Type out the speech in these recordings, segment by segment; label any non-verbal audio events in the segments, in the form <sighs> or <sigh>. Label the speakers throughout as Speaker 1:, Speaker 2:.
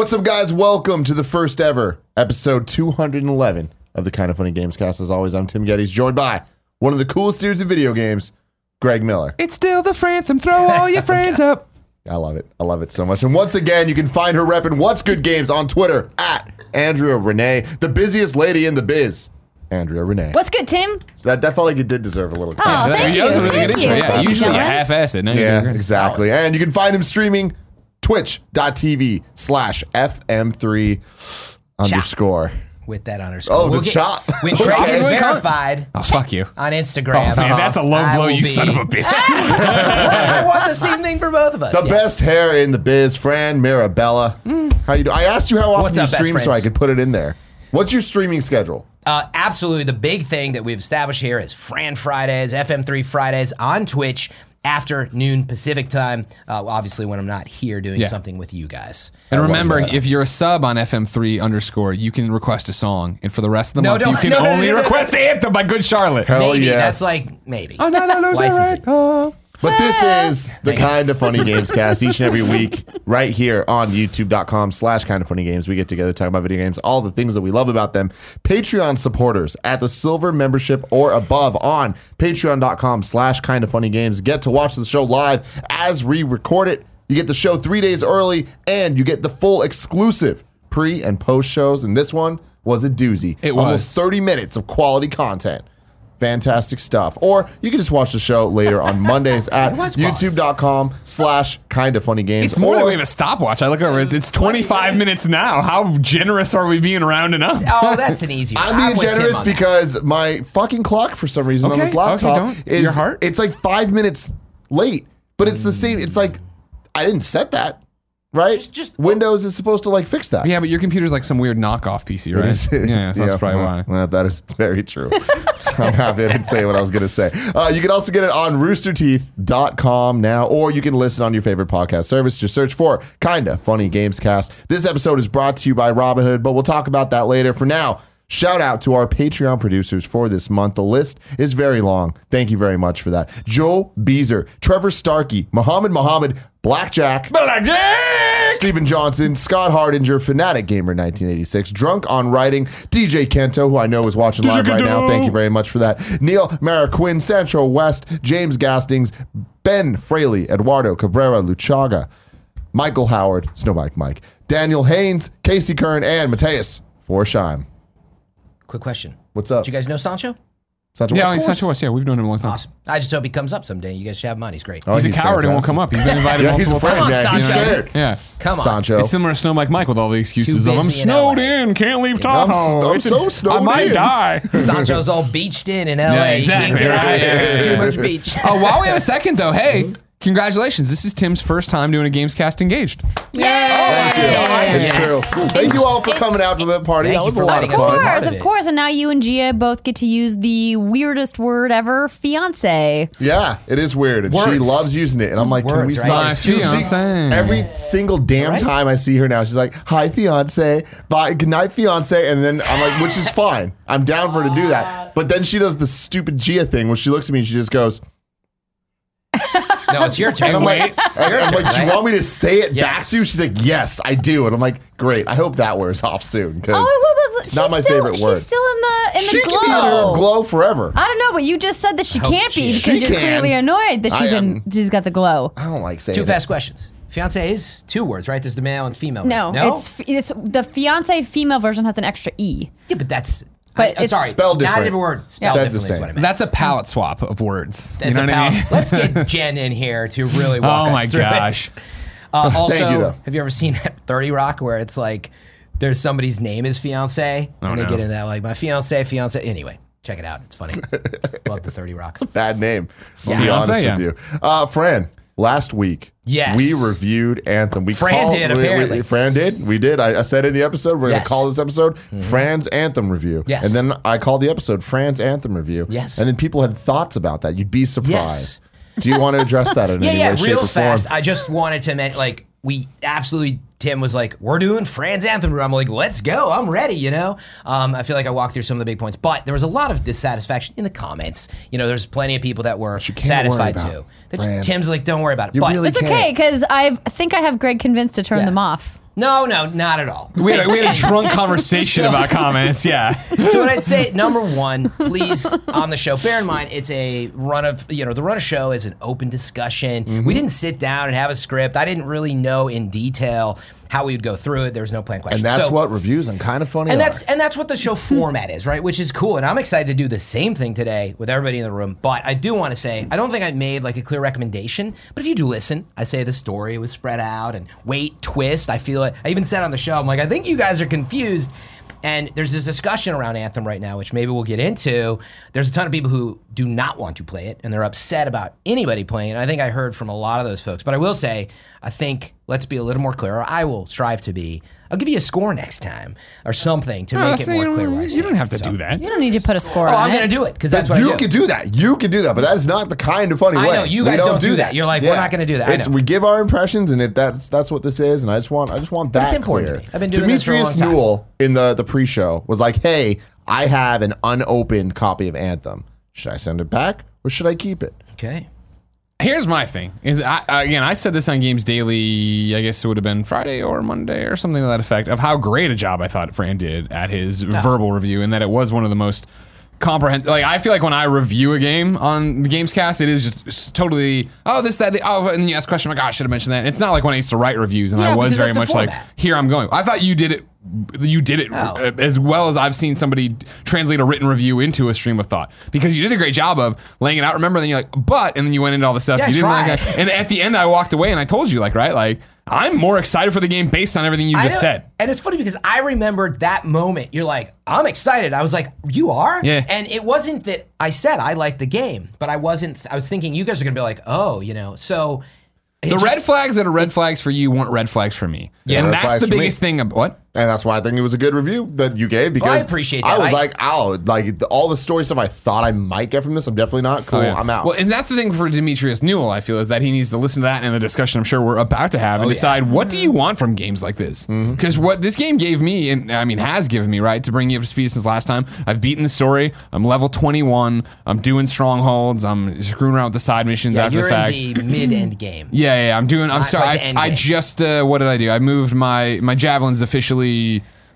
Speaker 1: What's up, guys? Welcome to the first ever episode 211 of the Kind of Funny Games cast. As always, I'm Tim Gettys, joined by one of the coolest dudes in video games, Greg Miller.
Speaker 2: It's still the Franthem. Throw all your <laughs> friends up.
Speaker 1: I love it. I love it so much. And once again, you can find her repping What's Good Games on Twitter at Andrea Renee, the busiest lady in the biz, Andrea Renee.
Speaker 3: What's good, Tim?
Speaker 1: That, that felt like it did deserve a little.
Speaker 3: Oh,
Speaker 1: clap.
Speaker 3: thank
Speaker 2: that was
Speaker 3: you.
Speaker 2: a really
Speaker 3: Thank
Speaker 2: good
Speaker 3: you.
Speaker 2: intro. Yeah,
Speaker 3: Thank you,
Speaker 2: usually you
Speaker 3: gentlemen.
Speaker 2: half-ass it. No, you
Speaker 1: Yeah,
Speaker 2: did great.
Speaker 1: exactly. And you can find him streaming twitch.tv slash FM3 underscore.
Speaker 4: with that underscore.
Speaker 1: Oh, the
Speaker 4: We'll get-
Speaker 1: chop.
Speaker 4: When
Speaker 1: Okay.
Speaker 4: Craig is
Speaker 2: Really?
Speaker 4: verified
Speaker 2: Oh, fuck you.
Speaker 4: on Instagram,
Speaker 2: Oh, man, that's a low
Speaker 4: I
Speaker 2: blow,
Speaker 4: will
Speaker 2: you
Speaker 4: be-
Speaker 2: son of a bitch. <laughs>
Speaker 4: I want the same thing for both of us.
Speaker 1: The
Speaker 4: yes.
Speaker 1: best hair in the biz, Fran Mirabella. How you do? I asked you how often
Speaker 4: What's
Speaker 1: you
Speaker 4: up, best
Speaker 1: stream so
Speaker 4: friends?
Speaker 1: I could put it in there. What's your streaming schedule?
Speaker 4: Uh, absolutely, the big thing that we've established here is Fran Fridays, FM3 Fridays on Twitch after noon Pacific time. Uh, obviously, when I'm not here doing
Speaker 2: Yeah.
Speaker 4: something with you guys.
Speaker 2: And remember,
Speaker 1: that.
Speaker 2: if you're a sub on FM3 underscore, you can request a song. And for the rest of the
Speaker 4: No,
Speaker 2: month, you <laughs> can
Speaker 4: no, no,
Speaker 2: only
Speaker 4: no, no, no.
Speaker 2: request the anthem by Good Charlotte.
Speaker 1: Hell
Speaker 4: maybe
Speaker 1: yes.
Speaker 4: that's like maybe.
Speaker 2: Oh, no, no, no,
Speaker 4: Licensing.
Speaker 2: right.
Speaker 1: But this is the kind of funny <laughs> games cast each and every week right here on youtube.com slash kind of funny games. We get together, talk about video games, all the things that we love about them. Patreon supporters at the silver membership or above on patreon.com slash kind of funny games get to watch the show live as we record it. You get the show three days early and you get the full exclusive pre and post shows. And this one was a doozy.
Speaker 2: It
Speaker 1: Almost
Speaker 2: was.
Speaker 1: 30 minutes of quality content. Fantastic stuff. Or you can just watch the show later on <laughs> Mondays at youtube.com slash kind of funny games.
Speaker 2: It's more than
Speaker 1: Or-
Speaker 2: we have a stopwatch. I look over it. It's 25 minutes now. How generous are we being rounding up?
Speaker 4: Oh, that's an easy <laughs> one.
Speaker 1: I'm being
Speaker 4: with Tim
Speaker 1: generous
Speaker 4: on that.
Speaker 1: because my fucking clock for some reason on
Speaker 2: Okay,
Speaker 1: this laptop
Speaker 2: okay, don't.
Speaker 1: is
Speaker 2: Your heart?
Speaker 1: it's like five minutes late, but it's the same. It's like I didn't set that, right?
Speaker 4: just-
Speaker 1: Windows is supposed to like fix that.
Speaker 2: Yeah, but your computer's like some weird knockoff PC, right?
Speaker 1: Is it?
Speaker 2: Yeah, so that's <laughs> probably
Speaker 1: well,
Speaker 2: why.
Speaker 1: well, that is very true. <laughs> so I'm happy I didn't say what I was going to say. Uh, you can also get it on roosterteeth.com now, or you can listen on your favorite podcast service. Just search for Kinda Funny Games Cast. This episode is brought to you by Robinhood, but we'll talk about that later. For now, Shout out to our Patreon producers for this month. The list is very long. Thank you very much for that. Joe Beezer, Trevor Starkey, Muhammad Muhammad, Blackjack,
Speaker 2: Blackjack! <laughs>
Speaker 1: Stephen Johnson, Scott Hardinger, Fanatic Gamer 1986, Drunk on Writing, DJ Kento, who I know is watching live right now. Thank you very much for that. Neil Maraquin, Sancho West, James Gastings, Ben Fraley, Eduardo Cabrera, Luchaga, Michael Howard, Snowbike Mike, Daniel Haynes, Casey Kern, and Mateus Forsheim.
Speaker 4: Quick question.
Speaker 1: What's up?
Speaker 4: Do you guys know Sancho?
Speaker 1: Sancho,
Speaker 2: Yeah,
Speaker 1: of
Speaker 2: he's
Speaker 1: course.
Speaker 2: Sancho West. Yeah, we've known him a long time.
Speaker 4: Awesome. I just hope he comes up someday. You guys should have him on. He's great.
Speaker 1: Oh,
Speaker 2: He's a coward and won't come up. He's been invited
Speaker 1: Yeah, he's a
Speaker 2: multiple
Speaker 1: friend.
Speaker 2: times.
Speaker 1: Yeah, he's
Speaker 4: Sancho.
Speaker 1: scared.
Speaker 2: Yeah.
Speaker 4: Come on.
Speaker 1: Sancho.
Speaker 2: It's similar to Snowbike Mike with all the excuses of I'm
Speaker 4: busy in
Speaker 2: snowed in, can't leave
Speaker 1: I'm
Speaker 2: Tahoe.
Speaker 1: I'm
Speaker 2: It's
Speaker 1: so
Speaker 2: a-
Speaker 1: snowed
Speaker 2: I might
Speaker 1: in."
Speaker 2: die. <laughs>
Speaker 4: Sancho's all beached in in LA.
Speaker 2: Yeah,
Speaker 4: He can't
Speaker 2: exactly,
Speaker 4: get out
Speaker 2: right,
Speaker 4: of there.
Speaker 2: yeah,
Speaker 4: It's too much beach.
Speaker 2: Oh, while we have a second though, hey, mm-hmm. Congratulations! This is Tim's first time doing a Gamescast engaged.
Speaker 3: Yay!
Speaker 1: Thank you. It's
Speaker 4: Yes.
Speaker 1: true. Thank you all for coming out to the party.
Speaker 4: Thank
Speaker 1: that
Speaker 4: you
Speaker 1: was
Speaker 4: for
Speaker 1: a lot
Speaker 4: letting
Speaker 1: of
Speaker 4: us
Speaker 1: fun.
Speaker 4: be
Speaker 3: Of
Speaker 4: part
Speaker 3: course,
Speaker 4: of
Speaker 3: of course. And now you and Gia both get to use the weirdest word ever, fiance.
Speaker 1: Yeah, it is weird, and she
Speaker 4: Words.
Speaker 1: loves using it. And I'm like, can we
Speaker 4: Words, right?
Speaker 1: stop?
Speaker 2: My
Speaker 1: She- she-
Speaker 2: fiance.
Speaker 1: every single damn
Speaker 4: Right?
Speaker 1: time I see her now, she's like, "Hi, fiance, bye, good night, fiance," and then I'm like, which is fine. I'm down for her to do that. Ah. But then she does the stupid Gia thing, where she looks at me and she just goes,
Speaker 4: No, it's your turn.
Speaker 1: and I'm like,
Speaker 4: It's your
Speaker 1: I'm
Speaker 4: turn,
Speaker 1: like, do you
Speaker 4: right?
Speaker 1: want me to say it back to you? She's like, yes, I do. And I'm like, great. I hope that wears off soon because
Speaker 3: Oh, well, well, she's
Speaker 1: not my
Speaker 3: still,
Speaker 1: favorite
Speaker 3: she's
Speaker 1: word.
Speaker 3: still in the in
Speaker 1: she
Speaker 3: the
Speaker 1: can
Speaker 3: glow.
Speaker 1: be in her glow forever.
Speaker 3: I don't know, but you just said that she
Speaker 4: hope
Speaker 3: can't be because
Speaker 1: She
Speaker 3: you're
Speaker 1: can.
Speaker 3: clearly annoyed that
Speaker 1: I
Speaker 3: she's in.
Speaker 1: am.
Speaker 3: She's got the glow.
Speaker 1: I don't like saying
Speaker 4: Two
Speaker 1: it.
Speaker 4: fast questions. Fiance is two words, right? There's the male and female.
Speaker 3: No,
Speaker 4: version. no.
Speaker 3: it's it's the fiance female version has an extra e.
Speaker 4: yeah, but that's.
Speaker 3: But
Speaker 4: I, am
Speaker 3: it's
Speaker 4: sorry,
Speaker 1: spelled
Speaker 4: Not a
Speaker 1: different.
Speaker 4: different word. Spelled
Speaker 1: Said the
Speaker 4: differently is
Speaker 1: same.
Speaker 4: what I meant.
Speaker 2: That's a palette swap of words.
Speaker 4: That's
Speaker 2: you know
Speaker 4: a
Speaker 2: what I
Speaker 4: pal-
Speaker 2: mean?
Speaker 4: Let's get <laughs> Jen in here to really walk
Speaker 2: Oh
Speaker 4: us
Speaker 2: my
Speaker 4: through it.
Speaker 2: gosh. <laughs>
Speaker 4: Uh, also,
Speaker 1: you, though.
Speaker 4: have you ever seen that <laughs> 30 Rock where it's like there's somebody's name is fiance and they
Speaker 2: no.
Speaker 4: get into that like my fiance, fiance. Anyway, check it out. It's funny. Love the 30 Rock.
Speaker 1: bad name. I'll be
Speaker 2: Fiance,
Speaker 1: honest
Speaker 2: yeah.
Speaker 1: with you. Uh, Fran, last week,
Speaker 4: Yes.
Speaker 1: we reviewed Anthem. We
Speaker 4: Fran
Speaker 1: called-
Speaker 4: did,
Speaker 1: we- we-
Speaker 4: apparently.
Speaker 1: Fran did. We did. I, I said in the episode, we're going to call this episode mm-hmm. Fran's Anthem Review.
Speaker 4: Yes.
Speaker 1: And then I called the episode Fran's Anthem Review.
Speaker 4: Yes.
Speaker 1: And then people had thoughts about that. You'd be surprised.
Speaker 4: Yes.
Speaker 1: Do you want to address that in <laughs>
Speaker 4: Yeah,
Speaker 1: any
Speaker 4: yeah,
Speaker 1: way, shape,
Speaker 4: real
Speaker 1: or form?
Speaker 4: fast. I just wanted to mention, like, we absolutely Tim was like, "We're doing Fran's anthem." I'm like, "Let's go! I'm ready." You know, um, I feel like I walked through some of the big points, but there was a lot of dissatisfaction in the comments. You know, there's plenty of people that were
Speaker 1: you can't
Speaker 4: satisfied
Speaker 1: worry about,
Speaker 4: too. That
Speaker 1: Fran.
Speaker 4: Tim's like, "Don't worry about it."
Speaker 1: You
Speaker 4: but
Speaker 1: really
Speaker 3: It's
Speaker 1: can't.
Speaker 3: okay because I think I have Greg convinced to turn
Speaker 4: Yeah.
Speaker 3: them off.
Speaker 4: No, no, not at all.
Speaker 2: We had a, we had a <laughs> drunk conversation about comments. Yeah.
Speaker 4: so what I'd say, number one, please on the show, bear in mind it's a run of you know the run of show is an open discussion.
Speaker 1: Mm-hmm.
Speaker 4: We didn't sit down and have a script. I didn't really know in detail how we would go through it. There was no plan question.
Speaker 1: And that's
Speaker 4: So-
Speaker 1: what reviews and kind of funny
Speaker 4: and
Speaker 1: are.
Speaker 4: that's and that's what the show format is, right? Which is cool. And I'm excited to do the same thing today with everybody in the room. But I do want to say I don't think I made like a clear recommendation. But if you do listen, I say the story was spread out and wait, twist. I feel it. I even said on the show, I'm like, I think you guys are confused. And there's this discussion around Anthem right now, which maybe we'll get into. There's a ton of people who do not want to play it, and they're upset about anybody playing it. I think I heard from a lot of those folks. But I will say, I think let's be a little more clear, or I will strive to be. I'll give you a score next time or something to oh, make it more clear. where I
Speaker 2: you
Speaker 4: stand.
Speaker 2: don't have to
Speaker 4: So-
Speaker 2: do that.
Speaker 3: You don't need to put a score
Speaker 4: Oh,
Speaker 3: on
Speaker 4: I'm
Speaker 3: it.
Speaker 4: gonna do it because that's what
Speaker 1: you
Speaker 4: I do.
Speaker 1: can do that. You can do that, but that is not the kind of funny
Speaker 4: I
Speaker 1: way.
Speaker 4: know, you
Speaker 1: We
Speaker 4: guys don't do that. You're like, we're not gonna do that. I
Speaker 1: It's,
Speaker 4: know.
Speaker 1: we give our impressions, and it, that's that's what this is. And I just want I just want that
Speaker 4: it's important to
Speaker 1: clear.
Speaker 4: me. I've been doing this for a
Speaker 1: Demetrius
Speaker 4: long time.
Speaker 1: Newell in the the pre-show was like, "Hey, I have an unopened copy of Anthem. Should I send it back or should I keep it?"
Speaker 4: Okay.
Speaker 2: Here's my thing: is I, again, I said this on Games Daily. I guess it would have been Friday or Monday or something to that effect of how great a job I thought Fran did at his verbal review, and that it was one of the most comprehensive. Like I feel like when I review a game on the Gamescast, it is just totally oh this that the, oh, and you ask question like oh, I should have mentioned that. It's not like when I used to write reviews and
Speaker 4: Yeah,
Speaker 2: I was very much like here I'm going. I thought you did it. You did it
Speaker 4: Oh.
Speaker 2: uh, as well as I've seen somebody translate a written review into a stream of thought because you did a great job of laying it out. Remember, then you're like, but, and then you went into all the stuff
Speaker 4: Yeah,
Speaker 2: you didn't like. And at the end, I walked away and I told you, like, right, like I'm more excited for the game based on everything you
Speaker 4: I
Speaker 2: just
Speaker 4: know-
Speaker 2: said.
Speaker 4: And it's funny because I remembered that moment. You're like, I'm excited. I was like, you are?
Speaker 2: Yeah.
Speaker 4: And it wasn't that I said I liked the game, but I wasn't, I was thinking you guys are going to be like, oh, you know, so. it
Speaker 2: The
Speaker 4: just-
Speaker 2: red flags that are red flags for you weren't red flags for me.
Speaker 1: Yeah,
Speaker 2: and
Speaker 1: red
Speaker 2: that's
Speaker 1: flags
Speaker 2: the
Speaker 1: for me.
Speaker 2: biggest thing. Of, what?
Speaker 1: And that's why I think it was a good review that you gave because
Speaker 4: I appreciate
Speaker 1: I was
Speaker 4: I-
Speaker 1: like, oh, like the, all the story stuff I thought I might get from this, I'm definitely not. Cool,
Speaker 2: Oh, yeah.
Speaker 1: I'm out.
Speaker 2: Well, and that's the thing for Demetrius Newell, I feel, is that he needs to listen to that and the discussion I'm sure we're about to have and
Speaker 4: Oh, yeah.
Speaker 2: decide what do you want from games like this?
Speaker 1: Mm-hmm.
Speaker 2: Because what this game gave me, and I mean has given me, right, to bring you up to speed since last time, I've beaten the story. I'm level 21. I'm doing strongholds. I'm screwing around with the side missions
Speaker 4: Yeah,
Speaker 2: after
Speaker 4: you're
Speaker 2: the fact.
Speaker 4: in the mid end game.
Speaker 2: Yeah, yeah, yeah, I'm doing. I'm
Speaker 4: Not
Speaker 2: sorry. I, I just uh, what did I do? I moved my my javelins officially.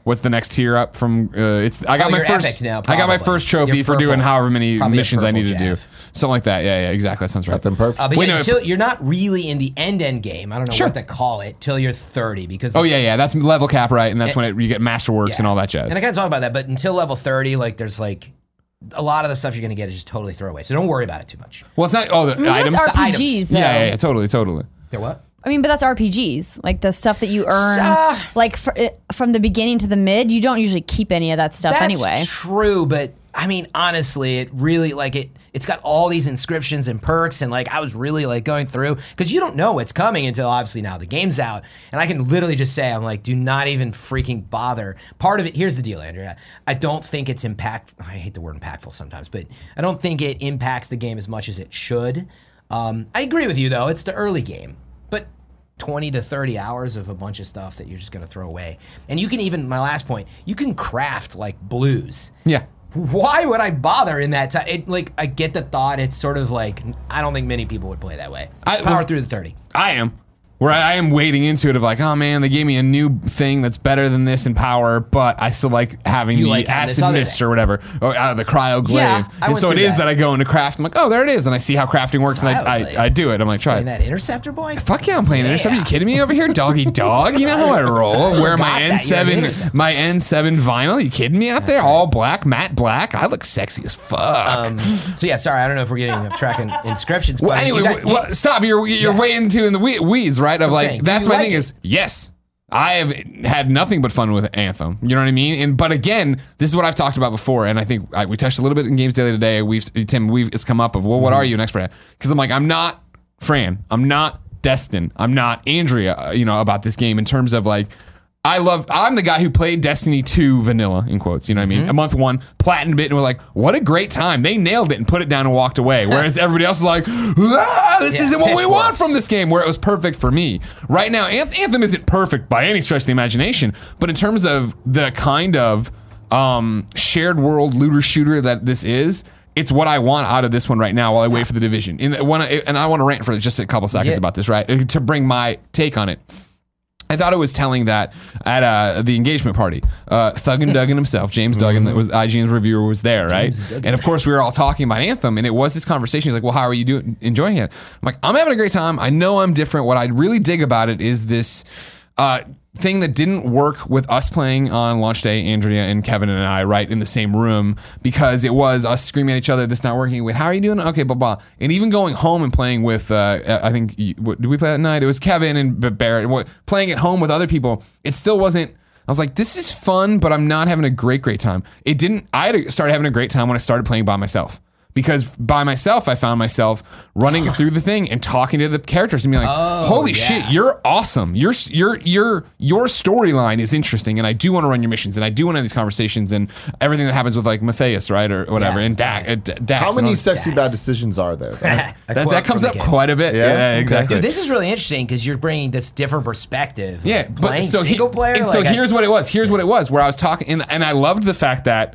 Speaker 2: What's the next tier up from? Uh, it's I got
Speaker 4: Oh,
Speaker 2: my first.
Speaker 4: now,
Speaker 2: I got my first trophy
Speaker 4: You're
Speaker 2: for doing however many
Speaker 4: Probably
Speaker 2: missions I
Speaker 4: purple
Speaker 2: need to do. Something like that. Yeah, yeah, exactly. That sounds right.
Speaker 1: then perp.
Speaker 4: Uh, but
Speaker 2: Wait,
Speaker 4: yeah,
Speaker 2: no,
Speaker 4: until you're not really in the end end game. I don't know
Speaker 2: Sure.
Speaker 4: what to call it till you're 30 because
Speaker 2: oh yeah, yeah. That's level cap, right? And that's when it, you get masterworks
Speaker 4: Yeah.
Speaker 2: and all that jazz.
Speaker 4: And I kind of talk about that, but until level 30, like there's like a lot of the stuff you're going to get is just totally throwaway. So don't worry about it too much.
Speaker 2: well, it's not. Oh, the
Speaker 3: I mean,
Speaker 2: items.
Speaker 3: that's
Speaker 4: items.
Speaker 3: RPGs, though.
Speaker 2: yeah, yeah, yeah, totally, totally.
Speaker 4: They're what?
Speaker 3: I mean, but that's RPGs, like the stuff that you earn,
Speaker 4: Uh,
Speaker 3: like it- from the beginning to the mid. You don't usually keep any of that stuff
Speaker 4: That's
Speaker 3: anyway.
Speaker 4: true, but I mean, honestly, it really like it. It's got all these inscriptions and perks, and like I was really like going through because you don't know what's coming until obviously now the game's out, and I can literally just say I'm like, do not even freaking bother. Part of it. Here's the deal, Andrea. I don't think it's impact. I hate the word impactful sometimes, but I don't think it impacts the game as much as it should. Um, I agree with you though. It's the early game, but 20 to 30 hours of a bunch of stuff that you're just going to throw away. And you can even, my last point, you can craft like blues.
Speaker 2: Yeah.
Speaker 4: Why would I bother in that time? It, like, I get the thought. It's sort of like, I don't think many people would play that way.
Speaker 2: I-
Speaker 4: Power
Speaker 2: well-
Speaker 4: through the 30.
Speaker 2: I am. Where I, am wading into it of like, oh man, they gave me a new thing that's better than this in power, but I still like having
Speaker 4: You
Speaker 2: the
Speaker 4: like having this
Speaker 2: acid
Speaker 4: other
Speaker 2: mist
Speaker 4: thing.
Speaker 2: or whatever, or out of the cryo glaive.
Speaker 4: Yeah, I
Speaker 2: and
Speaker 4: went
Speaker 2: so it
Speaker 4: through
Speaker 2: is
Speaker 4: that.
Speaker 2: that. I go into craft. I'm like, oh, there it is, and I see how crafting works, and
Speaker 4: Cryo
Speaker 2: I,
Speaker 4: glaive.
Speaker 2: I, I do it. I'm like, try it.
Speaker 4: that Interceptor Boy?
Speaker 2: Fuck yeah, I'm playing this. Are you kidding me over here, doggy <laughs> dog? You know how I roll. Wear my
Speaker 4: forgot that you're an
Speaker 2: N7,
Speaker 4: interceptor.
Speaker 2: my N7 vinyl. You kidding me out there? All black, matte black. I look sexy as fuck.
Speaker 4: Um, so, yeah, sorry, I don't know if we're getting off track in <laughs> inscriptions.
Speaker 2: Well,
Speaker 4: but
Speaker 2: anyway,
Speaker 4: you got-
Speaker 2: stop. You're you're way into in the we- weeds, right? Of like
Speaker 4: saying,
Speaker 2: that's
Speaker 4: you
Speaker 2: my
Speaker 4: like
Speaker 2: thing
Speaker 4: it?
Speaker 2: is yes. I have had nothing but fun with Anthem. You know what I mean? And but again, this is what I've talked about before, and I think I, we touched a little bit in Games Daily today. We've Tim, we've it's come up of well, what
Speaker 4: Mm-hmm.
Speaker 2: are you an expert at? Because I'm like I'm not Fran. I'm not Destin. I'm not Andrea. uh, You know about this game in terms of like. I love. I'm the guy who played Destiny 2 vanilla in quotes. You know what I
Speaker 4: Mm-hmm.
Speaker 2: mean? A month one, platinumed it, and we're like, "What a great time!" They nailed it and put it down and walked away. <laughs> Whereas everybody else is like, ah, "This
Speaker 4: Yeah,
Speaker 2: isn't what we want from this game." Where it was perfect for me. Right now, Anth- Anthem isn't perfect by any stretch of the imagination, but in terms of the kind of um, shared world looter shooter that this is. It's what I want out of this one right now while I wait for the division. And, I wanna- and I want to rant for just a couple seconds
Speaker 4: Yeah.
Speaker 2: about this, right? To bring my take on it I thought it was telling that at uh, the engagement party, uh, Thuggin <laughs> Duggan himself, James Duggan, that was IGN's reviewer, was there, right? And of course, we were all talking about Anthem, and it was this conversation. He's like, "Well, how are you doing? Enjoying it?" I'm like, "I'm having a great time. I know I'm different. What I really dig about it is this." Uh, thing that didn't work with us playing on launch day, Andrea and Kevin and I, right in the same room because it was us screaming at each other. This not working. Wait, how are you doing? Okay, blah blah. And even going home and playing with, uh, I think, what, did we play that night? It was Kevin and Barrett. Playing at home with other people, it still wasn't. I was like, this is fun, but I'm not having a great, great time. It didn't. I started having a great time when I started playing by myself. Because by myself, I found myself running through the thing and talking to the characters and being like, "Holy
Speaker 4: yeah.
Speaker 2: shit, you're awesome. Your your your your storyline is interesting, and I do want to run your missions, and I do want to have these conversations, and everything that happens with like Matthias, right, or whatever,
Speaker 4: Yeah.
Speaker 2: and Dak, uh, Dax.
Speaker 1: How many sexy
Speaker 4: Dax.
Speaker 1: bad decisions are there? <laughs>
Speaker 2: that, that comes up quite a bit.
Speaker 1: Yeah?
Speaker 2: Yeah, exactly.
Speaker 4: Dude, this is really interesting because you're bringing this different perspective. of
Speaker 2: Yeah, but
Speaker 4: playing
Speaker 2: so he-
Speaker 4: single player.
Speaker 2: And so
Speaker 4: I-
Speaker 2: here's what it was. Here's what it was. Where I was talking, and, and I loved the fact that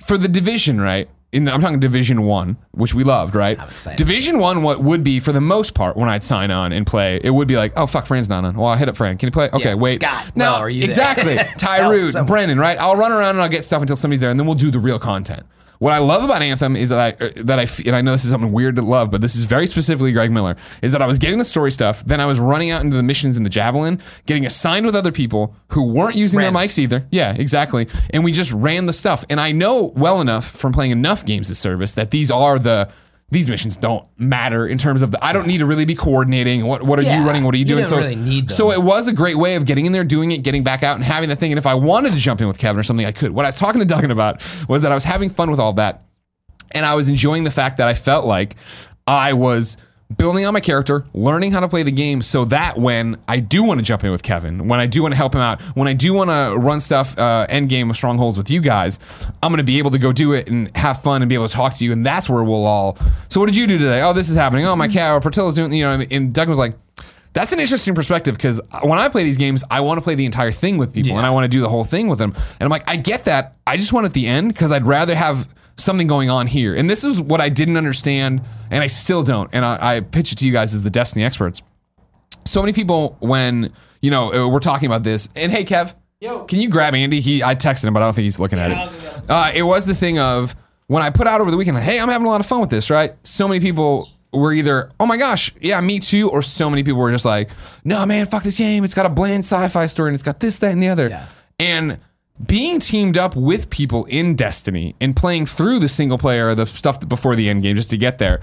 Speaker 2: for the division, right? In the, I'm talking Division One, which we loved, right? Division One, what would be for the most part when I'd sign on and play, it would be like, oh fuck, Fran's not on. Well, I'll hit up Fran. Can you play? Okay,
Speaker 4: Yeah,
Speaker 2: wait.
Speaker 4: Scott,
Speaker 2: no,
Speaker 4: are you there?
Speaker 2: exactly. <laughs>
Speaker 4: Help
Speaker 2: Tyrute,
Speaker 4: someone.
Speaker 2: Brennan, right? I'll run around and I'll get stuff until somebody's there, and then we'll do the real content. What I love about Anthem is that I uh, that I and I know this is something weird to love, but this is very specifically Greg Miller. Is that I was getting the story stuff, then I was running out into the missions in the Javelin, getting assigned with other people who weren't using their mics either. Yeah, exactly. And we just ran the stuff. And I know well enough from playing enough games of service that these are the these missions don't matter in terms of the I don't need to really be coordinating. What what are
Speaker 4: Yeah,
Speaker 2: you running? What are you
Speaker 4: you
Speaker 2: doing? so
Speaker 4: really need
Speaker 2: so it was a great way of getting in there, doing it, getting back out, and having the thing. And if I wanted to jump in with Kevin or something, I could. What I was talking to Duggan about was that I was having fun with all that, and I was enjoying the fact that I felt like I was building on my character, learning how to play the game, so that when I do want to jump in with Kevin, when I do want to help him out, when I do want to run stuff uh, end game of strongholds with you guys, I'm going to be able to go do it and have fun and be able to talk to you, and that's where we'll all. So what did you do today? Oh, this is happening. Oh, my cat or Portillo's doing. You know, and Duggan was like. That's an interesting perspective because when I play these games, I want to play the entire thing with people and I want to do the whole thing with them. And I'm like, I get that. I just want at the end because I'd rather have something going on here. And this is what I didn't understand, and I still don't. And I, I pitch it to you guys as the Destiny experts. So many people, when you know uh, we're talking about this, and hey, Kev, can you grab Andy? He, I texted him, but I don't think he's looking at it. Uh, it was the thing of when I put out over the weekend, like, hey, I'm having a lot of fun with this, right? So many people were either, oh my gosh, yeah, me too, or so many people were just like, no, man, fuck this game. It's got a bland sci-fi story and it's got this, that, and the other.
Speaker 4: Yeah.
Speaker 2: And being teamed up with people in Destiny and playing through the single player, the stuff before the end game, just to get there.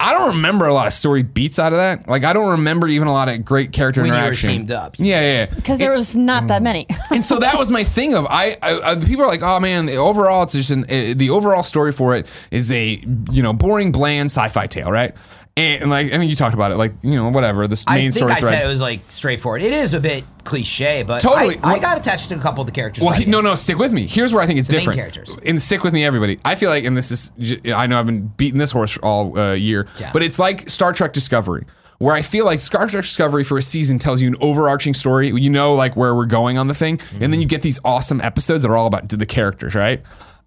Speaker 2: I don't remember a lot of story beats out of that. Like I don't remember even a lot of great character
Speaker 4: When you were
Speaker 2: interaction.
Speaker 4: teamed up.
Speaker 2: Yeah, yeah. yeah.
Speaker 3: because there was not that many. <laughs>
Speaker 2: and so that was my thing of I, I, I people are like oh man overall it's just an, uh, the overall story for it is a you know boring bland sci-fi tale right and, like I mean you talked about it like you know whatever this
Speaker 4: I
Speaker 2: main
Speaker 4: think
Speaker 2: story
Speaker 4: I
Speaker 2: thread
Speaker 4: said it was like straightforward. It is a bit cliche, but
Speaker 2: Totally.
Speaker 4: I, I got attached to a couple of the characters.
Speaker 2: Well, he, no, no, stick with me. Here's where I think it's
Speaker 4: main
Speaker 2: different.
Speaker 4: characters.
Speaker 2: And stick with me, everybody. I feel like, and this is, I know I've been beating this horse all uh, year,
Speaker 4: Yeah.
Speaker 2: but it's like Star Trek Discovery, where I feel like Star Trek Discovery for a season tells you an overarching story. You know, like where we're going on the thing, and then you get these awesome episodes that are all about the characters, right?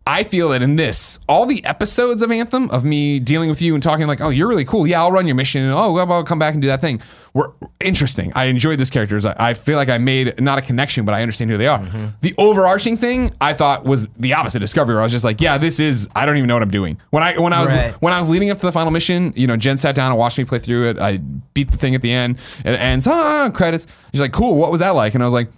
Speaker 2: I feel that in this, all the episodes of Anthem, of me dealing with you and talking like, oh, you're really cool. Yeah, I'll run your mission. And, oh, well, I'll come back and do that thing. Were interesting. I enjoyed this characters. I, I feel like I made not a connection, but I understand who they are.
Speaker 4: Mm-hmm.
Speaker 2: The overarching thing I thought was the opposite Discovery. Where I was just like, yeah, this is. I don't even know what I'm doing. When I when I was
Speaker 4: Right.
Speaker 2: when I was leading up to the final mission, you know, Jen sat down and watched me play through it. I beat the thing at the end. and It ends. Ah, credits. She's like, cool. What was that like? And I was like.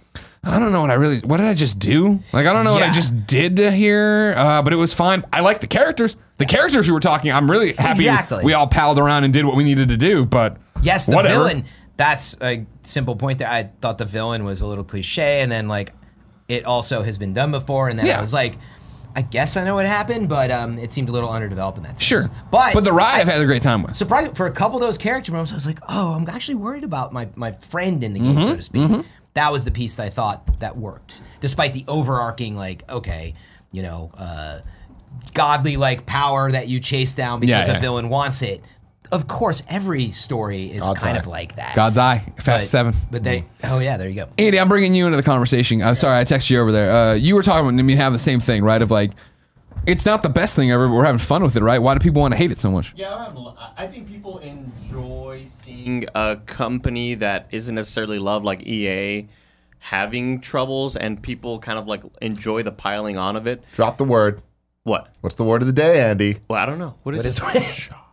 Speaker 2: I don't know what I really. What did I just do? Like I don't know what I just did to here, uh, but it was fine. I like the characters. The characters who were talking, I'm really happy.
Speaker 4: Exactly.
Speaker 2: We all palled around and did what we needed to do. But
Speaker 4: Yes, the
Speaker 2: whatever.
Speaker 4: villain. That's a simple point there. I thought the villain was a little cliche, and then like it also has been done before, and then
Speaker 2: Yeah.
Speaker 4: I was like, I guess I know what happened, but um, it seemed a little underdeveloped in that sense.
Speaker 2: Sure,
Speaker 4: but
Speaker 2: but the ride
Speaker 4: I-
Speaker 2: I've had a great time with.
Speaker 4: surprised for a couple of those character moments. I was like, oh, I'm actually worried about my my friend in the game,
Speaker 2: Mm-hmm,
Speaker 4: so to speak. That was the piece that I thought that worked, despite the overarching like, okay, you know, uh, godly like power that you chase down because
Speaker 2: Yeah, yeah.
Speaker 4: a villain wants it. Of course, every story is
Speaker 1: God's
Speaker 4: kind
Speaker 1: Eye.
Speaker 4: of like that.
Speaker 2: God's Eye, Fast
Speaker 4: But-
Speaker 2: Seven.
Speaker 4: But they, oh yeah, there you go.
Speaker 2: Andy, I'm bringing you into the conversation. I'm sorry, I texted you over there. Uh, you were talking about me have the same thing, right? Of like, It's not the best thing ever, but we're having fun with it, right? Why do people want to hate it so much?
Speaker 5: Yeah, I'm- I think people enjoy seeing a company that isn't necessarily loved, like EA, having troubles, and people kind of like enjoy the piling on of it.
Speaker 1: Drop the word.
Speaker 5: What?
Speaker 1: What's the word of the day, Andy?
Speaker 5: Well, I don't know. What is
Speaker 4: What
Speaker 5: it? <laughs>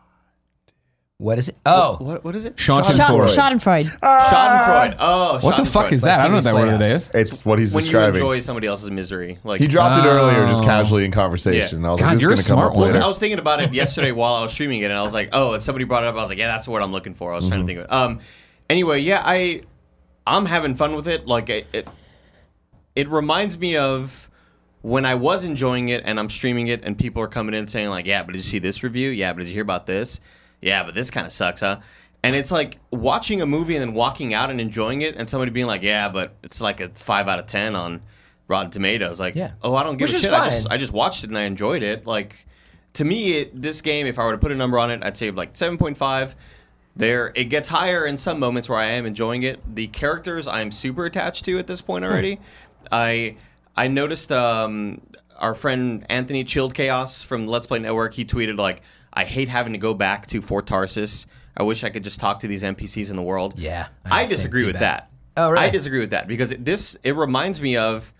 Speaker 4: is What is it? Oh,
Speaker 5: What, what is it?
Speaker 2: Schadenfreude.
Speaker 3: Schadenfreude.
Speaker 5: Schadenfreude. Oh,
Speaker 2: What the fuck
Speaker 5: Schadenfreude.
Speaker 2: is that? I don't know what that word of the day is.
Speaker 1: It's what he's describing.
Speaker 5: When you
Speaker 1: describing.
Speaker 5: enjoy somebody else's misery, like
Speaker 1: he dropped it earlier, just
Speaker 2: Oh.
Speaker 1: casually in conversation.
Speaker 5: Yeah.
Speaker 1: I was
Speaker 2: God,
Speaker 1: like, this
Speaker 2: you're a
Speaker 1: is gonna come
Speaker 2: smart
Speaker 1: up later.
Speaker 5: I was thinking about it <laughs> yesterday while I was streaming it, and I was like, "Oh!" And somebody brought it up. I was like, "Yeah, that's what I'm looking for." I was trying to think of it. Um, anyway, yeah, I, I'm having fun with it. Like it, it, it reminds me of when I was enjoying it and I'm streaming it, and people are coming in saying like, "Yeah, but did you see this review? Yeah, but did you hear about this? Yeah, but this kind of sucks, huh?" And it's like watching a movie and then walking out and enjoying it, and somebody being like, "Yeah, but it's like a five out of ten on Rotten Tomatoes." Like,
Speaker 4: Yeah.
Speaker 5: oh, I don't give
Speaker 4: Which
Speaker 5: a
Speaker 4: is
Speaker 5: shit. I just,
Speaker 4: fine.
Speaker 5: I just watched it and I enjoyed it. Like, to me, it, this game, if I were to put a number on it, I'd say like seven point five. There, it gets higher in some moments where I am enjoying it. The characters I'm super attached to at this point already. I I noticed um, our friend Anthony Chilled Chaos from Let's Play Network. He tweeted like, "I hate having to go back to Fort Tarsis. I wish I could just talk to these NPCs in the world."
Speaker 4: Yeah, I
Speaker 5: I,
Speaker 4: had the same
Speaker 5: disagree with that.
Speaker 4: Oh, really?
Speaker 5: I disagree with that because it, this it reminds me of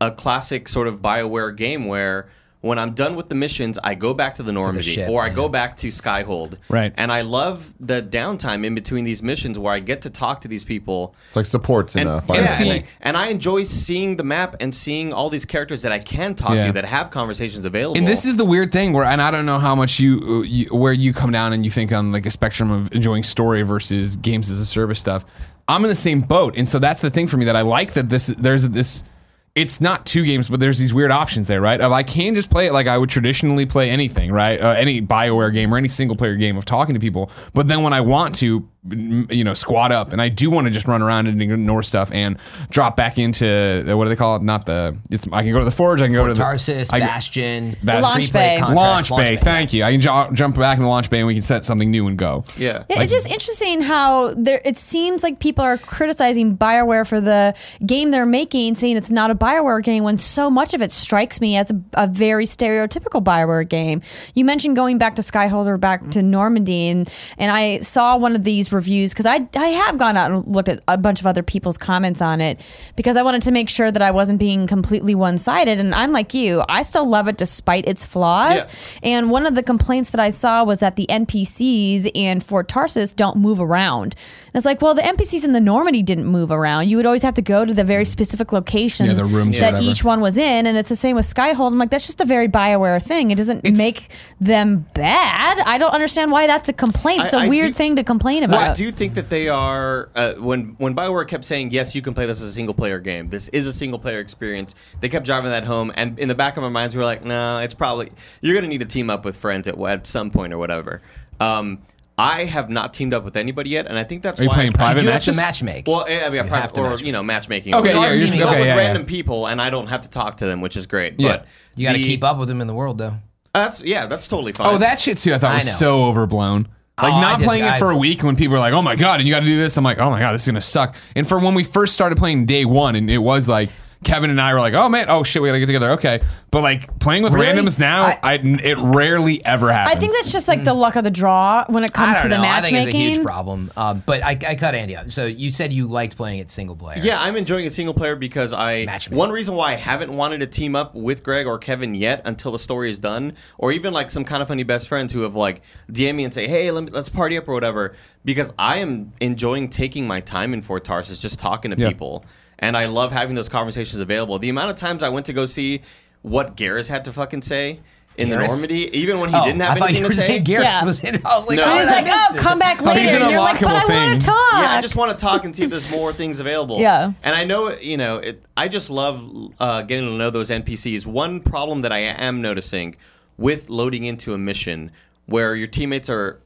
Speaker 5: a classic sort of Bioware game where when I'm done with the missions, I go back to the Normandy
Speaker 4: ship,
Speaker 5: or I
Speaker 4: yeah.
Speaker 5: go back to Skyhold.
Speaker 2: Right.
Speaker 5: And I love the downtime in between these missions where I get to talk to these people.
Speaker 1: It's like supports
Speaker 5: And,
Speaker 1: enough.
Speaker 5: yeah, and,
Speaker 2: see-
Speaker 5: I, and I enjoy seeing the map and seeing all these characters that I can talk
Speaker 2: Yeah.
Speaker 5: to that have conversations available.
Speaker 2: And this is the weird thing where, and I don't know how much you, you where you come down and you think on like a spectrum of enjoying story versus games as a service stuff. I'm in the same boat, and so that's the thing for me that I like that this there's this. It's not two games, but there's these weird options there, right? Of I can just play it like I would traditionally play anything, right? Uh, any Bioware game or any single player game of talking to people. But then when I want to, you know, squat up and I do want to just run around and ignore stuff and drop back into uh, what do they call it? Not the. It's I can go to the forge. I can go to the
Speaker 4: Tarsis,
Speaker 2: I-
Speaker 4: Bastion,
Speaker 2: Bas-
Speaker 3: Launch bay.
Speaker 4: play contracts,
Speaker 2: launch bay. Thank you. I can jo- jump back in the launch bay and we can set something new and go.
Speaker 5: yeah.
Speaker 3: Yeah, it's just interesting how there. It seems like people are criticizing Bioware for the game they're making, saying it's not a Bioware game when so much of it strikes me as a, a very stereotypical Bioware game. You mentioned going back to Skyhold or back to Normandy, and, and I saw one of these reviews because I I have gone out and looked at a bunch of other people's comments on it because I wanted to make sure that I wasn't being completely one sided. And I'm like you, I still love it despite its flaws.
Speaker 5: Yeah.
Speaker 3: And one of the complaints that I saw was that the NPCs in Fort Tarsis don't move around. And it's like, well, the NPCs in the Normandy didn't move around. You would always have to go to the very specific location
Speaker 2: Yeah, the rooms
Speaker 3: that each one was in. And it's the same with Skyhold. I'm like, that's just a very Bioware thing. It doesn't
Speaker 2: It's-
Speaker 3: make them bad. I don't understand why that's a complaint. It's a
Speaker 5: I- I
Speaker 3: weird
Speaker 5: do-
Speaker 3: thing to complain about.
Speaker 5: Well, I do think that they are uh, when when Bioware kept saying yes, you can play this as a single player game. This is a single player experience. They kept driving that home, and in the back of our minds, we were like, no, it's probably you're going to need to team up with friends at at some point or whatever. Um, I have not teamed up with anybody yet, and I think that's
Speaker 2: Are you
Speaker 5: why
Speaker 2: playing
Speaker 5: I-
Speaker 2: private
Speaker 4: You do have to
Speaker 2: matches?
Speaker 4: matchmake.
Speaker 5: Well, I mean,
Speaker 4: You
Speaker 5: private-
Speaker 4: have to
Speaker 5: or
Speaker 4: match-
Speaker 5: you know, matchmaking.
Speaker 2: Okay, yeah,
Speaker 5: I'm
Speaker 2: you're just-
Speaker 5: teaming up
Speaker 2: okay,
Speaker 5: with
Speaker 2: yeah, yeah.
Speaker 5: random people, and I don't have to talk to them, which is great.
Speaker 2: Yeah.
Speaker 5: But
Speaker 4: you got to keep up with them in the world, though.
Speaker 5: That's yeah, that's totally fine.
Speaker 2: Oh, that shit too. I thought
Speaker 4: I
Speaker 2: was
Speaker 4: know.
Speaker 2: so overblown. Like
Speaker 4: Oh, I
Speaker 2: not
Speaker 4: just-
Speaker 2: playing it for a week when people are like, "Oh my god," and you got to do this. I'm like, "Oh my god, this is gonna suck." And for when we first started playing day one, and it was like Kevin and I were like, "Oh man, oh shit, we gotta get together." Okay, but like playing with
Speaker 4: Really?
Speaker 2: randoms now, I,
Speaker 4: I-
Speaker 2: it rarely ever happens.
Speaker 3: I think that's just like the luck of the draw when it
Speaker 4: Hmm. I
Speaker 3: comes
Speaker 4: don't
Speaker 3: to the
Speaker 4: know. I think
Speaker 3: matchmaking.
Speaker 4: it's a huge problem. Um, but I, I cut Andy out. So you said you liked playing it single player.
Speaker 5: Yeah, I'm enjoying a single player because I
Speaker 4: Matchmaking.
Speaker 5: one reason why I haven't wanted to team up with Greg or Kevin yet until the story is done, or even like some kind of funny best friends who have like DM me and say, "Hey, let me, let's party up" or whatever. Because I am enjoying taking my time in Fort Tarsis, just talking to
Speaker 2: Yeah.
Speaker 5: people, and I love having those conversations available. The amount of times I went to go see what Garrus had to fucking say in the Normandy, even when he
Speaker 4: Oh,
Speaker 5: didn't have
Speaker 4: I
Speaker 5: anything to say.
Speaker 4: saying Garrett
Speaker 3: Yeah.
Speaker 4: was in. I was like,
Speaker 5: No.
Speaker 4: how
Speaker 5: He's
Speaker 3: He's
Speaker 4: I
Speaker 3: like, oh, come back
Speaker 2: Oh,
Speaker 3: later.
Speaker 2: he's an
Speaker 3: and you're like, but I want to talk.
Speaker 5: Yeah, I just want to talk and see if there's more things available.
Speaker 3: Yeah.
Speaker 5: And I know, you know, it, I just love uh, getting to know those NPCs. One problem that I am noticing with loading into a mission where your teammates are.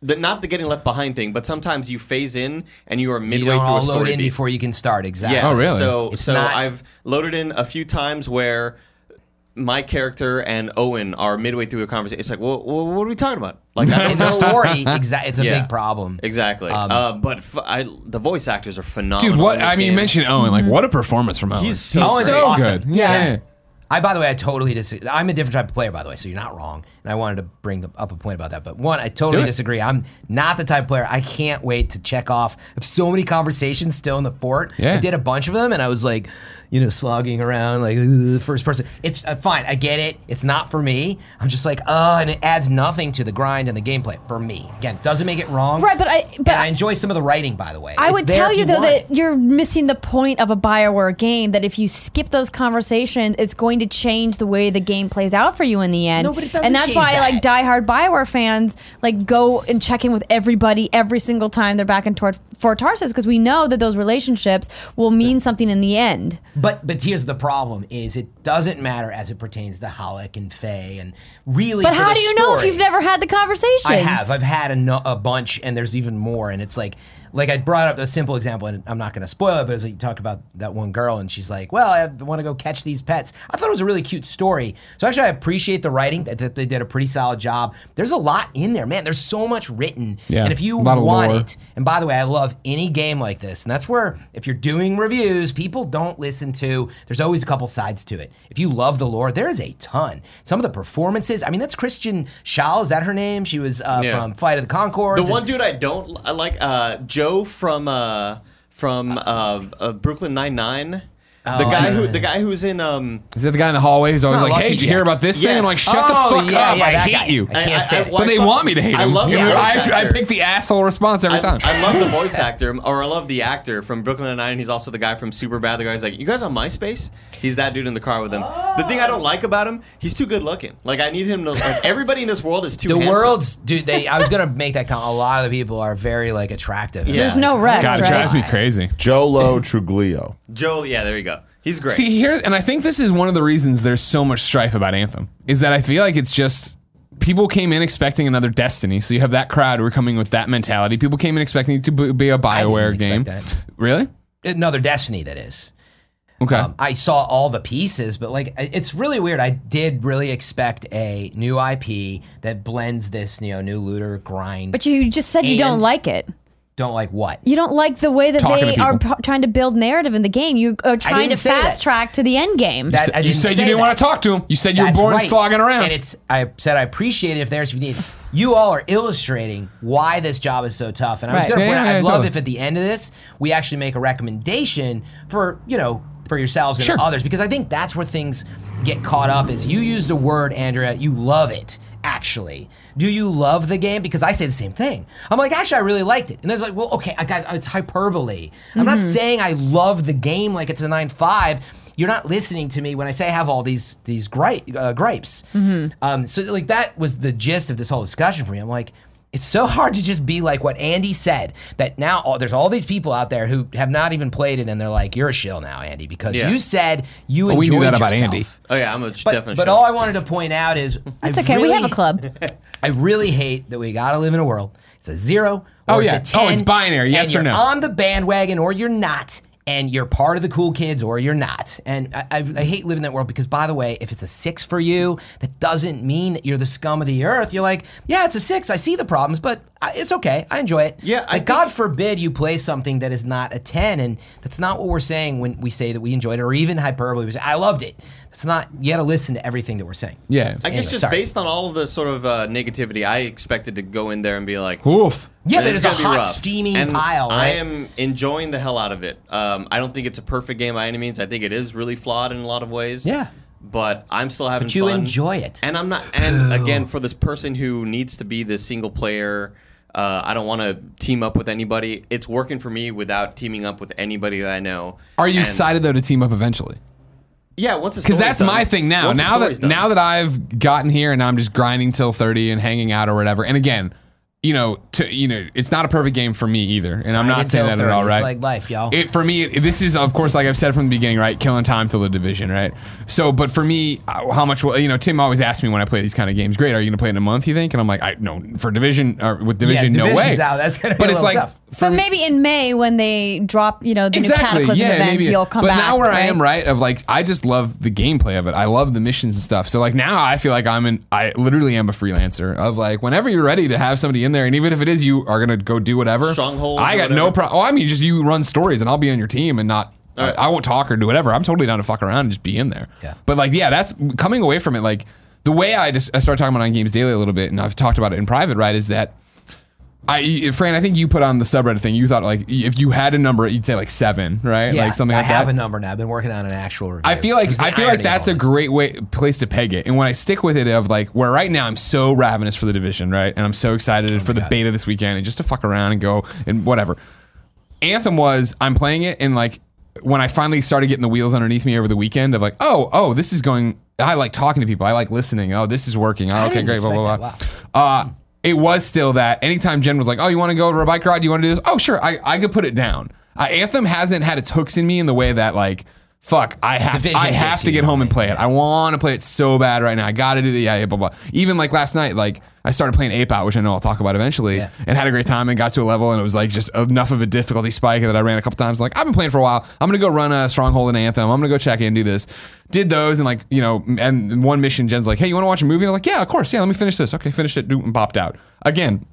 Speaker 5: The, not the getting left behind thing, but sometimes you phase in and you are
Speaker 4: You
Speaker 5: midway
Speaker 4: don't
Speaker 5: through
Speaker 4: all
Speaker 5: a story
Speaker 4: load in
Speaker 5: beat.
Speaker 4: before you can start. Exactly.
Speaker 5: Yeah.
Speaker 2: Oh, really?
Speaker 5: So
Speaker 4: It's
Speaker 5: so
Speaker 4: not-
Speaker 5: I've loaded in a few times where my character and Owen are midway through a conversation. It's like, well, well what are we talking about? Like, I don't
Speaker 4: In the story, <laughs> exactly, it's a
Speaker 5: Yeah.
Speaker 4: big problem.
Speaker 5: Exactly.
Speaker 4: Um,
Speaker 5: uh, but f- I, the voice actors are phenomenal.
Speaker 2: dude. What I mean, you mentioned Owen. Like, what a performance from Owen.
Speaker 5: He's so
Speaker 2: He's
Speaker 4: Owen's
Speaker 2: so
Speaker 4: awesome.
Speaker 2: good. Yeah.
Speaker 3: Yeah.
Speaker 4: I, by the way, I totally disagree. I'm a different type of player, by the way, so you're not wrong. And I wanted to bring up a point about that. But one, I totally disagree. I'm not the type of player. I can't wait to check off. I have so many conversations still in the fort.
Speaker 2: Yeah.
Speaker 4: I did a bunch of them, and I was like, you know, slogging around like the first person. It's uh, fine. I get it. It's not for me. I'm just like, uh, and it adds nothing to the grind and the gameplay for me. Again, doesn't make it wrong.
Speaker 3: Right, but I- but
Speaker 4: I
Speaker 3: I-
Speaker 4: enjoy some of the writing, by the way.
Speaker 3: I
Speaker 4: It's
Speaker 3: would tell
Speaker 4: if
Speaker 3: you though
Speaker 4: want
Speaker 3: that you're missing the point of a Bioware game. That if you skip those conversations, it's going to change the way the game plays out for you in the end.
Speaker 4: No, but it doesn't
Speaker 3: and that's why
Speaker 4: that.
Speaker 3: like diehard Bioware fans like go and check in with everybody every single time they're back in toward Fort Tarsis because we know that those relationships will mean something in the end.
Speaker 4: But but here's the problem: is it doesn't matter as it pertains to Haluk and Faye and really.
Speaker 3: But how do you know if you've never had the conversation?
Speaker 4: I have. I've had a, no, a bunch, and there's even more. And it's like, like I brought up a simple example, and I'm not going to spoil it, but it's like you talk about that one girl, and she's like, "Well, I want to go catch these pets." I thought it was a really cute story. So actually, I appreciate the writing. That, that they did a pretty solid job. There's a lot in there, man. There's so much written,
Speaker 2: Yeah,
Speaker 4: and if you
Speaker 2: a lot of
Speaker 4: want
Speaker 2: lore.
Speaker 4: it, and by the way, I love any game like this, and that's where if you're doing reviews, people don't listen to. There's always a couple sides to it. If you love the lore, there is a ton. Some of the performances. I mean, that's Kristen Schaal. Is that her name? She was uh,
Speaker 5: Yeah.
Speaker 4: from Flight of the Conchords.
Speaker 5: The
Speaker 4: and-
Speaker 5: one dude I don't I like, uh, Joe from uh, from uh, uh, Brooklyn Nine Nine. The
Speaker 4: Oh,
Speaker 5: guy
Speaker 4: yeah.
Speaker 5: who the guy who's in um.
Speaker 2: Is that the guy in the hallway who's always
Speaker 4: not
Speaker 2: like,
Speaker 4: Lucky
Speaker 2: "Hey, did you
Speaker 4: Jack.
Speaker 2: hear about this thing?" I'm like, "Shut
Speaker 4: Oh,
Speaker 2: the fuck
Speaker 4: yeah,
Speaker 2: up!
Speaker 4: yeah,
Speaker 2: I
Speaker 4: that
Speaker 2: hate
Speaker 4: guy.
Speaker 2: you."
Speaker 4: I can't stand it.
Speaker 2: but they want me to hate
Speaker 5: I
Speaker 2: him.
Speaker 5: love the
Speaker 2: I,
Speaker 5: voice
Speaker 2: I, I pick the asshole response every
Speaker 5: I,
Speaker 2: time.
Speaker 5: I love the <laughs> voice actor, or I love the actor from Brooklyn Nine Nine. He's also the guy from Superbad. The guy's like, "You guys on MySpace?" He's that dude in the car with him. The thing I don't like about him, he's too good looking. Like I need him to. Like everybody in this world is too. Good.
Speaker 4: The
Speaker 5: handsome.
Speaker 4: world's dude. They. I was gonna make that comment. A lot of the people are very like attractive.
Speaker 5: Yeah.
Speaker 3: There's no Rex,
Speaker 2: God, it
Speaker 3: right?
Speaker 2: drives me crazy.
Speaker 1: Joe Lo Truglio.
Speaker 5: Joe. Yeah, there you go. He's great.
Speaker 2: See, here's and I think this is one of the reasons there's so much strife about Anthem is that I feel like it's just people came in expecting another Destiny, so you have that crowd who are coming with that mentality. People came in expecting it to be be a Bioware
Speaker 4: expect
Speaker 2: game.
Speaker 4: that.
Speaker 2: Really?
Speaker 4: Another Destiny that is.
Speaker 2: Okay.
Speaker 4: Um, I saw all the pieces, but like it's really weird. I did really expect a new IP that blends this, you know, new looter grind.
Speaker 3: But you just said you don't like it.
Speaker 4: Don't like what?
Speaker 3: You don't like the way that
Speaker 2: Talking to
Speaker 3: they are
Speaker 2: people.
Speaker 3: p- trying to build narrative in the game. You are trying to
Speaker 4: say that.
Speaker 3: fast track to the end game.
Speaker 4: That- I
Speaker 2: you
Speaker 4: didn't
Speaker 2: said
Speaker 4: say
Speaker 2: you didn't
Speaker 4: that.
Speaker 2: want to talk to him. You said you were
Speaker 4: That's
Speaker 2: bored
Speaker 4: right.
Speaker 2: and slogging around.
Speaker 4: And it's I said I appreciate it if there's if you need. You all are illustrating why this job is so tough. And I was
Speaker 3: Right.
Speaker 4: gonna
Speaker 2: Yeah,
Speaker 4: point out,
Speaker 2: yeah,
Speaker 4: I'd
Speaker 2: yeah,
Speaker 4: love
Speaker 2: totally.
Speaker 4: if at the end of this we actually make a recommendation for, you know, for yourselves and
Speaker 2: Sure.
Speaker 4: others. Because I think that's where things get caught up is you use the word, Andrea, you love it. Actually, do you love the game? Because I say the same thing. I'm like, actually, I really liked it. And there's like, well, okay, I guys, it's hyperbole. I'm not saying I love the game like it's a nine five you're not listening to me when I say I have all these these gripe, uh, gripes. Um, so like that was the gist of this whole discussion for me. I'm like, it's so hard to just be like what Andy said. That now all, there's all these people out there who have not even played it, and they're like, "You're a shill now, Andy, because
Speaker 5: Yeah.
Speaker 4: you said you
Speaker 2: Oh, we
Speaker 4: enjoyed
Speaker 2: knew that about
Speaker 4: yourself."
Speaker 2: Andy.
Speaker 5: oh yeah, I'm a
Speaker 4: But,
Speaker 5: definitely.
Speaker 4: but all I wanted to point out is <laughs>
Speaker 3: It's
Speaker 4: I
Speaker 3: okay. we have a club. <laughs>
Speaker 4: I really hate that we gotta live in a world. It's a zero oh, or
Speaker 2: Oh,
Speaker 4: it's
Speaker 2: yeah.
Speaker 4: a ten.
Speaker 2: Oh, it's binary, yes
Speaker 4: and
Speaker 2: or
Speaker 4: you're
Speaker 2: no.
Speaker 4: On the bandwagon or you're not, and you're part of the cool kids or you're not. And I, I, I hate living that world because, by the way, if it's a six for you, that doesn't mean that you're the scum of the earth. You're like, yeah, it's a six. I see the problems, but I, it's okay. I enjoy it.
Speaker 5: Yeah, I
Speaker 4: Like, God forbid you play something that is not a ten, and that's not what we're saying when we say that we enjoyed it, or even hyperbole. We say I loved it. That's not. You got to listen to everything that we're saying.
Speaker 2: yeah.
Speaker 5: I guess just
Speaker 4: sorry.
Speaker 5: based on all of the sort of uh, negativity, I expected to go in there and be like,
Speaker 2: Oof.
Speaker 4: Yeah,
Speaker 5: This
Speaker 4: that
Speaker 5: is
Speaker 4: is a hot,
Speaker 5: rough.
Speaker 4: steaming
Speaker 5: And
Speaker 4: pile.
Speaker 5: I am enjoying the hell out of it. Um, I don't think it's a perfect game by any means. I think it is really flawed in a lot of ways.
Speaker 4: Yeah.
Speaker 5: But I'm still having
Speaker 4: But you
Speaker 5: fun.
Speaker 4: enjoy it.
Speaker 5: And I'm not. And <sighs> again, for this person who needs to be the single player, uh, I don't want to team up with anybody. It's working for me without teaming up with anybody that I know.
Speaker 2: Are you
Speaker 5: And-
Speaker 2: excited though to team up eventually?
Speaker 5: Yeah, once the
Speaker 2: Because that's
Speaker 5: done.
Speaker 2: my thing now. Now that
Speaker 5: done.
Speaker 2: now that I've gotten here and I'm just grinding till 30 and hanging out or whatever. And again, you know, to you know, it's not a perfect game for me either. And I'm not saying that
Speaker 4: Until
Speaker 2: at all,
Speaker 4: 30,
Speaker 2: right?
Speaker 4: It's like life, y'all.
Speaker 2: It for me, it- this is of course, like I've said from the beginning, right? Killing time till the division, right? So, but for me, uh, how much? will- You know, Tim always asks me when I play these kind of games. Great, are you going to play in a month? You think? And I'm like, I no, for division or with division, no way.
Speaker 4: out. That's gonna be
Speaker 2: but
Speaker 4: a
Speaker 2: it's like.
Speaker 4: tough.
Speaker 3: So maybe in May when they drop, you know, the new
Speaker 2: Exactly.
Speaker 3: Cataclysm
Speaker 2: Yeah,
Speaker 3: events,
Speaker 2: maybe.
Speaker 3: you'll come
Speaker 2: but
Speaker 3: back.
Speaker 2: now where I am, right, of like, I just love the gameplay of it. I love the missions and stuff. So like now I feel like I'm in. I literally am a freelancer of like whenever you're ready to have somebody in there, and even if it is you are gonna go do whatever.
Speaker 5: Stronghold.
Speaker 2: I
Speaker 5: or
Speaker 2: got no
Speaker 5: whatever.
Speaker 2: problem. Oh, I mean, just you run stories, and I'll be on your team and not I, I won't talk or do whatever. I'm totally down to fuck around and just be in there.
Speaker 4: Yeah.
Speaker 2: But like, yeah, that's coming away from it. Like the way I just I started talking about on Games Daily a little bit, and I've talked about it in private. Right, is that I, Fran, I think you put on the subreddit thing. You thought like if you had a number, you'd say like seven, right?
Speaker 4: Yeah,
Speaker 2: like something like that.
Speaker 4: I have
Speaker 2: that.
Speaker 4: a number now. I've been working on an actual review.
Speaker 2: I feel like I feel like that's a great way place to peg it. And when I stick with it of like where right now I'm so ravenous for the division, right? And I'm so excited for the
Speaker 4: God.
Speaker 2: beta this weekend and just to fuck around and go and whatever. Anthem was I'm playing it and like when I finally started getting the wheels underneath me over the weekend of like, oh, oh, this is going I like talking to people. I like listening. Oh, this is working. Oh, okay, great, blah, blah, blah.
Speaker 4: expect
Speaker 2: Uh it was still that anytime Jen was like, "Oh, you want to go to a bike ride? You want to do this?" Oh, sure. I, I could put it down. Uh, Anthem hasn't had its hooks in me in the way that like, fuck, I have
Speaker 4: Division
Speaker 2: I have to get home and play it. I want to play it so bad right now. I got to do the yeah, yeah, blah blah. Even like last night, like I started playing Ape Out, which I know I'll talk about eventually,
Speaker 4: Yeah.
Speaker 2: and had a great time and got to a level and it was like just enough of a difficulty spike that I ran a couple times. Like I've been playing for a while. I'm gonna go run a stronghold in Anthem. I'm gonna go check in, do this. Did those and like you know, and one mission, Jen's like, hey, you want to watch a movie? And I'm like, yeah, of course, yeah. Let me finish this. Okay, finish it. And popped out again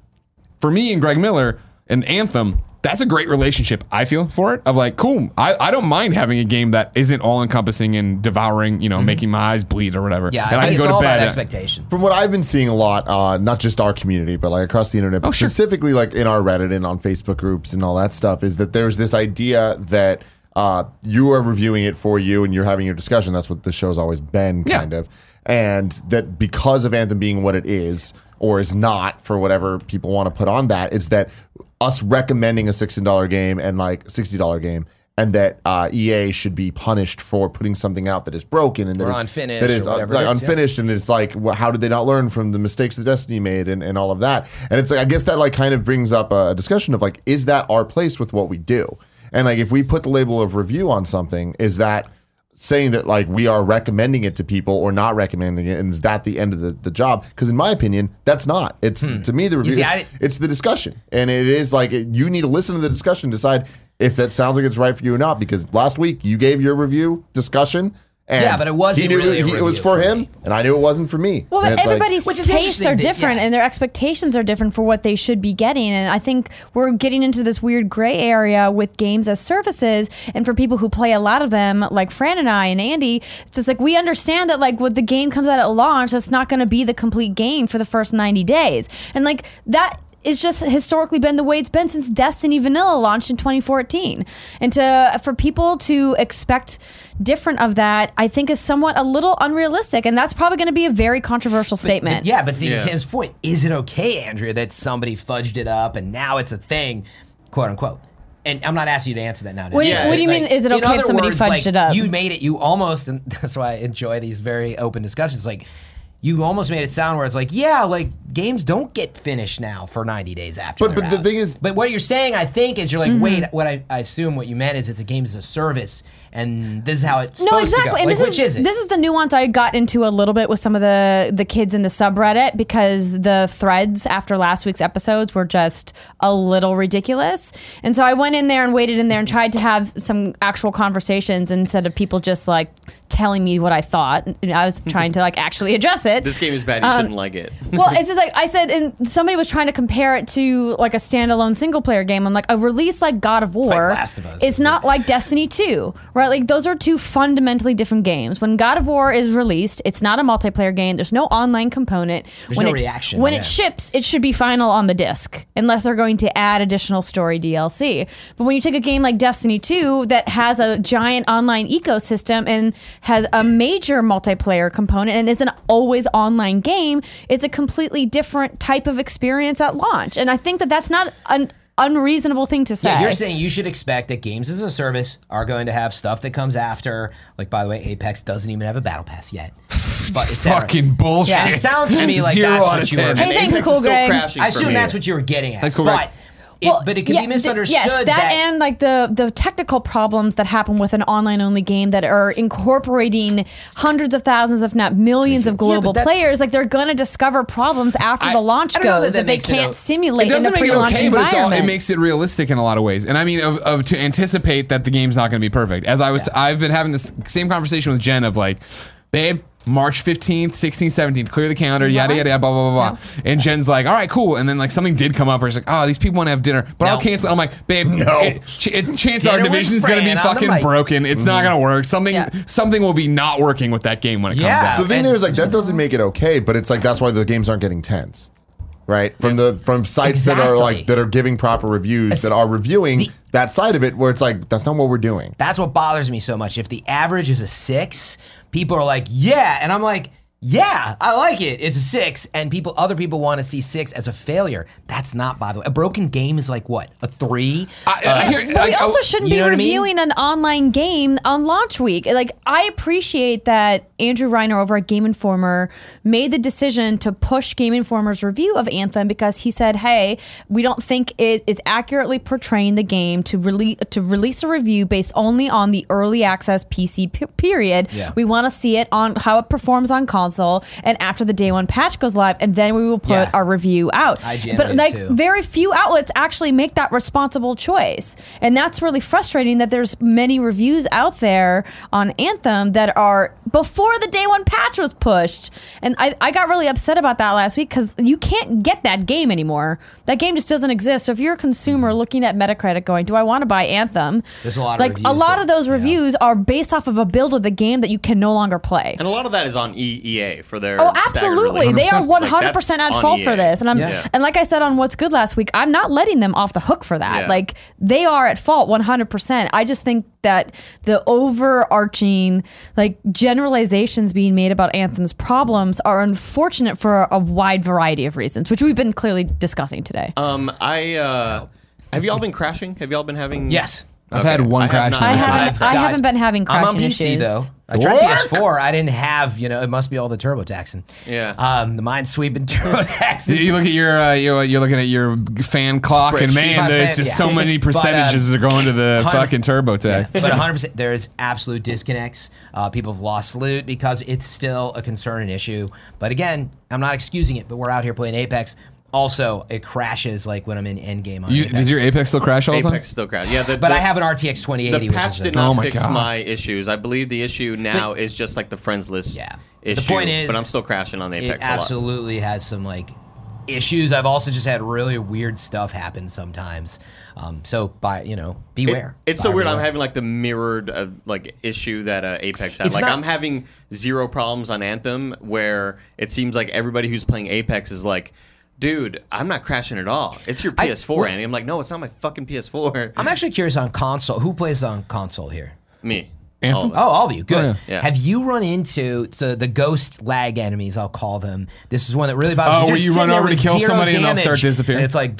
Speaker 2: for me and Greg Miller and Anthem, that's a great relationship, I feel, for it. Of like, cool, I, I don't mind having a game that isn't all encompassing and devouring, you know, making my eyes bleed or whatever.
Speaker 4: Mm-hmm. Yeah,
Speaker 2: and
Speaker 4: I think it's all about
Speaker 2: uh,
Speaker 4: expectation.
Speaker 1: From what I've been seeing a lot, uh, not just our community, but like across the internet, but
Speaker 2: Oh, sure.
Speaker 1: specifically like in our Reddit and on Facebook groups and all that stuff, is that there's this idea that uh, you are reviewing it for you and you're having your discussion. That's what the show's always been,
Speaker 2: Yeah.
Speaker 1: kind of. And that because of Anthem being what it is or is not for whatever people want to put on that, it's that us recommending a $16 game and like $60 game. And that uh, EA should be punished for putting something out that is broken and that
Speaker 4: Or
Speaker 1: is
Speaker 4: unfinished
Speaker 1: that is uh, like,
Speaker 4: is, yeah.
Speaker 1: unfinished, and it's like, well, how did they not learn from the mistakes that Destiny made and, and all of that? And it's like, I guess that like kind of brings up a discussion of like, is that our place with what we do? And like, if we put the label of review on something, is that saying that like we are recommending it to people or not recommending it, and is that the end of the, the job? Because in my opinion, that's not. It's to me the review.
Speaker 4: Hmm. see,
Speaker 1: it's, it's the discussion, and it is like it- you need to listen to the discussion, decide if that sounds like it's right for you or not. Because last week you gave your review discussion. And
Speaker 4: Yeah, but it wasn't
Speaker 1: he knew
Speaker 4: really a
Speaker 1: he- it was for
Speaker 4: for
Speaker 1: him,
Speaker 4: me.
Speaker 1: and I knew it wasn't for me.
Speaker 3: Well,
Speaker 1: And
Speaker 3: but
Speaker 1: it's like-
Speaker 3: everybody's
Speaker 4: Which
Speaker 3: tastes
Speaker 4: interesting
Speaker 3: are
Speaker 4: that-
Speaker 3: different
Speaker 4: yeah.
Speaker 3: and their expectations are different for what they should be getting. And I think we're getting into this weird gray area with games as services. And for people who play a lot of them, like Fran and I and Andy, it's just like we understand that like when the game comes out at launch, that's not going to be the complete game for the first 90 days. And like that it's just historically been the way it's been since Destiny Vanilla launched in 2014. And to for people to expect different of that, I think is somewhat a little unrealistic. And that's probably going to be a very controversial statement.
Speaker 4: But yeah, but see,
Speaker 5: Yeah.
Speaker 4: to Tim's point, is it okay, Andrea, that somebody fudged it up and now it's a thing, quote unquote? And I'm not asking you to answer that now.
Speaker 3: What do you-
Speaker 4: Nancy.
Speaker 3: what do you mean, is it okay if somebody
Speaker 4: words,
Speaker 3: fudged
Speaker 4: like,
Speaker 3: it up?
Speaker 4: You made it. You almost, and <laughs> that's why I enjoy these very open discussions. Like, you almost made it sound where it's like, yeah, like games don't get finished now for 90 days after.
Speaker 1: But- but the
Speaker 4: out.
Speaker 1: thing is-
Speaker 4: but what you're saying, I think, is you're like,
Speaker 3: Mm-hmm.
Speaker 4: wait, what I, I assume what you meant is it's a game as a service, and this is how it's
Speaker 3: No,
Speaker 4: supposed to go.
Speaker 3: exactly. And
Speaker 4: Like,
Speaker 3: this is,
Speaker 4: is
Speaker 3: this is the nuance I got into a little bit with some of the the kids in the subreddit because the threads after last week's episodes were just a little ridiculous. And so I went in there and waited in there and tried to have some actual conversations instead of people just like telling me what I thought. And I was trying to like actually address it.
Speaker 5: This game is bad. You
Speaker 3: Um,
Speaker 5: shouldn't like it. <laughs>
Speaker 3: well, it's just like I said, and somebody was trying to compare it to like a standalone single player game. I'm like, a release like God of War
Speaker 4: Last of Us.
Speaker 3: is not like Destiny 2, right? Like those are two fundamentally different games. When God of War is released, it's not a multiplayer game. There's no online component.
Speaker 4: There's
Speaker 3: when
Speaker 4: no
Speaker 3: it,
Speaker 4: reaction,
Speaker 3: When
Speaker 4: yeah.
Speaker 3: it ships, it should be final on the disc, unless they're going to add additional story DLC. But when you take a game like Destiny 2 that has a giant online ecosystem and has a major multiplayer component and is an always online game, it's a completely different type of experience at launch. And I think that that's not an unreasonable thing to say.
Speaker 4: Yeah, you're saying you should expect that games as a service are going to have stuff that comes after. Like, by the way, Apex doesn't even have a battle pass yet. <laughs> But et cetera.
Speaker 2: Fucking bullshit.
Speaker 3: Yeah.
Speaker 4: It sounds to me <laughs> like
Speaker 2: Zero
Speaker 4: that's what you were.
Speaker 2: 10.
Speaker 3: Hey, thanks,
Speaker 5: Apex
Speaker 3: cool
Speaker 5: is still
Speaker 3: Greg.
Speaker 4: I assume
Speaker 5: me.
Speaker 4: that's what you were getting at.
Speaker 2: Thanks, cool
Speaker 4: but
Speaker 2: Greg.
Speaker 4: It, but it can
Speaker 3: yeah,
Speaker 4: be
Speaker 3: th-
Speaker 4: misunderstood.
Speaker 3: yes, that, and like the the technical problems that happen with an online only game that are incorporating hundreds of thousands, if not millions, of mm-hmm. global
Speaker 4: that's-
Speaker 3: players. Like they're going to discover problems after
Speaker 2: I-
Speaker 3: the launch
Speaker 4: I don't know
Speaker 3: goes
Speaker 4: that that
Speaker 3: that, they can't
Speaker 4: o-
Speaker 3: simulate
Speaker 2: It
Speaker 3: in a
Speaker 2: doesn't make it
Speaker 3: pre-launch
Speaker 2: okay, but it's all, it makes it realistic in a lot of ways. And I mean, of, of to anticipate that the game's not going to be perfect. As I was, I've been having this same conversation with Jen of like, babe, March 15th, 16th, 17th, clear the calendar, yada, yada, yada, blah, blah, blah, blah. And Jen's like, all right, cool. And then like something did come up where she's like, oh, these people want to have dinner, but I'll cancel. I'm like, babe,
Speaker 1: No.
Speaker 2: it, ch- it, chance our
Speaker 4: Dinner with
Speaker 2: division's going to be
Speaker 4: Fran on the
Speaker 2: fucking broken. It's not mm-hmm. going to work. Something,
Speaker 3: Yeah.
Speaker 2: something will be not working with that game when it
Speaker 4: Yeah.
Speaker 2: comes out.
Speaker 1: So the thing
Speaker 4: And-
Speaker 1: there is like that doesn't make it okay, but it's like that's why the games aren't getting tens. Right from the from sites that are like that are giving proper reviews
Speaker 4: Es-
Speaker 1: that are reviewing
Speaker 4: the-
Speaker 1: that side of it where it's like that's not what we're doing.
Speaker 4: That's what bothers me so much. If the average is a six, people are like, yeah. And I'm like, yeah, I like it. It's a six. And people, other people want to see six as a failure. That's not, by the way. A broken game is like what? A three?
Speaker 2: I-
Speaker 4: Uh,
Speaker 2: I hear-
Speaker 3: But we
Speaker 2: I-
Speaker 3: also shouldn't
Speaker 4: you
Speaker 3: be
Speaker 4: know what I mean?
Speaker 3: reviewing an online game on launch week. Like, I appreciate that Andrew Reiner over at Game Informer made the decision to push Game Informer's review of Anthem because he said, "Hey, we don't think it is accurately portraying the game to release to release a review based only on the early access PC p- period.
Speaker 4: Yeah.
Speaker 3: We want to see it on how it performs on console and after the day one patch goes live, and then we will put
Speaker 4: Yeah.
Speaker 3: our review out."
Speaker 4: IGN
Speaker 3: but like
Speaker 4: too.
Speaker 3: very few outlets actually make that responsible choice. And that's really frustrating that there's many reviews out there on Anthem that are before the day one patch was pushed. And I, I got really upset about that last week because you can't get that game anymore. That game just doesn't exist. So if you're a consumer mm-hmm. looking at Metacritic going, do I want to buy Anthem?
Speaker 4: There's a lot of
Speaker 3: like a lot
Speaker 4: that-
Speaker 3: of those
Speaker 4: yeah.
Speaker 3: reviews are based off of a build of the game that you can no longer play.
Speaker 5: And a lot of that is on E- EA for their.
Speaker 3: Oh, absolutely. They are <laughs> 100%
Speaker 5: that's
Speaker 3: at fault
Speaker 5: EA.
Speaker 3: for this. And I'm
Speaker 4: Yeah.
Speaker 3: and like I said on What's Good last week, I'm not letting them off the hook for that.
Speaker 5: Yeah.
Speaker 3: Like they are at fault 100%. I just think that the overarching like generalizations being made about Anthem's problems are unfortunate for a, a wide variety of reasons, which we've been clearly discussing today.
Speaker 5: Um, I uh, have y'all been crashing? Have y'all been having?
Speaker 4: yes.
Speaker 2: I've had one
Speaker 5: I have
Speaker 2: crash.
Speaker 5: not.
Speaker 3: I
Speaker 2: in this
Speaker 3: haven't
Speaker 2: life.
Speaker 4: I've
Speaker 3: I
Speaker 4: got-
Speaker 3: haven't been having
Speaker 4: crashes.
Speaker 3: I'm
Speaker 4: on PC
Speaker 3: issues.
Speaker 4: though. I tried
Speaker 2: Work.
Speaker 4: PS4. I didn't have, you know, it must be all the turbo taxing.
Speaker 5: Yeah.
Speaker 4: Um, the minesweep and <laughs> turbo taxing.
Speaker 2: You look at your, uh, you- you're looking at your fan clock, and man,
Speaker 4: My
Speaker 2: there's
Speaker 4: fan-
Speaker 2: just
Speaker 4: yeah.
Speaker 2: so many
Speaker 4: But, uh,
Speaker 2: percentages are going to the <laughs> fucking turbo tech.
Speaker 4: But 100%, there's absolute disconnects. Uh, people have lost loot because it's still a concern and issue. But again, I'm not excusing it, but we're out here playing Apex. Also, it crashes like when I'm in endgame on
Speaker 2: You,
Speaker 4: Apex.
Speaker 2: does your Apex still crash all the time?
Speaker 5: Apex still crash. Yeah, the,
Speaker 4: but
Speaker 5: the,
Speaker 4: I have an RTX 2080,
Speaker 5: The
Speaker 4: which
Speaker 5: patch
Speaker 4: is a,
Speaker 5: did not
Speaker 2: Oh my
Speaker 5: fix
Speaker 2: God.
Speaker 5: my issues. I believe the issue now is just like the friends list.
Speaker 4: Yeah.
Speaker 5: Issue,
Speaker 4: The point is,
Speaker 5: but I'm still crashing on Apex
Speaker 4: it
Speaker 5: a lot.
Speaker 4: absolutely has some like issues. I've also just had really weird stuff happen sometimes. Um, so by you know,
Speaker 5: It-
Speaker 4: beware.
Speaker 5: it's so
Speaker 4: Buyer
Speaker 5: weird. I'm having like the mirrored uh, like issue that uh, Apex had.
Speaker 4: It's
Speaker 5: like
Speaker 4: not-
Speaker 5: I'm having zero problems on Anthem, where it seems like everybody who's playing Apex is like, "Dude, I'm not crashing at all. It's your PS4."
Speaker 4: well-
Speaker 5: Andy, I'm like, "No, it's not my fucking PS4."
Speaker 4: I'm actually curious on console. Who plays on console here?
Speaker 5: Me.
Speaker 2: Anthem?
Speaker 5: All.
Speaker 4: Oh, all of you. Good.
Speaker 2: Oh, yeah.
Speaker 5: Yeah.
Speaker 4: Have you run into the, the ghost lag enemies, I'll call them? This is one that really bothers
Speaker 2: Oh,
Speaker 4: me. They're
Speaker 2: where you
Speaker 4: sitting
Speaker 2: run over to
Speaker 4: with
Speaker 2: kill
Speaker 4: zero
Speaker 2: somebody and they'll
Speaker 4: damage,
Speaker 2: start disappearing?
Speaker 4: And it's like,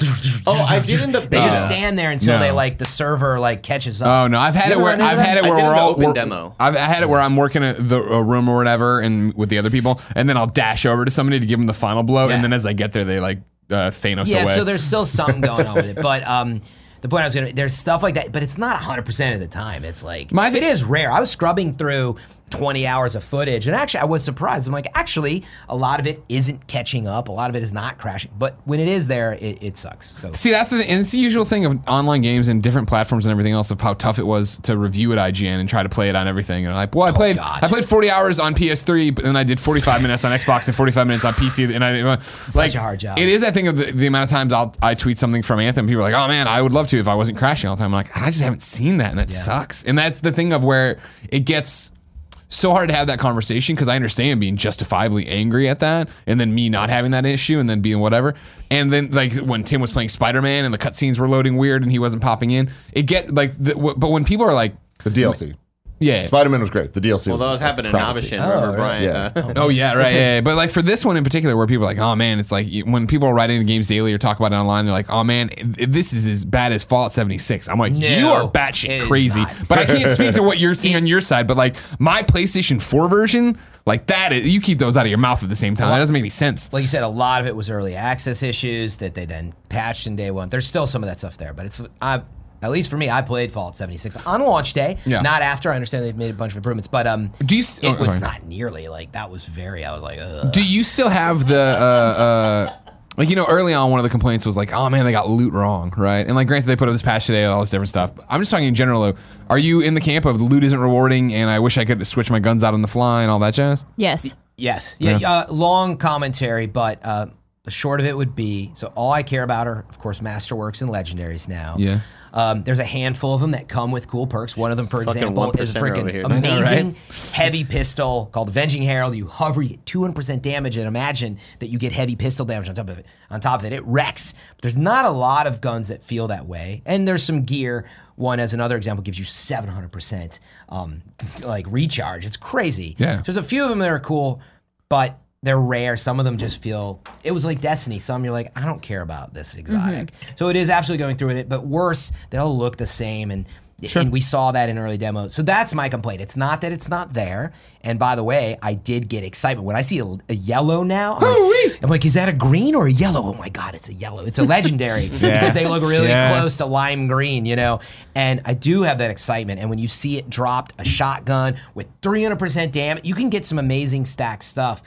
Speaker 5: Oh, <laughs> I did in the <laughs>
Speaker 4: They just stand there until
Speaker 2: No.
Speaker 4: they like the server like catches up.
Speaker 2: Oh no, I've had
Speaker 4: You
Speaker 2: it where I've had it where we're all
Speaker 5: open demo.
Speaker 2: I've had it where I'm working at the a room or whatever, and with the other people, and then I'll dash over to somebody to give them the final blow,
Speaker 4: Yeah.
Speaker 2: and then as I get there, they like uh, Thanos
Speaker 4: Yeah,
Speaker 2: away.
Speaker 4: so there's still something going on with it. <laughs> But um, the point I was gonna there's stuff like that, but it's not 100 percent of the time. It's like
Speaker 2: My thi-
Speaker 4: it is rare. I was scrubbing through 20 hours of footage, and actually I was surprised. I'm like, actually, a lot of it isn't catching up. A lot of it is not crashing. But when it is there, it, it sucks. So
Speaker 2: See, that's the it's the usual thing of online games and different platforms and everything else of how tough it was to review at IGN and try to play it on everything. And I'm like, well, I oh, played
Speaker 4: Oh, God.
Speaker 2: I played 40 hours on PS3, but then I did 45 minutes on Xbox and 45 minutes on PC, and I uh, didn't like
Speaker 4: a hard job.
Speaker 2: It is, I think, of the, the amount of times I'll I tweet something from Anthem. People are like, oh man, I would love to if I wasn't crashing all the time. I'm like, I just haven't seen that, and that
Speaker 4: Yeah.
Speaker 2: sucks. And that's the thing of where it gets so hard to have that conversation because I understand being justifiably angry at that, and then me not having that issue, and then being whatever. And then like when Tim was playing Spider Man and the cutscenes were loading weird and he wasn't popping in, it get like. The, but when people are like,
Speaker 1: The DLC.
Speaker 2: Yeah,
Speaker 1: Spider Man was great. The DLC
Speaker 5: Well,
Speaker 1: was
Speaker 5: that was happening in
Speaker 1: travesty.
Speaker 5: Abishin. Remember,
Speaker 4: Oh,
Speaker 5: Brian?
Speaker 1: yeah.
Speaker 5: Uh, <laughs>
Speaker 2: Oh yeah, right. Yeah, yeah. But like for this one in particular, where people are like, "Oh man," it's like when people are writing the games daily or talk about it online, they're like, "Oh man, this is as bad as Fallout 76." I'm like,
Speaker 4: No,
Speaker 2: "You are
Speaker 4: it
Speaker 2: batshit crazy." But I <laughs> can't speak to what you're seeing on your side. But like my PlayStation 4 version, like that, is, you keep those out of your mouth at the same time. That doesn't make any sense.
Speaker 4: like you said, a lot of it was early access issues that they then patched in day one. There's still some of that stuff there, but it's I, at least for me, I played Fallout 76 on launch day,
Speaker 2: Yeah.
Speaker 4: not after. I understand they've made a bunch of improvements, but um,
Speaker 2: Do you s-
Speaker 4: it
Speaker 2: oh,
Speaker 4: was
Speaker 2: sorry.
Speaker 4: not nearly like that. Was very. I was like, Ugh.
Speaker 2: Do you still have the uh, uh, like you know early on one of the complaints was like oh man they got loot wrong right and like granted they put up this patch today all this different stuff I'm just talking in general though are you in the camp of the loot isn't rewarding and I wish I could switch my guns out on the fly and all that jazz
Speaker 3: Yes.
Speaker 4: Yes. Yeah. Uh, long commentary, but uh, the short of it would be so all I care about are, of course, Masterworks and Legendaries now.
Speaker 2: Yeah.
Speaker 4: Um, there's a handful of them that come with cool perks. One of them, for
Speaker 5: Fucking
Speaker 4: example, is a
Speaker 5: 1% over
Speaker 4: freaking
Speaker 5: here. <laughs>
Speaker 4: amazing heavy pistol called Avenging Herald. You hover, you get 200% damage, and imagine that you get heavy pistol damage on top of it. On top of it, it wrecks. But there's not a lot of guns that feel that way, and there's some gear. One, as another example, gives you 700% um, like recharge. It's crazy.
Speaker 2: Yeah.
Speaker 4: So there's a few of them that are cool, but they're rare. Some of them just feel it was like Destiny. Some you're like, I don't care about this mm-hmm. exotic. So it is absolutely going through it. But worse, they'll look the same and. And we saw that in early demos. So that's my complaint. It's not that it's not there. And by the way, I did get excitement. When I see a, a yellow now, I'm like, I'm like, is that a green or a yellow? Oh my God, it's a yellow. It's a <laughs> legendary because they look really
Speaker 2: Yeah.
Speaker 4: close to lime green, you know? And I do have that excitement. And when you see it dropped, a shotgun with 300% damage, you can get some amazing stack stuff,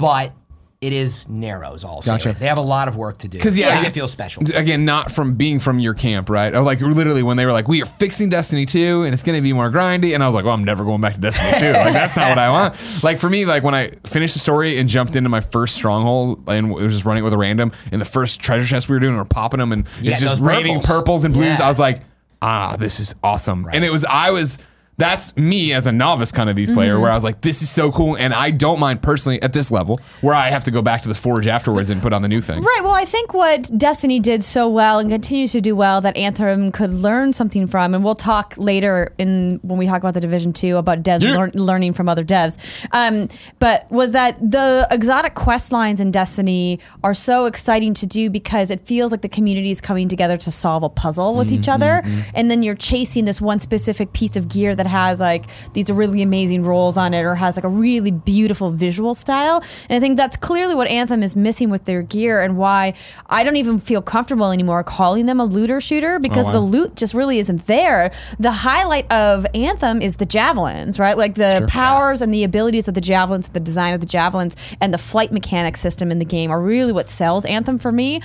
Speaker 4: but it is narrows also.
Speaker 2: Gotcha.
Speaker 4: They have a lot of work to do.
Speaker 2: Because yeah, I-
Speaker 4: it feel special.
Speaker 2: Again, not from being from your camp, right? Or like literally when they were like, "We are fixing Destiny 2 and it's going to be more grindy," and I was like, "Well, I'm never going back to Destiny 2. Like that's not what I want." <laughs> Like for me, like when I finished the story and jumped into my first stronghold and was just running with a random, and the first treasure chest we were doing, we were popping them, and
Speaker 4: Yeah,
Speaker 2: it's just raining
Speaker 4: purples.
Speaker 2: purples and blues.
Speaker 4: Yeah.
Speaker 2: I was like, "Ah, this is awesome!" And it was I was. That's me as a novice kind of these player,
Speaker 3: Mm-hmm.
Speaker 2: where I was like, "This is so cool," and I don't mind personally at this level where I have to go back to the forge afterwards and put on the new thing.
Speaker 3: Right. Well, I think what Destiny did so well and continues to do well that Anthem could learn something from, and we'll talk later in when we talk about the Division Two about devs
Speaker 2: Yeah.
Speaker 3: learn, learning from other devs. Um, but was that the exotic quest lines in Destiny are so exciting to do because it feels like the community is coming together to solve a puzzle with each other, and then you're chasing this one specific piece of gear that has like these really amazing rolls on it or has like a really beautiful visual style. And I think that's clearly what Anthem is missing with their gear and why I don't even feel comfortable anymore calling them a looter shooter because oh,
Speaker 2: wow.
Speaker 3: the loot just really isn't there. The highlight of Anthem is the javelins, right? Like the powers and the abilities of the javelins, the design of the javelins, and the flight mechanic system in the game are really what sells Anthem for me.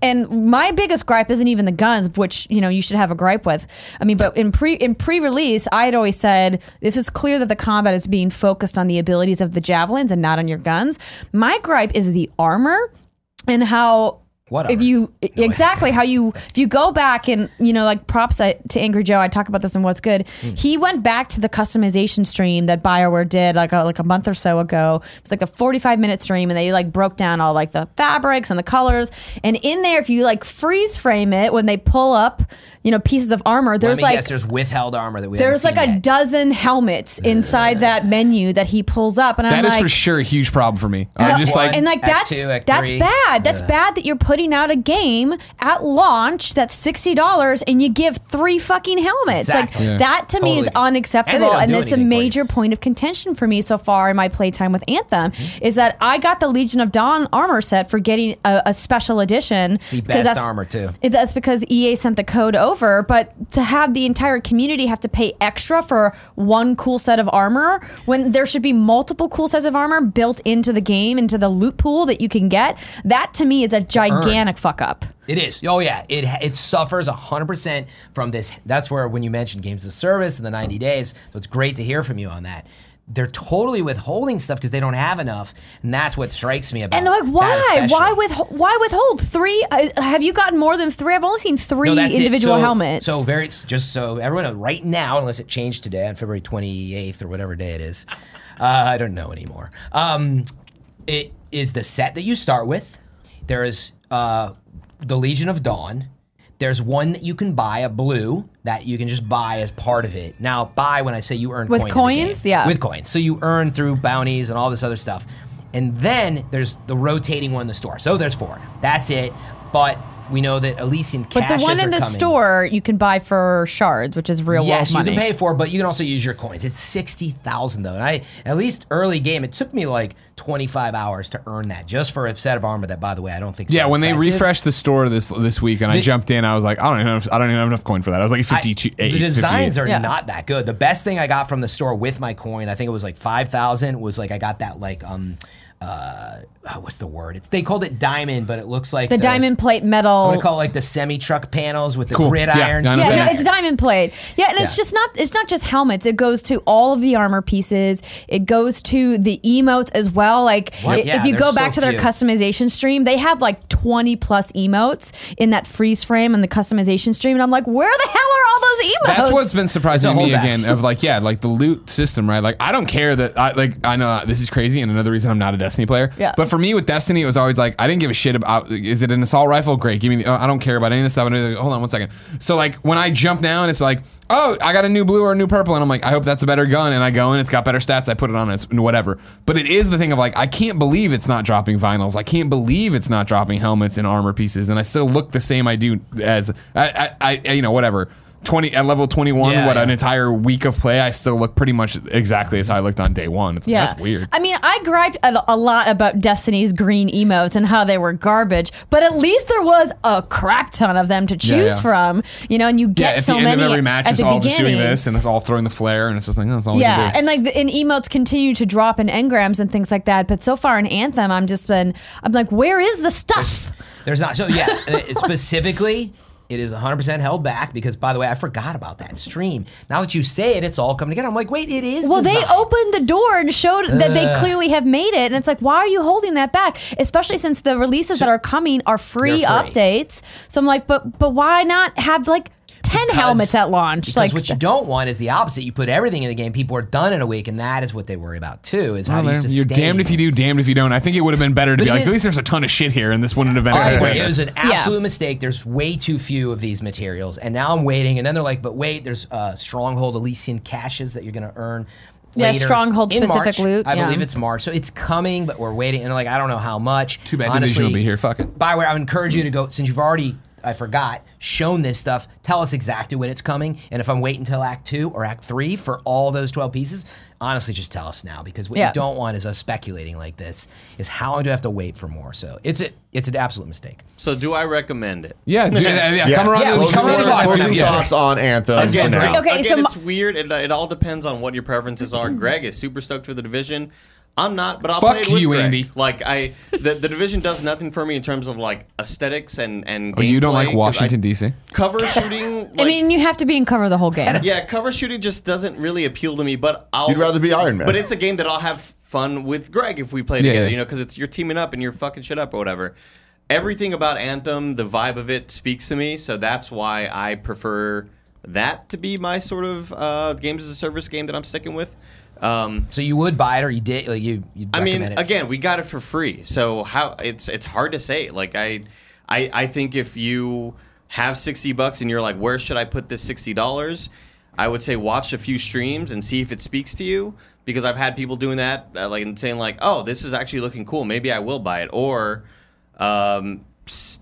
Speaker 3: And my biggest gripe isn't even the guns, which you know you should have a gripe with. I mean, but in pre in pre release, I had always said this is clear that the combat is being focused on the abilities of the javelins and not on your guns. My gripe is the armor and how
Speaker 4: What
Speaker 3: if you exactly how you if you go back and you know like props I- to Angry Joe I talk about this in what's good. Hmm. He went back to the customization stream that Bioware did like a, like a month or so ago. It's like a 45 minute stream and they like broke down all like the fabrics and the colors. And in there if you like freeze frame it when they pull up you know pieces of armor
Speaker 4: Let
Speaker 3: there's
Speaker 4: me
Speaker 3: like
Speaker 4: guess, there's withheld armor that we
Speaker 3: there's
Speaker 4: haven't
Speaker 3: like
Speaker 4: seen
Speaker 3: a
Speaker 4: yet.
Speaker 3: dozen helmets inside that menu that he pulls up and
Speaker 2: That
Speaker 3: I'm
Speaker 2: is
Speaker 3: like
Speaker 2: for sure a huge problem for me. I'm just like,
Speaker 3: and like that's
Speaker 4: two,
Speaker 3: that's
Speaker 4: three.
Speaker 3: bad. That's bad that you're putting out a game at launch that's sixty dollars and you give three fucking helmets.
Speaker 4: Exactly.
Speaker 3: Like
Speaker 4: Yeah.
Speaker 3: that to me is unacceptable,
Speaker 4: And
Speaker 3: and, it's a
Speaker 4: anything for you.
Speaker 3: major point of contention for me so far in my playtime with Anthem. Mm-hmm. Is that I got the Legion of Dawn armor set for getting a, a special edition.
Speaker 4: the
Speaker 3: 'cause
Speaker 4: best armor too.
Speaker 3: it- That's because EA sent the code over, but to have the entire community have to pay extra for one cool set of armor when there should be multiple cool sets of armor built into the game, into the loot pool that you can get, that to me is a gigantic fuck up.
Speaker 4: It is. Oh yeah, it it suffers hundred percent from this. That's where when you mentioned games of service and the ninety days, so it's great to hear from you on that. They're totally withholding stuff because they don't have enough, and that's what strikes me about.
Speaker 3: And like, why? Why with why withhold three? Uh, have you gotten more than three? I've only seen three
Speaker 4: No,
Speaker 3: individual
Speaker 4: So-
Speaker 3: helmets.
Speaker 4: So very just so everyone knows, right now, unless it changed today on February 28th or whatever day it is, uh, I don't know anymore. Um, it is the set that you start with. There is uh, the Legion of Dawn. There's one that you can buy, a blue that you can just buy as part of it. Now, buy when I say you earn
Speaker 3: With
Speaker 4: coin
Speaker 3: coins? Yeah.
Speaker 4: with coins. So you earn through bounties and all this other stuff. And then there's the rotating one in the store. So there's four. That's it. But we know that Elysian
Speaker 3: but
Speaker 4: caches
Speaker 3: the case. But the one in the
Speaker 4: coming.
Speaker 3: store you can buy for shards, which is real
Speaker 4: Yes,
Speaker 3: world
Speaker 4: you can pay for it, but you can also use your coins. It's sixty thousand though, and I at least early game. It took me like twenty five hours to earn that just for a set of armor. That, by the way, I don't think.
Speaker 2: yeah, when they refreshed the store this this week and I jumped in, I was like, I don't even have, I don't even have enough coin for that. I was like
Speaker 4: I-
Speaker 2: 58.
Speaker 4: the designs
Speaker 2: 58.
Speaker 4: are
Speaker 3: Yeah.
Speaker 4: not that good. The best thing I got from the store with my coin, I think it was like five thousand. Was like I got that like um. Uh, oh, what's the word? It's, they called it diamond, but it looks like
Speaker 3: The diamond plate metal.
Speaker 4: I'm gonna call it like the semi truck panels with the
Speaker 2: Cool.
Speaker 4: gridiron.
Speaker 2: Yeah,
Speaker 3: Yeah, no, it's diamond plate. Yeah, and it's just not it's not just helmets. It goes to all of the armor pieces. It goes to the emotes as well. Like
Speaker 4: What?
Speaker 3: i-
Speaker 4: Yeah,
Speaker 3: if you
Speaker 4: there's
Speaker 3: go
Speaker 4: so
Speaker 3: back to their
Speaker 4: few.
Speaker 3: customization stream, they have like 20 plus emotes in that freeze frame and the customization stream and I'm like, "Where the hell are all those emotes?"
Speaker 2: That's what's been surprising
Speaker 4: It's
Speaker 2: me
Speaker 4: holdback.
Speaker 2: again. Of like, yeah, like the loot system, right? Like, I don't care that. I like. I know this is crazy, and another reason I'm not a Destiny player.
Speaker 3: Yeah.
Speaker 2: But for me with Destiny, it was always like I didn't give a shit about. Is it an assault rifle? Great, give me. The, oh, I don't care about any of this stuff. And like, hold on one second. So like when I jump down, it's like, oh, I got a new blue or a new purple, and I'm like, I hope that's a better gun. And I go in, it's got better stats. I put it on, it's whatever. But it is the thing of like, I can't believe it's not dropping vinyls. I can't believe it's not dropping helmets and armor pieces, and I still look the same I do as I, I, I you know, whatever. 20 at level 21
Speaker 4: Yeah,
Speaker 2: what
Speaker 4: yeah.
Speaker 2: an entire week of play i still look pretty much exactly as i looked on day one it's
Speaker 3: Yeah,
Speaker 2: that's weird
Speaker 3: I mean, I griped a, a lot about Destiny's green emotes and how they were garbage, but at least there was a crap ton of them to choose
Speaker 2: yeah.
Speaker 3: from. You know, and you
Speaker 2: yeah
Speaker 3: get
Speaker 2: at
Speaker 3: so
Speaker 2: the end
Speaker 3: many
Speaker 2: of every match
Speaker 3: at
Speaker 2: it's
Speaker 3: the
Speaker 2: all
Speaker 3: beginning.
Speaker 2: just doing this and it's all throwing the flare and it's just like oh, that's all
Speaker 3: Yeah, and like the, and emotes continue to drop in engrams and things like that. But so far in Anthem, I'm just been I'm like, where is the stuff?
Speaker 4: There's not. So yeah, <laughs> uh, specifically, it is 100% held back because, by the way, I forgot about that stream. Now that you say it, it's all coming together. I'm like, wait, it is.
Speaker 3: Well, they opened the door and showed that they clearly have made it, and it's like, why are you holding that back? Especially since the releases that are coming are free,
Speaker 4: free.
Speaker 3: updates. So I'm like, but but why not have like ten
Speaker 4: Because-
Speaker 3: helmets at launch?
Speaker 4: Because
Speaker 3: Like
Speaker 4: what you don't want is the opposite. You put everything in the game, people are done in a week, and that is what they worry about too. Is how
Speaker 2: Well,
Speaker 4: you
Speaker 2: there- you're damned if you do damned if you don't i think it would have been better to
Speaker 4: But
Speaker 2: be like
Speaker 4: is-
Speaker 2: at least there's a ton of shit here and this wouldn't have been
Speaker 4: I
Speaker 2: a
Speaker 4: agree. It was an absolute mistake. There's way too few of these materials, and now I'm waiting. And then they're like, "But wait, there's uh, Stronghold Elysian caches that you're going to earn."
Speaker 3: Yeah,
Speaker 4: later
Speaker 3: Stronghold
Speaker 4: in
Speaker 3: specific
Speaker 4: March.
Speaker 3: loot,
Speaker 4: I
Speaker 3: yeah.
Speaker 4: believe it's March, so it's coming, but we're waiting. And like, I don't know how much.
Speaker 2: Too bad
Speaker 4: Honestly,
Speaker 2: Division will be here. Fuck it.
Speaker 4: Bioware, I would encourage you to go since you've already. I forgot. Shown this stuff. Tell us exactly when it's coming, and if I'm waiting until Act Two or Act Three for all those twelve pieces, honestly, just tell us now because what
Speaker 3: Yeah.
Speaker 4: you don't want is us speculating like this. Is how long do I have to wait for more? So it's a, it's an absolute mistake.
Speaker 5: So do I recommend it?
Speaker 2: yeah, dude, <laughs> yeah, yeah,
Speaker 1: Yes.
Speaker 2: come around
Speaker 4: Yeah,
Speaker 2: to the-
Speaker 1: Closing,
Speaker 2: come around to the
Speaker 1: thoughts- closing
Speaker 2: Yeah.
Speaker 1: thoughts on Anthem for now.
Speaker 3: Okay,
Speaker 5: again,
Speaker 3: so
Speaker 5: it's
Speaker 3: my-
Speaker 5: weird. It, it all depends on what your preferences are. Greg is super stoked for the division. I'm not, but I'll
Speaker 2: Fuck
Speaker 5: play it with
Speaker 2: you,
Speaker 5: Greg.
Speaker 2: Andy.
Speaker 5: Like I, the, the division does nothing for me in terms of like aesthetics and and.
Speaker 2: Oh, you don't
Speaker 5: gameplay,
Speaker 2: like
Speaker 5: 'cause
Speaker 2: Washington D.C.
Speaker 5: Cover shooting. <laughs>
Speaker 3: I mean, you have to be in cover the whole game.
Speaker 5: yeah, cover shooting just doesn't really appeal to me. But I'll.
Speaker 1: You'd rather be Iron Man.
Speaker 5: But it's a game that I'll have fun with Greg if we play
Speaker 2: Yeah,
Speaker 5: together.
Speaker 2: yeah.
Speaker 5: You know, because it's you're teaming up and you're fucking shit up or whatever. Everything about Anthem, the vibe of it speaks to me. So that's why I prefer that to be my sort of uh, games as a service game that I'm sticking with. Um,
Speaker 4: So you would buy it, or you did? Like you,
Speaker 5: I mean, again, we got it for free, so how it's it's hard to say. Like I, I, I think if you have sixty bucks and you're like, where should I put this sixty dollars? I would say watch a few streams and see if it speaks to you because I've had people doing that, uh, like and saying like, oh, this is actually looking cool. Maybe I will buy it, or um,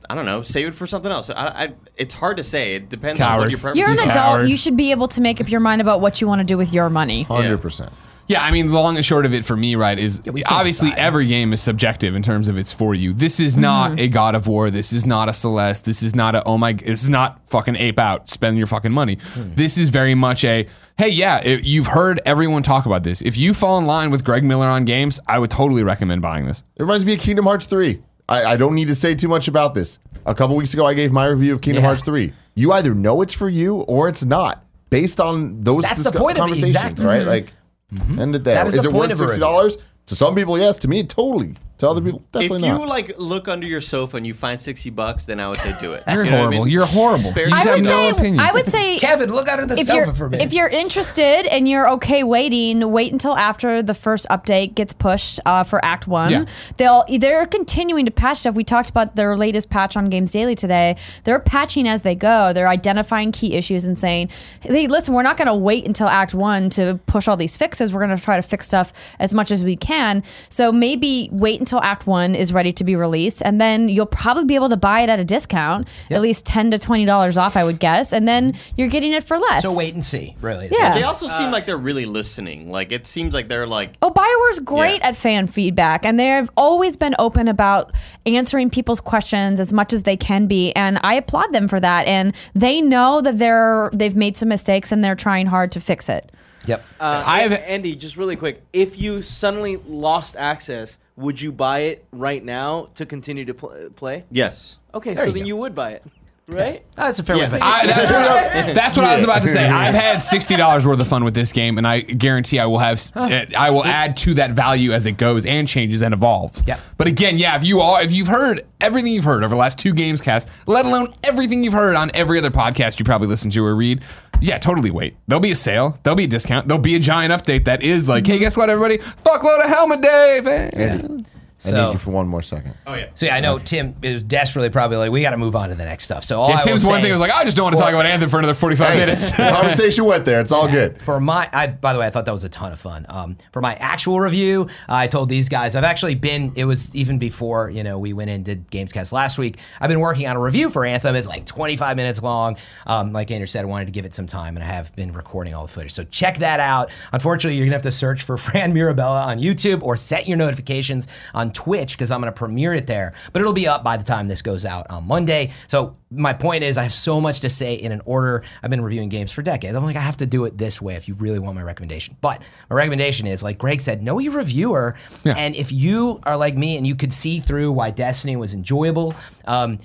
Speaker 5: I don't know, save it for something else. I, I, it's hard to say. It depends on what your preference.
Speaker 3: You're an
Speaker 2: You
Speaker 3: adult.
Speaker 2: coward.
Speaker 3: You should be able to make up your mind about what you want to do with your money.
Speaker 1: Hundred percent.
Speaker 2: Yeah, I mean, the long and short of it for me, right, is
Speaker 4: we can't
Speaker 2: obviously
Speaker 4: decide.
Speaker 2: every game is subjective in terms of it's for you. This is not mm-hmm. a God of War. This is not a Celeste. This is not a oh my. This is not fucking ape out. Spend your fucking money. Hmm. This is very much a hey, yeah. If you've heard everyone talk about this. If you fall in line with Greg Miller on games, I would totally recommend buying this.
Speaker 1: It reminds me of Kingdom Hearts 3. I, I don't need to say too much about this. A couple weeks ago, I gave my review of Kingdom
Speaker 4: Yeah.
Speaker 1: Hearts 3. You either know it's for you or it's not, based on those
Speaker 4: That's the
Speaker 1: discu-
Speaker 4: point of it,
Speaker 1: conversations,
Speaker 4: exactly.
Speaker 1: right? Mm-hmm. Like, end it there.
Speaker 4: That is
Speaker 1: is
Speaker 4: the
Speaker 1: it
Speaker 4: point
Speaker 1: worth sixty dollars? To some people, yes. To me, totally. To other people,
Speaker 5: if
Speaker 1: definitely
Speaker 5: you
Speaker 1: not.
Speaker 5: like look under your sofa and you find sixty bucks, then I would say do it.
Speaker 2: You're
Speaker 5: You know what I
Speaker 2: horrible.
Speaker 5: mean?
Speaker 2: You're horrible.
Speaker 5: Spare
Speaker 2: You
Speaker 3: I
Speaker 2: just have
Speaker 3: would
Speaker 2: no
Speaker 3: say.
Speaker 2: opinions.
Speaker 3: I would say. <laughs>
Speaker 4: Kevin, look under the
Speaker 3: if
Speaker 4: sofa
Speaker 3: you're,
Speaker 4: for me.
Speaker 3: if you're interested and you're okay waiting, wait until after the first update gets pushed uh, for Act One.
Speaker 2: Yeah.
Speaker 3: They'll they're continuing to patch stuff. We talked about their latest patch on Games Daily today. They're patching as they go. They're identifying key issues and saying, "Hey, listen, we're not going to wait until Act One to push all these fixes. We're going to try to fix stuff as much as we can. So maybe wait until Act One is ready to be released, and then you'll probably be able to buy it at a discount, at least ten to twenty dollars off, I would guess, and then you're getting it for less.
Speaker 4: so wait and see. Really.
Speaker 3: Yeah.
Speaker 5: They also seem like they're really listening. Like it seems like they're like
Speaker 3: Oh, Bioware's great
Speaker 5: Yeah.
Speaker 3: at fan feedback, and they've always been open about answering people's questions as much as they can be, and I applaud them for that. And they know that they're they've made some mistakes, and they're trying hard to fix it.
Speaker 4: Yep.
Speaker 6: Uh,
Speaker 2: I have-
Speaker 6: Andy, just really quick. If you suddenly lost access, would you buy it right now to continue to pl- play?
Speaker 5: Yes.
Speaker 6: Okay,
Speaker 4: There
Speaker 6: so
Speaker 4: you
Speaker 6: then
Speaker 4: go.
Speaker 6: you would buy it, right? <laughs>
Speaker 4: That's a fair way.
Speaker 5: Yeah.
Speaker 4: to think.
Speaker 2: I, that's what, I, that's what I was about to say. I've had <laughs> sixty dollars worth of fun with this game, and I guarantee I will have. I will add to that value as it goes and changes and evolves.
Speaker 4: Yep.
Speaker 2: But again, yeah, if you are, if you've heard everything you've heard over the last two games cast, let alone everything you've heard on every other podcast you probably listen to or read, yeah, totally wait. There'll be a sale. There'll be a discount. There'll be a giant update that is like, hey, guess what, everybody? Fuckload of helmet day.
Speaker 1: Andy, I
Speaker 4: So-
Speaker 1: need you for one more second.
Speaker 5: Oh yeah.
Speaker 4: So yeah, I know Tim is desperately probably like, we got to move on to the next stuff. So all
Speaker 2: Yeah,
Speaker 4: I
Speaker 2: Tim's one thing was like, I just don't want to talk about Anthem for another forty-five minutes.
Speaker 1: the conversation went there. It's all good.
Speaker 4: For my, I, by the way, I thought that was a ton of fun. Um, for my actual review, I told these guys I've actually been. It was even before you know we went in and did Gamescast last week. I've been working on a review for Anthem. It's like 25 minutes long. Um, like Andrew said, I wanted to give it some time, and I have been recording all the footage. So check that out. Unfortunately, you're gonna have to search for <laughs> Fran Mirabella on YouTube or set your notifications on Twitch because I'm gonna premiere it there. But it'll be up by the time this goes out on Monday. So my point is, I have so much to say in an order. I've been reviewing games for decades. I'm like, I have to do it this way if you really want my recommendation. But my recommendation is, like Greg said, know your reviewer.
Speaker 2: Yeah.
Speaker 4: And if you are like me and you could see through why Destiny was enjoyable, um,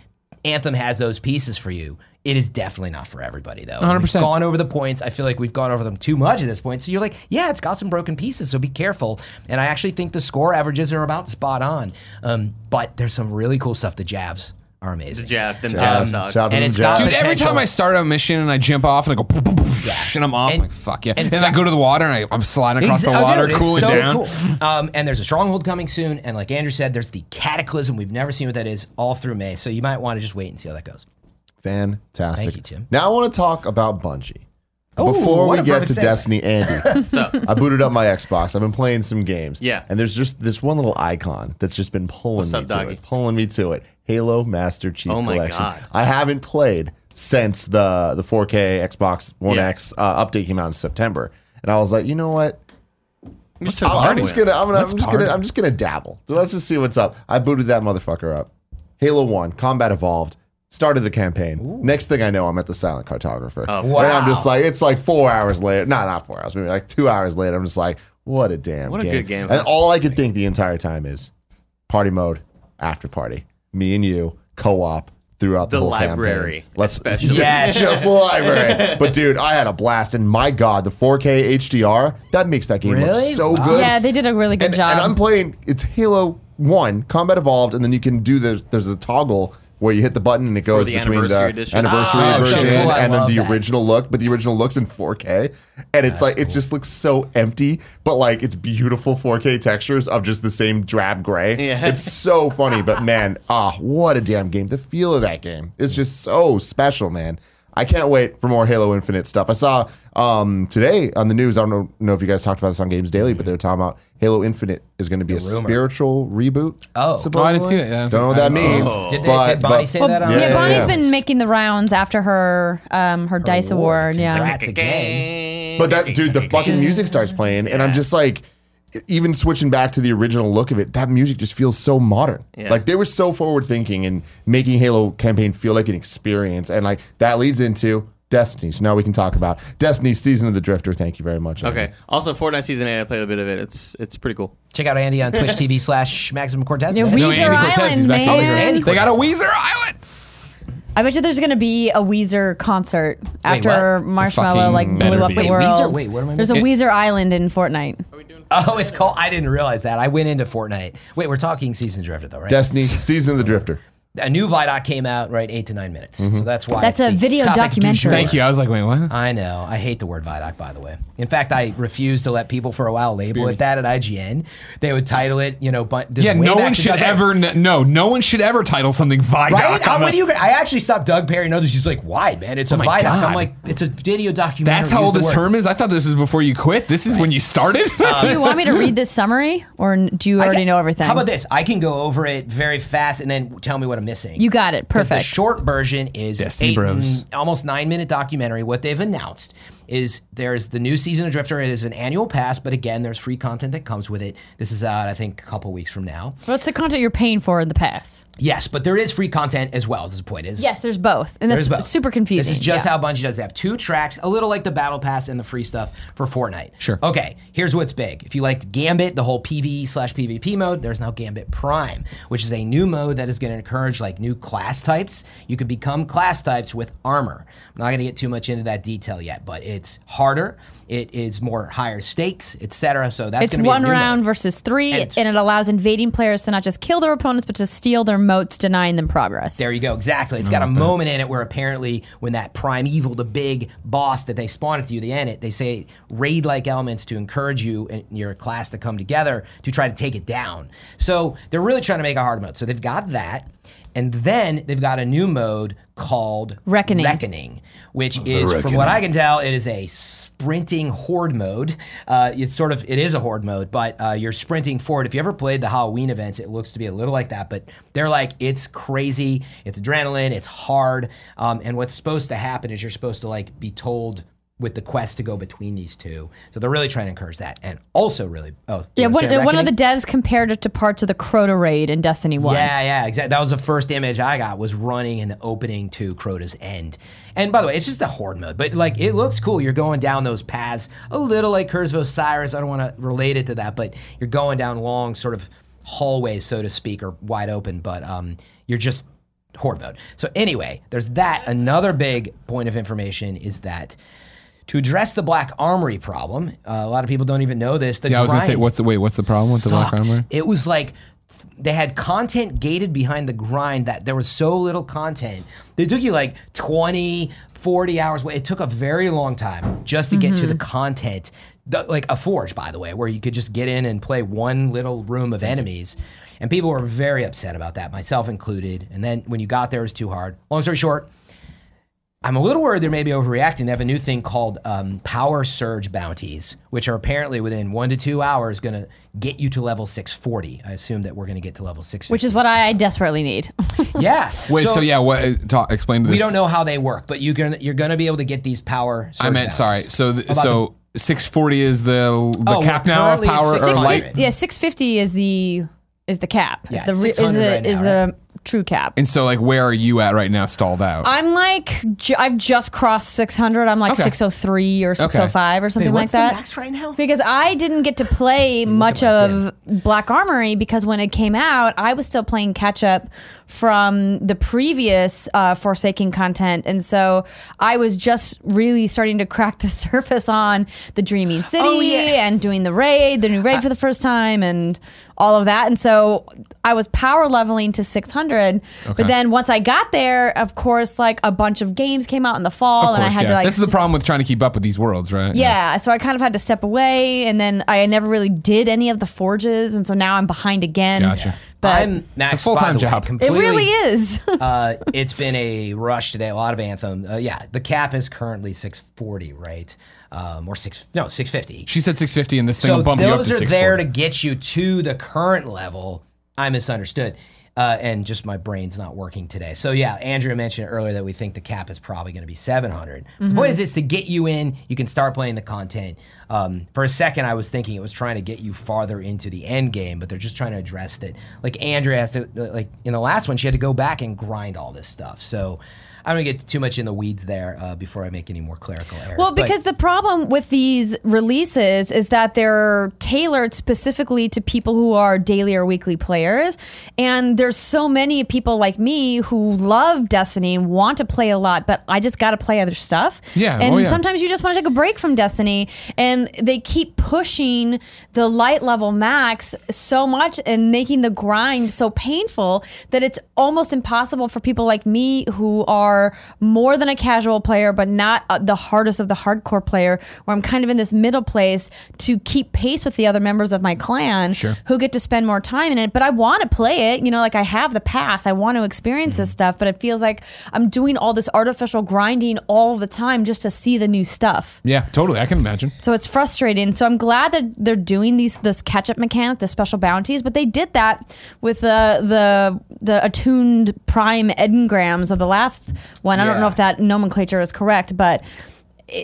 Speaker 4: Anthem has those pieces for you. It is definitely not for everybody, though.
Speaker 2: 100%.
Speaker 4: We've gone over the points. I feel like we've gone over them too much at this point. So you're like, yeah, it's got some broken pieces, so be careful. And I actually think the score averages are about spot on. Um, but there's some really cool stuff. The Javs are amazing.
Speaker 5: The jabs, them
Speaker 1: Jabs.
Speaker 5: jabs, dog.
Speaker 1: Shout out to
Speaker 4: And
Speaker 1: them
Speaker 4: it's got-
Speaker 1: Jabs.
Speaker 2: Dude, every time I start a mission and I jump off and I go, boom, boom, boom, and I'm off,
Speaker 4: And-
Speaker 2: I'm like, fuck yeah.
Speaker 4: and
Speaker 2: And,
Speaker 4: it's
Speaker 2: then I go to the water and I, I'm sliding across the
Speaker 4: Exa- oh,
Speaker 2: water,
Speaker 4: dude, it's
Speaker 2: cooling
Speaker 4: so
Speaker 2: down.
Speaker 4: Cool. Um, and there's a stronghold coming soon, and like Andrew said, there's the cataclysm. We've never seen what that is all through May, so you might want to just wait and see how that goes.
Speaker 1: Fantastic.
Speaker 4: Thank you, Tim.
Speaker 1: Now I want to talk about Bungie.
Speaker 4: Ooh,
Speaker 1: Before we get to. Destiny, Andy, <laughs>
Speaker 5: So
Speaker 1: I booted up my Xbox. I've been playing some games.
Speaker 5: Yeah.
Speaker 1: And there's just this one little icon that's just been pulling
Speaker 5: What's
Speaker 1: me
Speaker 5: up,
Speaker 1: to
Speaker 5: doggy?
Speaker 1: it, pulling me to it. Halo Master Chief
Speaker 5: Oh
Speaker 1: Collection.
Speaker 5: God.
Speaker 1: I haven't played since the the 4K Xbox One
Speaker 5: Yeah.
Speaker 1: X uh, update came out in September, and I was like, you know what? I'm, I'm just gonna, I'm, gonna, I'm just
Speaker 2: party.
Speaker 1: gonna, I'm just gonna dabble. So let's just see what's up. I booted that motherfucker up. Halo One, Combat Evolved, started the campaign. Next thing I know, I'm at the Silent Cartographer.
Speaker 5: Oh.
Speaker 1: And I'm just like, it's like four hours later. No, not four hours. Maybe like two hours later. I'm just like, what a damn
Speaker 5: What a
Speaker 1: game.
Speaker 5: good game.
Speaker 1: And all I could think the entire time is party mode, after party, me and you, co-op throughout the,
Speaker 5: The
Speaker 1: whole
Speaker 5: library,
Speaker 1: campaign. Let's
Speaker 5: especially. <laughs>
Speaker 4: Yes.
Speaker 1: just the library. But dude, I had a blast, and my god, the 4K HDR that makes that game look so
Speaker 4: Wow.
Speaker 1: good.
Speaker 3: Yeah, they did a really good
Speaker 1: and,
Speaker 3: job.
Speaker 1: and I'm playing. It's Halo One Combat Evolved, and then you can do the there's a toggle where you hit the button and it goes
Speaker 5: the
Speaker 1: between
Speaker 5: anniversary
Speaker 1: the
Speaker 5: edition.
Speaker 1: anniversary
Speaker 4: Oh, so
Speaker 1: version
Speaker 4: cool. I
Speaker 1: and then
Speaker 4: love
Speaker 1: the
Speaker 4: that.
Speaker 1: original look. But the original looks in 4K, and it's like it just looks so empty, but like it's beautiful 4K textures of just the same drab gray.
Speaker 5: Yeah.
Speaker 1: It's so funny, but man, ah, what a damn game! The feel of that game is just so special, man. I can't wait for more Halo Infinite stuff. I saw um, today on the news. I don't know, know if you guys talked about this on Games Daily, but they're talking about Halo Infinite is going to be a
Speaker 4: rumor.
Speaker 1: spiritual reboot.
Speaker 4: Oh.
Speaker 2: Oh, I didn't see it, yeah.
Speaker 1: Don't know what that
Speaker 2: didn't see it.
Speaker 1: means.
Speaker 5: Oh.
Speaker 4: Did, they,
Speaker 1: but,
Speaker 4: did Bonnie
Speaker 1: but-
Speaker 4: say
Speaker 3: well,
Speaker 4: that on
Speaker 3: yeah,
Speaker 1: Yeah,
Speaker 3: Bonnie's
Speaker 1: yeah.
Speaker 3: been making the rounds after her um, her dice award. Yeah.
Speaker 4: that's a game.
Speaker 1: But that dude, the fucking music starts playing, and I'm just like, even switching back to the original look of it, that music just feels so modern.
Speaker 5: Yeah.
Speaker 1: Like they were so forward thinking and making Halo campaign feel like an experience, and like that leads into Destiny. So now we can talk about Destiny Season of the Drifter. Thank you very much. Andy.
Speaker 5: Okay. Also, Fortnite season eight. I played a bit of it. It's it's pretty cool.
Speaker 4: Check out Andy on Twitch TV <laughs> slash Maximum Cortez.
Speaker 3: Yeah,
Speaker 4: Yeah,
Speaker 3: we-
Speaker 2: No,
Speaker 3: Weezer
Speaker 2: Andy Cortez, he's
Speaker 3: Island,
Speaker 2: back to
Speaker 3: man.
Speaker 2: Weezer.
Speaker 4: Andy
Speaker 2: They got a
Speaker 4: Cortez.
Speaker 2: Weezer Island.
Speaker 3: I bet you there's going to be a Weezer concert after
Speaker 4: what?
Speaker 3: Marshmello
Speaker 2: Fucking
Speaker 3: like
Speaker 2: better
Speaker 3: blew up
Speaker 2: be.
Speaker 3: the
Speaker 4: Wait,
Speaker 3: world.
Speaker 4: Weezer? Wait, what am I
Speaker 3: There's a Weezer Island in Fortnite. <laughs>
Speaker 4: Oh, it's called. I didn't realize that. I went into Fortnite. Wait, we're talking Season Drifter though, right?
Speaker 1: Destiny Season of the Drifter.
Speaker 4: A new Vidoc came out right eight to nine minutes, so mm-hmm. that's why.
Speaker 3: That's
Speaker 4: it's
Speaker 3: a
Speaker 4: the
Speaker 3: video
Speaker 4: topic
Speaker 3: documentary.
Speaker 2: Thank you. I was like, wait, what?
Speaker 4: I know. I hate the word Vidoc, by the way. In fact, I refused to let people for a while label it that at IGN. They would title it, you know, but
Speaker 2: Yeah,
Speaker 4: way
Speaker 2: no
Speaker 4: back
Speaker 2: one should ever. No, no one should ever title something Vidoc.
Speaker 4: Right? I'm
Speaker 2: a-
Speaker 4: with you. I actually stopped Doug Perry and others. He's like, why, man? It's a
Speaker 2: Oh my
Speaker 4: Vidoc.
Speaker 2: God.
Speaker 4: I'm like, it's a video documentary.
Speaker 2: That's how old this term is. I thought this was before you quit. This is when you started.
Speaker 3: Um, do you want me to read this summary, or do you already
Speaker 4: can-
Speaker 3: know everything?
Speaker 4: How about this? I can go over it very fast and then tell me what I'm missing.
Speaker 3: You got it.
Speaker 4: Perfect. The short version is
Speaker 2: Destiny
Speaker 4: eight
Speaker 2: Bros.
Speaker 4: almost nine minute documentary. What they've announced is there's the new season of Drifter. It is an annual pass, but again, there's free content that comes with it. This is out, I think, a couple weeks from now.
Speaker 3: What's the content you're paying for in the pass.
Speaker 4: Yes, but there is free content as well. Is the point is
Speaker 3: Yes, there's both, and
Speaker 4: There's
Speaker 3: that's
Speaker 4: both.
Speaker 3: super confusing.
Speaker 4: This is just
Speaker 3: Yeah.
Speaker 4: how Bungie does. They have two tracks, a little like the Battle Pass and the free stuff for Fortnite.
Speaker 2: Sure.
Speaker 4: Okay, here's what's big. If you liked Gambit, the whole PvE slash PvP mode, there's now Gambit Prime, which is a new mode that is going to encourage like new class types. You could become class types with armor. I'm not going to get too much into that detail yet, but it's harder. It is more higher stakes, etc. So that's
Speaker 3: It's
Speaker 4: going to be a
Speaker 3: one round
Speaker 4: mode.
Speaker 3: versus three,
Speaker 4: And
Speaker 3: and, it allows invading players to not just kill their opponents, but to steal their motes, denying them progress.
Speaker 4: There you go. Exactly. It's got a moment in it where apparently when that primeval, the big boss that they spawn at you, the end it, they say raid-like elements to encourage you and your class to come together to try to take it down. So they're really trying to make a hard mode. So they've got that. And then they've got a new mode called
Speaker 3: Reckoning.
Speaker 4: Reckoning, which is, from what I can tell, it is a sprinting horde mode. Uh, it's sort of it is a horde mode, but uh, you're sprinting forward. If you ever played the Halloween events, it looks to be a little like that. But they're like it's crazy, it's adrenaline, it's hard, um, and what's supposed to happen is you're supposed to like be told with the quest to go between these two. So they're really trying to encourage that, and also really oh
Speaker 3: yeah, one, one of the devs compared it to parts of the Crota raid in Destiny 1.
Speaker 4: Yeah, yeah, exactly. That was the first image I got was running in the opening to Crota's end. And by the way, it's just the horde mode, but like it looks cool. You're going down those paths a little like Curse of Osiris. I don't want to relate it to that, but you're going down long sort of hallways, so to speak, or wide open. But um, you're just horde mode. So anyway, there's that. Another big point of information is that. To address the Black Armory problem, uh, a lot of people don't even know this. The
Speaker 2: Yeah, I was gonna say, what's the wait? What's the problem with the black Armory?
Speaker 4: It was like they had content gated behind the grind that there was so little content. They took you like 20, 40 hours. It took a very long time just to get to the content. The- like a forge, by the way, where you could just get in and play one little room of enemies. And people were very upset about that, myself included. And then when you got there, it was too hard. Long story short, I'm a little worried they may be overreacting. They have a new thing called um, power surge bounties, which are apparently within one to two hours going to get you to level 640. I assume that we're going to get to level 650.
Speaker 3: Which is what I desperately need. <laughs>
Speaker 4: yeah.
Speaker 2: Wait, so, yeah, what? uh, Talk, explain to this.
Speaker 4: we don't know how they work, but you're gonna you're gonna be able to get these power. Surge
Speaker 2: I meant sorry.
Speaker 4: bounties.
Speaker 2: So th-
Speaker 4: About
Speaker 2: so 640 is the the
Speaker 4: Oh,
Speaker 2: cap now of power or
Speaker 4: 600.
Speaker 2: light.
Speaker 3: yeah, 650 is the is the cap.
Speaker 4: Yeah,
Speaker 3: is the,
Speaker 4: it's
Speaker 3: is
Speaker 4: 600
Speaker 3: the,
Speaker 4: right now,
Speaker 3: is the true cap.
Speaker 2: And so like, where are you at right now? Stalled out.
Speaker 3: I'm like, ju- I've just crossed 600. I'm like
Speaker 2: Okay.
Speaker 3: 603 or 605 or something
Speaker 4: Wait,
Speaker 3: like
Speaker 4: what's the
Speaker 3: that.
Speaker 4: max right now?
Speaker 3: Because I didn't get to play much of Black Armory because when it came out, I was still playing catch up from the previous uh, Forsaken content. And so I was just really starting to crack the <laughs> surface on the Dreaming City
Speaker 4: Oh, yeah.
Speaker 3: and doing the raid, the new raid for the first time, and all of that. And so I was power leveling to 600. But then once I got there, of course, like a bunch of games came out in the fall,
Speaker 2: of
Speaker 3: and I had
Speaker 2: yeah.
Speaker 3: to like.
Speaker 2: this is the problem with trying to keep up with these worlds, right?
Speaker 3: Yeah, so I kind of had to step away, and then I never really did any of the forges, and so now I'm behind again.
Speaker 2: Gotcha.
Speaker 3: But
Speaker 4: I'm Max.
Speaker 2: It's a full-time
Speaker 4: by the way,
Speaker 3: it really is. <laughs>
Speaker 4: uh, it's been a rush today. A lot of Anthem. Uh, yeah, the cap is currently 640, right? Um, or six? No, 650.
Speaker 2: She said 650, and this thing
Speaker 4: So
Speaker 2: will bump you up
Speaker 4: those are there to get you to the current level. I misunderstood. Uh, and just my brain's not working today. So yeah, Andrea mentioned earlier that we think the cap is probably going to be 700. The point is, it's to get you in. You can start playing the content. Um, for a second, I was thinking it was trying to get you farther into the end game, but they're just trying to address that. Like Andrea has to, like in the last one, she had to go back and grind all this stuff. So I don't get too much in the weeds there uh, before I make any more clerical errors.
Speaker 3: Well,
Speaker 4: But-
Speaker 3: because the problem with these releases is that they're tailored specifically to people who are daily or weekly players. And there's so many people like me who love Destiny and want to play a lot, but I just got to play other stuff.
Speaker 2: Yeah,
Speaker 3: And
Speaker 2: oh, yeah.
Speaker 3: sometimes you just want to take a break from Destiny. And they keep pushing the light level max so much and making the grind so painful that it's almost impossible for people like me who are more than a casual player, but not uh, the hardest of the hardcore player, where I'm kind of in this middle place to keep pace with the other members of my clan
Speaker 2: Sure.
Speaker 3: who get to spend more time in it. But I want to play it. You know, like I have the pass. I want to experience this stuff, but it feels like I'm doing all this artificial grinding all the time just to see the new stuff.
Speaker 2: Yeah, totally. I can imagine.
Speaker 3: So it's frustrating. So I'm glad that they're doing these this catch up mechanic, the special bounties, but they did that with the the the attuned prime engrams of the last one. I don't know if that nomenclature is correct, but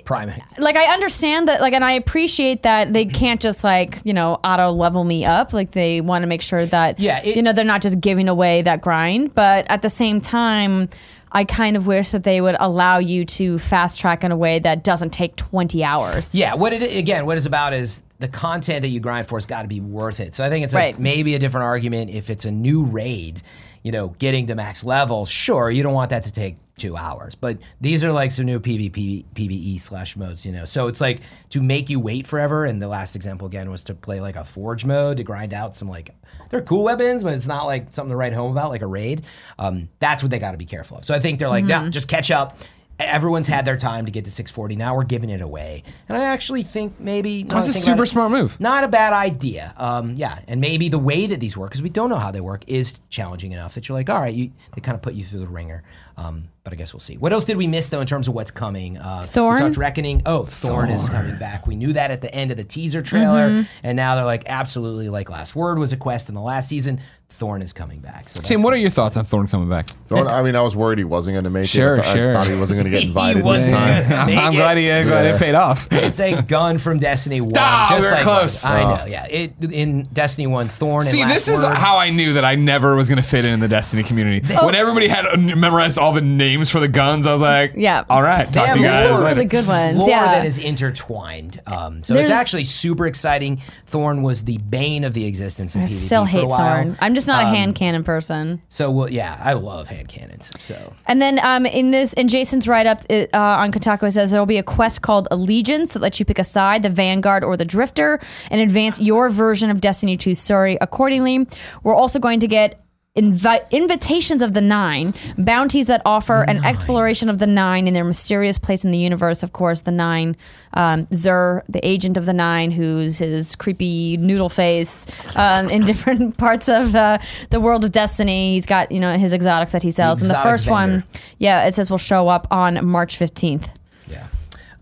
Speaker 4: Prime.
Speaker 3: like I understand that like and I appreciate that they mm-hmm. can't just like you know auto level me up like they want to make sure that
Speaker 4: Yeah, it-
Speaker 3: you know they're not just giving away that grind but at the same time I kind of wish that they would allow you to fast track in a way that doesn't take 20 hours
Speaker 4: Yeah, what it again, what it's about is the content that you grind for has got to be worth it. So I think it's like
Speaker 3: Right.
Speaker 4: maybe a different argument if it's a new raid, you know, getting to max level. Sure, you don't want that to take two hours, but these are like some new PvP, PvE slash modes, you know. So it's like to make you wait forever. And the last example again was to play like a forge mode to grind out some like they're cool weapons, but it's not like something to write home about like a raid. Um, that's what they got to be careful of. So I think they're like,
Speaker 3: Mm-hmm.
Speaker 4: yeah, just catch up. Everyone's had their time to get to 640. Now we're giving it away, and I actually think maybe
Speaker 2: That's a super
Speaker 4: it,
Speaker 2: smart move.
Speaker 4: Not a bad idea. Um, yeah, and maybe the way that these work, because we don't know how they work, is challenging enough that you're like, all right, you they kind of put you through the ringer. Um, but I guess we'll see. What else did we miss though in terms of what's coming? Uh,
Speaker 3: Thorn?
Speaker 4: We talked Reckoning. Oh, Thorn, is coming back. We knew that at the end of the teaser trailer,
Speaker 3: Mm-hmm.
Speaker 4: and now they're like, absolutely, like Last Word was a quest in the last season. Thorn is coming back. So
Speaker 2: Tim, what are your thoughts on Thorn coming back?
Speaker 1: Thorn- I mean, I was worried he wasn't going to make
Speaker 2: Sure,
Speaker 1: it. I th-
Speaker 2: sure.
Speaker 1: I thought he wasn't going to get <laughs> invited this
Speaker 4: wasn't
Speaker 1: time.
Speaker 2: I'm, <laughs>
Speaker 4: Make
Speaker 2: I'm
Speaker 4: it.
Speaker 2: glad, he, glad
Speaker 1: Yeah.
Speaker 2: it paid off.
Speaker 4: It's a gun from Destiny One.
Speaker 2: Ah,
Speaker 4: just
Speaker 2: we were
Speaker 4: like
Speaker 2: close.
Speaker 4: I know, yeah. It in Destiny One, Thorn.
Speaker 2: See,
Speaker 4: and
Speaker 2: this is
Speaker 4: Word.
Speaker 2: how I knew that I never was going to fit in in the Destiny community. When everybody had memorized all the names for the guns, I was like,
Speaker 3: Yeah.
Speaker 2: all right, talk
Speaker 4: have
Speaker 2: to you
Speaker 4: lore.
Speaker 2: guys
Speaker 3: some
Speaker 2: later.
Speaker 3: really good ones
Speaker 4: lore
Speaker 3: yeah
Speaker 4: that is intertwined. Um, so it's actually super exciting. Thorn was the bane of the existence in
Speaker 3: I
Speaker 4: PvP
Speaker 3: still
Speaker 4: for
Speaker 3: hate
Speaker 4: a while.
Speaker 3: Thorn I'm just not a
Speaker 4: Um,
Speaker 3: hand cannon person
Speaker 4: So well, yeah, I love hand cannons. So
Speaker 3: And then um, in this, in Jason's write up uh, on Kotaku, it says there will be a quest called Allegiance that lets you pick a side, the Vanguard or the Drifter, and advance your version of Destiny 2's story accordingly. We're also going to get. Invi- invitations of the nine bounties that offer an exploration of the nine in their mysterious place in the universe. Of course the nine um, Xur the agent of the nine who's his creepy noodle face um, in <laughs> different parts of uh, the world of destiny. He's got you know his exotics that he sells. And the
Speaker 4: exotic
Speaker 3: first one yeah, it says will show up on March 15th.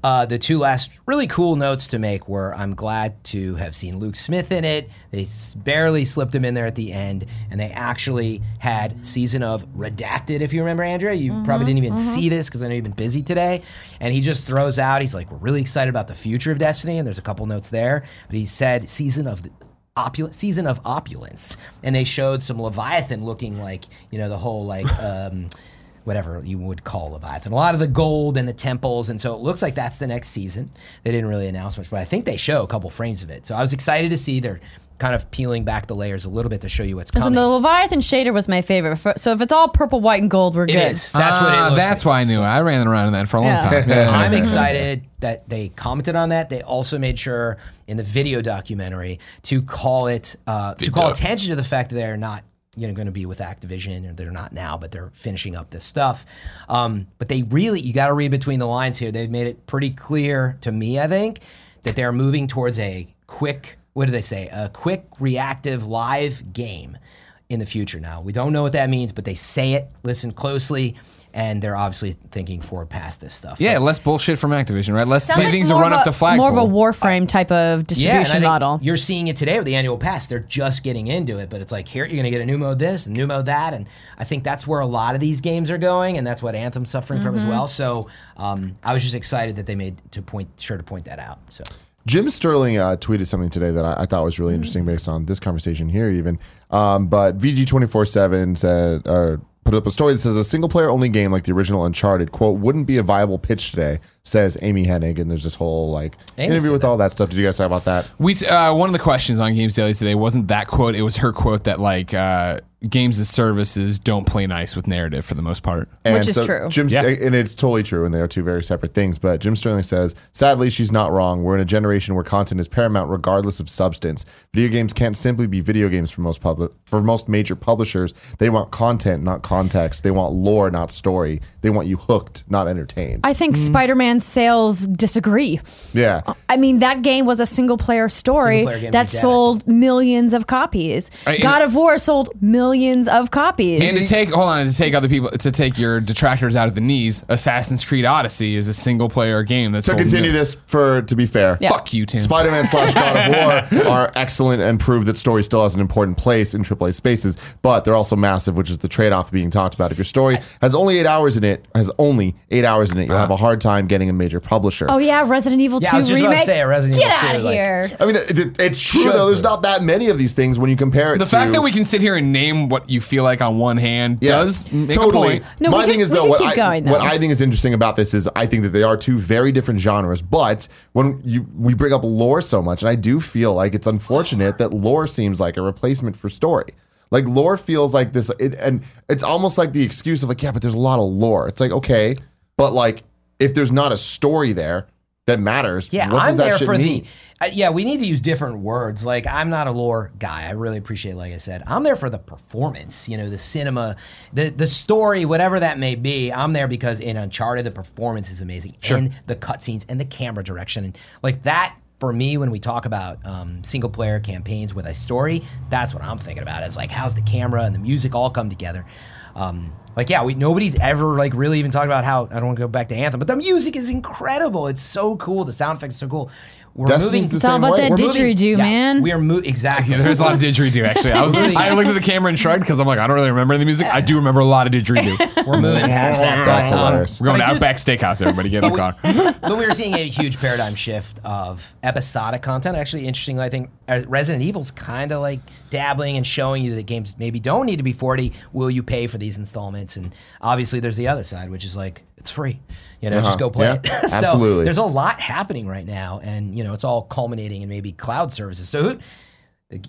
Speaker 4: Uh, the two last really cool notes to make were I'm glad to have seen Luke Smith in it. They barely slipped him in there at the end, and they actually had season of Redacted. If you remember, Andrea, you probably didn't even see this because I know you've been busy today. And he just throws out, he's like, "We're really excited about the future of Destiny," and there's a couple notes there. But he said season of the opulent season of opulence, and they showed some Leviathan looking like you know the whole like. Um, whatever you would call Leviathan. A lot of the gold and the temples, and so it looks like that's the next season. They didn't really announce much, but I think they show a couple frames of it. So I was excited to see they're kind of peeling back the layers a little bit to show you what's
Speaker 3: Listen,
Speaker 4: coming.
Speaker 3: the Leviathan shader was my favorite. So if it's all purple, white, and gold, we're
Speaker 4: it
Speaker 3: good.
Speaker 4: is. That's what it
Speaker 2: Ah,
Speaker 4: looks
Speaker 2: That's
Speaker 4: like.
Speaker 2: why I knew it. I ran around in that for a long
Speaker 3: Yeah.
Speaker 2: time. <laughs>
Speaker 4: So I'm excited that they commented on that. They also made sure in the video documentary to call it uh, to call attention to the fact that they're not you know going to be with Activision or they're not now, but they're finishing up this stuff. Um, but they really you got to read between the lines here. They've made it pretty clear to me, I think, that they're moving towards a quick. What do they say? A quick reactive live game in the future. Now we don't know what that means, but they say it. Listen closely. And they're obviously thinking forward past this stuff.
Speaker 2: Yeah, less bullshit from Activision, right? Less
Speaker 3: Sounds like
Speaker 2: things to
Speaker 3: more
Speaker 2: run
Speaker 3: of
Speaker 2: up
Speaker 3: a-
Speaker 2: the flagpole.
Speaker 3: More of a Warframe type of
Speaker 4: Yeah, and I
Speaker 3: distribution
Speaker 4: think
Speaker 3: model.
Speaker 4: You're seeing it today with the annual pass. They're just getting into it, but it's like here you're going to get a new mode this, and new mode that, and I think that's where a lot of these games are going, and that's what Anthem's suffering from as
Speaker 3: Mm-hmm.
Speaker 4: well. So um, I was just excited that they made to point sure to point that out. So
Speaker 1: Jim Sterling uh, tweeted something today that I, I thought was really interesting based on this conversation here, even. Um, but VG24 7 said, or put up a story that says a single player only game like the original Uncharted, quote, wouldn't be a viable pitch today, says Amy Hennig. And there's this whole like
Speaker 4: Amy
Speaker 1: interview with
Speaker 4: that.
Speaker 1: all that stuff. Did you guys talk about that?
Speaker 2: We uh, one of the questions on Games Daily today wasn't that quote. It was her quote that like uh, games as services don't play nice with narrative for the most part.
Speaker 3: Which is true.
Speaker 1: Jim,
Speaker 2: Yeah.
Speaker 1: and it's totally true, and they are two very separate things. But Jim Sterling says, sadly, she's not wrong. We're in a generation where content is paramount, regardless of substance. Video games can't simply be video games for most public for most major publishers. They want content, not context. They want lore, not story. They want you hooked, not entertained.
Speaker 3: I think mm. Spider-Man sales disagree.
Speaker 1: yeah,
Speaker 3: I mean, that game was a single player story
Speaker 4: Single-player
Speaker 3: that
Speaker 4: are dead, I
Speaker 3: sold millions of copies.
Speaker 2: I-
Speaker 3: God of War sold millions millions of copies.
Speaker 2: And to take hold on to take other people to take your detractors out of the knees, Assassin's Creed Odyssey is a single player game that's
Speaker 1: To continue
Speaker 2: mil-
Speaker 1: this, for to be fair,
Speaker 3: Yeah.
Speaker 2: Fuck you, Tim.
Speaker 1: Spider-Man slash God of War <laughs> are excellent and prove that story still has an important place in AAA spaces, but they're also massive, which is the trade-off being talked about. If your story has only eight hours in it, has only eight hours in it, you'll have a uh-huh. hard time getting a major publisher.
Speaker 3: oh yeah, Resident Evil
Speaker 4: Yeah,
Speaker 3: 2
Speaker 4: I was just about
Speaker 3: remake.
Speaker 4: to say, Resident
Speaker 3: Get
Speaker 4: Evil
Speaker 3: out
Speaker 4: 2,
Speaker 3: of
Speaker 4: like-
Speaker 3: here.
Speaker 1: I mean, it, it- it's true
Speaker 4: Should
Speaker 1: though. There's
Speaker 4: be.
Speaker 1: not that many of these things when you compare it
Speaker 2: The
Speaker 1: to
Speaker 2: fact that we can sit here and name what you feel like on one hand
Speaker 1: Yes,
Speaker 2: does make
Speaker 1: totally.
Speaker 2: a point.
Speaker 3: No,
Speaker 1: My
Speaker 3: we
Speaker 1: thing
Speaker 3: can-
Speaker 1: is though, what,
Speaker 3: keep
Speaker 1: I,
Speaker 3: going, though.
Speaker 1: what I think is interesting about this is I think that they are two very different genres. But when you we bring up lore so much, and I do feel like it's unfortunate that lore seems like a replacement for story. Like lore feels like this, it, and it's almost like the excuse of like, yeah, but there's a lot of lore. It's like okay, but like if there's not a story there that matters,
Speaker 4: Yeah,
Speaker 1: what does
Speaker 4: I'm
Speaker 1: that
Speaker 4: there
Speaker 1: shit
Speaker 4: for
Speaker 1: mean?
Speaker 4: the. Uh, yeah, we need to use different words. Like, I'm not a lore guy. I really appreciate, like I said, I'm there for the performance. You know, the cinema, the the story, whatever that may be. I'm there because in Uncharted, the performance is amazing, and the cutscenes and the camera direction, and like that. For me, when we talk about um, single player campaigns with a story, that's what I'm thinking about. Is like how's the camera and the music all come together. Um, like yeah, we nobody's ever like really even talked about how I don't want to go back to Anthem, but the music is incredible. It's so cool. The sound effects are so cool. We're
Speaker 1: Destiny's
Speaker 4: moving.
Speaker 1: the
Speaker 3: It's all
Speaker 1: same
Speaker 3: about
Speaker 1: way.
Speaker 3: that
Speaker 4: we're
Speaker 3: didgeridoo, man.
Speaker 4: We are moving exactly.
Speaker 2: Yeah, there's a lot of didgeridoo actually. I was <laughs> I looked at the camera and shrugged because I'm like I don't really remember any music. I do remember a lot of didgeridoo. <laughs>
Speaker 4: We're moving past that.
Speaker 1: That's hilarious.
Speaker 2: We're going
Speaker 4: but
Speaker 2: to Outback Steakhouse. Everybody get in the car. <laughs>
Speaker 4: but we are seeing a huge paradigm shift of episodic content. Actually, interestingly, I think uh, Resident Evil's kind of like dabbling and showing you that games maybe don't need to be 40. Will you pay for these installments? And obviously, there's the other side, which is like it's free. You know,
Speaker 1: Uh-huh.
Speaker 4: just go play
Speaker 1: Yeah,
Speaker 4: it. <laughs> so
Speaker 1: absolutely.
Speaker 4: there's a lot happening right now, and you know, it's all culminating in maybe cloud services. So. Who,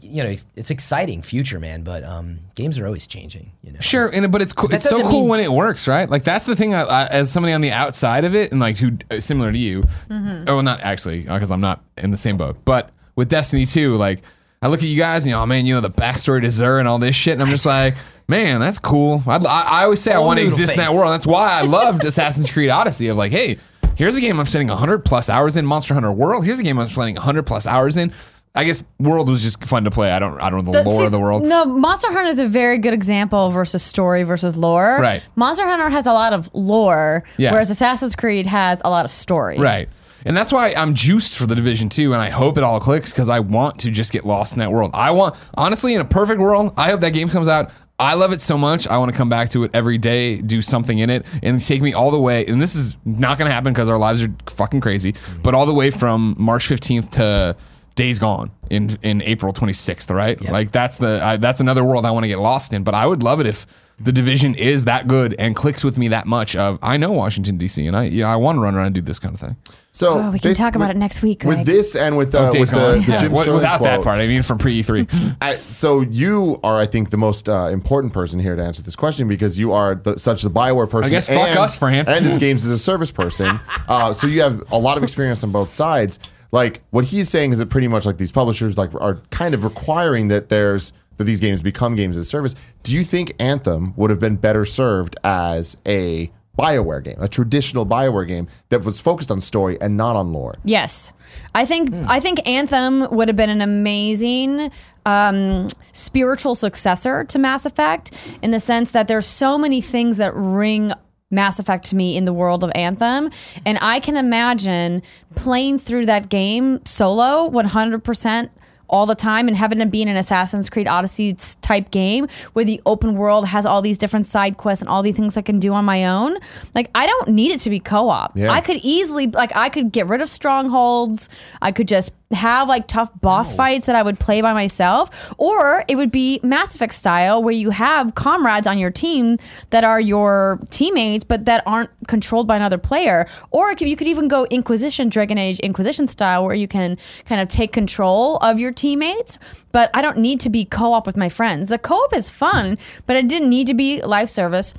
Speaker 4: you know, it's, it's exciting future, man. But um, games are always changing. You know,
Speaker 2: Sure, and but it's cool.
Speaker 4: That
Speaker 2: It's so cool
Speaker 4: mean-
Speaker 2: when it works, right? Like that's the thing. I, I, as somebody on the outside of it, and like who uh, similar to you, oh, not actually, because I'm not in the same boat. But with Destiny 2, like I look at you guys, and you know, oh, man, you know the backstory to Xur and all this shit, and I'm just like. Man, that's cool. I, I, I always say I
Speaker 4: Old
Speaker 2: want to
Speaker 4: noodle
Speaker 2: exist in that
Speaker 4: face.
Speaker 2: world. That's why I <laughs> loved Assassin's Creed Odyssey. Of like, hey, here's a game I'm spending 100 plus hours in. Monster Hunter World. Here's a game I'm spending 100 plus hours in. I guess World was just fun to play. I don't, I don't know the, lore
Speaker 3: see,
Speaker 2: of the world.
Speaker 3: No, Monster Hunter is a very good example versus story versus lore.
Speaker 2: Right.
Speaker 3: Monster Hunter has a lot of lore,
Speaker 2: Yeah.
Speaker 3: whereas Assassin's Creed has a lot of story.
Speaker 2: Right. And that's why I'm juiced for the Division 2 and I hope it all clicks because I want to just get lost in that world. I want honestly in a perfect world, I hope that game comes out. I love it so much. I want to come back to it every day, do something in it, and take me all the way. And this is not going to happen because our lives are fucking crazy. But all the way from March 15th to Days Gone in in April 26th, right? Like that's the I, that's another world I want to get lost in. But I would love it if the division is that good and clicks with me that much. Of I know Washington D.C. and I you know, I want to run around and do this kind of thing.
Speaker 1: So
Speaker 3: Oh, we can
Speaker 1: bas-
Speaker 3: talk about
Speaker 1: with-
Speaker 3: it next week,
Speaker 1: With this and with, uh,
Speaker 2: Oh,
Speaker 1: with the,
Speaker 2: Gone.
Speaker 1: the Jim
Speaker 2: What-
Speaker 1: Sterling
Speaker 2: without that part, I mean from pre E3.
Speaker 1: I, so you are, I think, the most uh, important person here to answer this question because you are the, such the Bioware person.
Speaker 2: I guess fuck us, Fran.
Speaker 1: And this games as a service person. Uh, so you have a lot of experience on both sides. Like what he's saying is that pretty much like these publishers like are kind of requiring that there's that these games become games as a service. Do you think Anthem would have been better served as a Bioware game, a traditional Bioware game that was focused on story and not on lore?
Speaker 3: Yes, I think
Speaker 2: Hmm.
Speaker 3: I think Anthem would have been an amazing um, spiritual successor to Mass Effect in the sense that there's so many things that ring Mass Effect to me in the world of Anthem, and I can imagine playing through that game solo 100 percent all the time and having it be in an Assassin's Creed Odyssey type game where the open world has all these different side quests and all these things I can do on my own. Like I don't need it to be co-op.
Speaker 1: Yeah.
Speaker 3: I could easily like I could get rid of strongholds. I could just have like tough boss fights that I would play by myself or it would be Mass Effect style where you have comrades on your team that are your teammates but that aren't controlled by another player or you could even go Inquisition Dragon Age Inquisition style where you can kind of take control of your teammates but I don't need to be co-op with my friends. The co-op is fun but it didn't need to be live service.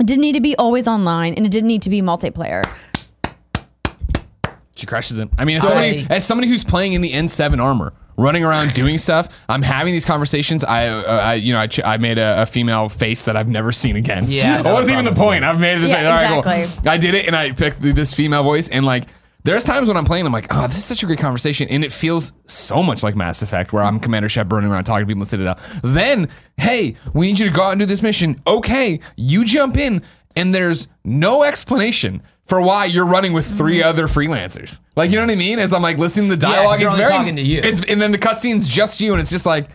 Speaker 3: It didn't need to be always online and it didn't need to be multiplayer.
Speaker 2: She crushes it. I mean, as
Speaker 4: So-
Speaker 2: somebody, as somebody who's playing in the N7 armor, running around doing stuff, I'm having these conversations. I, uh, I you know, I, ch- I made a, a female face that I've never seen again.
Speaker 4: Yeah, <laughs>
Speaker 2: what
Speaker 4: no
Speaker 2: wasn't even the
Speaker 4: problem.
Speaker 2: point. I've made it. This
Speaker 3: Yeah,
Speaker 2: All right, cool.
Speaker 3: exactly.
Speaker 2: I did it, and I picked this female voice, and like. There's times when I'm playing, I'm like, oh, this is such a great conversation. And it feels so much like Mass Effect, where I'm Commander Shep running around talking to people in Citadel. Then, hey, we need you to go out and do this mission. Okay, you jump in, and there's no explanation for why you're running with three other freelancers. Like, you know what I mean? As I'm like listening to the dialogue,
Speaker 4: they're
Speaker 2: it's very,
Speaker 4: talking to you.
Speaker 2: It's, and then the cutscene's just you, and it's just like,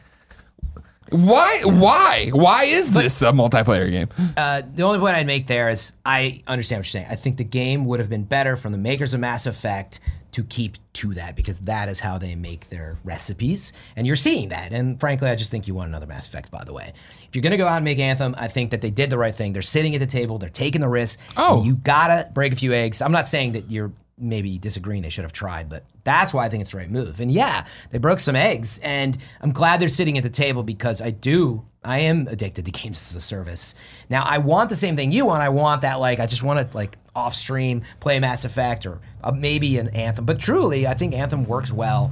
Speaker 2: why? Why? Why is this a multiplayer game?
Speaker 4: Uh, the only point I'd make there is I understand what you're saying. I think the game would have been better from the makers of Mass Effect to keep to that because that is how they make their recipes, and you're seeing that. And frankly, I just think you want another Mass Effect. By the way, if you're gonna go out and make Anthem, I think that they did the right thing. They're sitting at the table, they're taking the risk.
Speaker 2: Oh.
Speaker 4: you gotta break a few eggs. I'm not saying that you're maybe disagreeing they should have tried, but that's why I think it's the right move. And yeah, they broke some eggs, and I'm glad they're sitting at the table because I do. I am addicted to games as a service. Now I want the same thing you want. I want that like I just want to like off stream play Mass Effect or uh, maybe an Anthem. But truly, I think Anthem works well.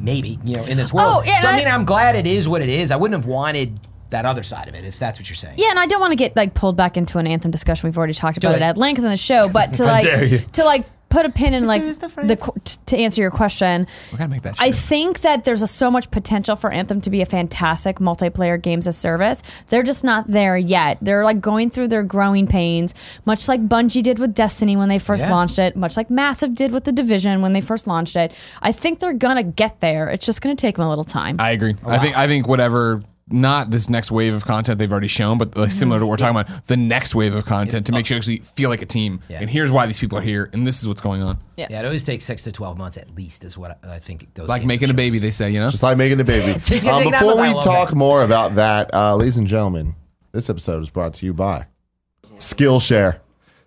Speaker 4: Maybe you know in this world.
Speaker 3: Oh, yeah,
Speaker 4: so I mean,
Speaker 3: I-
Speaker 4: I'm glad it is what it is. I wouldn't have wanted that other side of it if that's what you're saying.
Speaker 3: Yeah, and I don't want to get like pulled back into an anthem discussion. We've already talked about
Speaker 4: it.
Speaker 3: it at length in the show, but <laughs> to like to like put a pin in like the qu- t- to answer your question.
Speaker 2: We gotta make that.
Speaker 3: I think that there's a, so much potential for Anthem to be a fantastic multiplayer games as service. They're just not there yet. They're like going through their growing pains, much like Bungie did with Destiny when they first
Speaker 4: Yeah.
Speaker 3: launched it, much like Massive did with the Division when they first launched it. I think they're gonna get there. It's just gonna take them a little time.
Speaker 2: I agree. I think I think whatever not this next wave of content they've already shown, but like similar to what we're talking about, the next wave of content to make sure you actually feel like a team.
Speaker 4: Yeah.
Speaker 2: And here's why these people are here, and this is what's going on.
Speaker 3: yeah.
Speaker 4: Yeah, it always takes six to twelve months at least, is what I I think. Those
Speaker 2: Like
Speaker 4: games
Speaker 2: making
Speaker 4: are
Speaker 2: a baby, they say, you know.
Speaker 1: Just like making a baby. <laughs>
Speaker 4: It's gonna take nine
Speaker 1: before
Speaker 4: months. I
Speaker 1: we
Speaker 4: love
Speaker 1: talk
Speaker 4: that.
Speaker 1: more about that, uh, ladies and gentlemen, this episode is brought to you by Skillshare.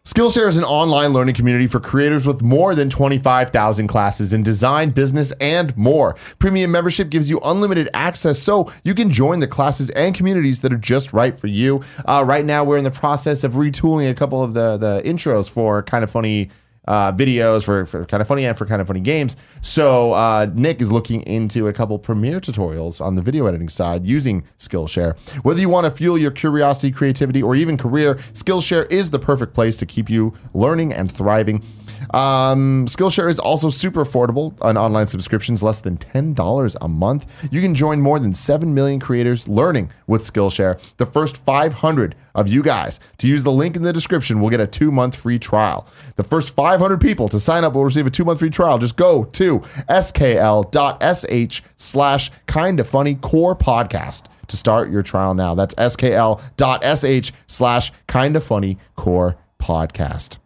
Speaker 1: Skillshare is an online learning community for creators with more than 25,000 classes in design, business, and more. Premium membership gives you unlimited access so you can join the classes and communities that are just right for you. Uh, right now, we're in the process of retooling a couple of the, the intros for kind of funny uh, videos for, for kind of funny and for kind of funny games. So uh, Nick is looking into a couple Premiere tutorials on the video editing side using Skillshare. Whether you want to fuel your curiosity, creativity, or even career, Skillshare is the perfect place to keep you learning and thriving. Um, Skillshare is also super affordable on online subscriptions, less than $10 a month. You can join more than 7 million creators learning with Skillshare. The first 500 of you guys to use the link in the description will get a two month free trial. The first 500 people to sign up will receive a two month free trial. Just go to skl.sh slash kind of funny core podcast to start your trial now. That's skl.sh slash kind of funny core podcast.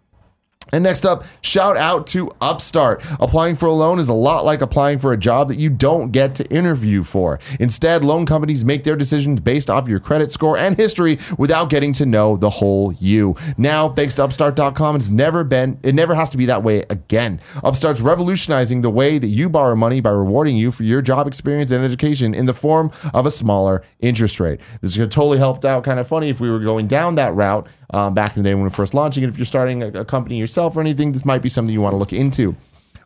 Speaker 1: And next up, shout out to Upstart. Applying for a loan is a lot like applying for a job that you don't get to interview for. Instead, loan companies make their decisions based off your credit score and history without getting to know the whole you. Now, thanks to upstart.com, it's never been it never has to be that way again. Upstart's revolutionizing the way that you borrow money by rewarding you for your job experience and education in the form of a smaller interest rate. This could totally helped out kind of funny if we were going down that route um, back in the day when we were first launching it. If you're starting a, a company yourself or anything, this might be something you want to look into.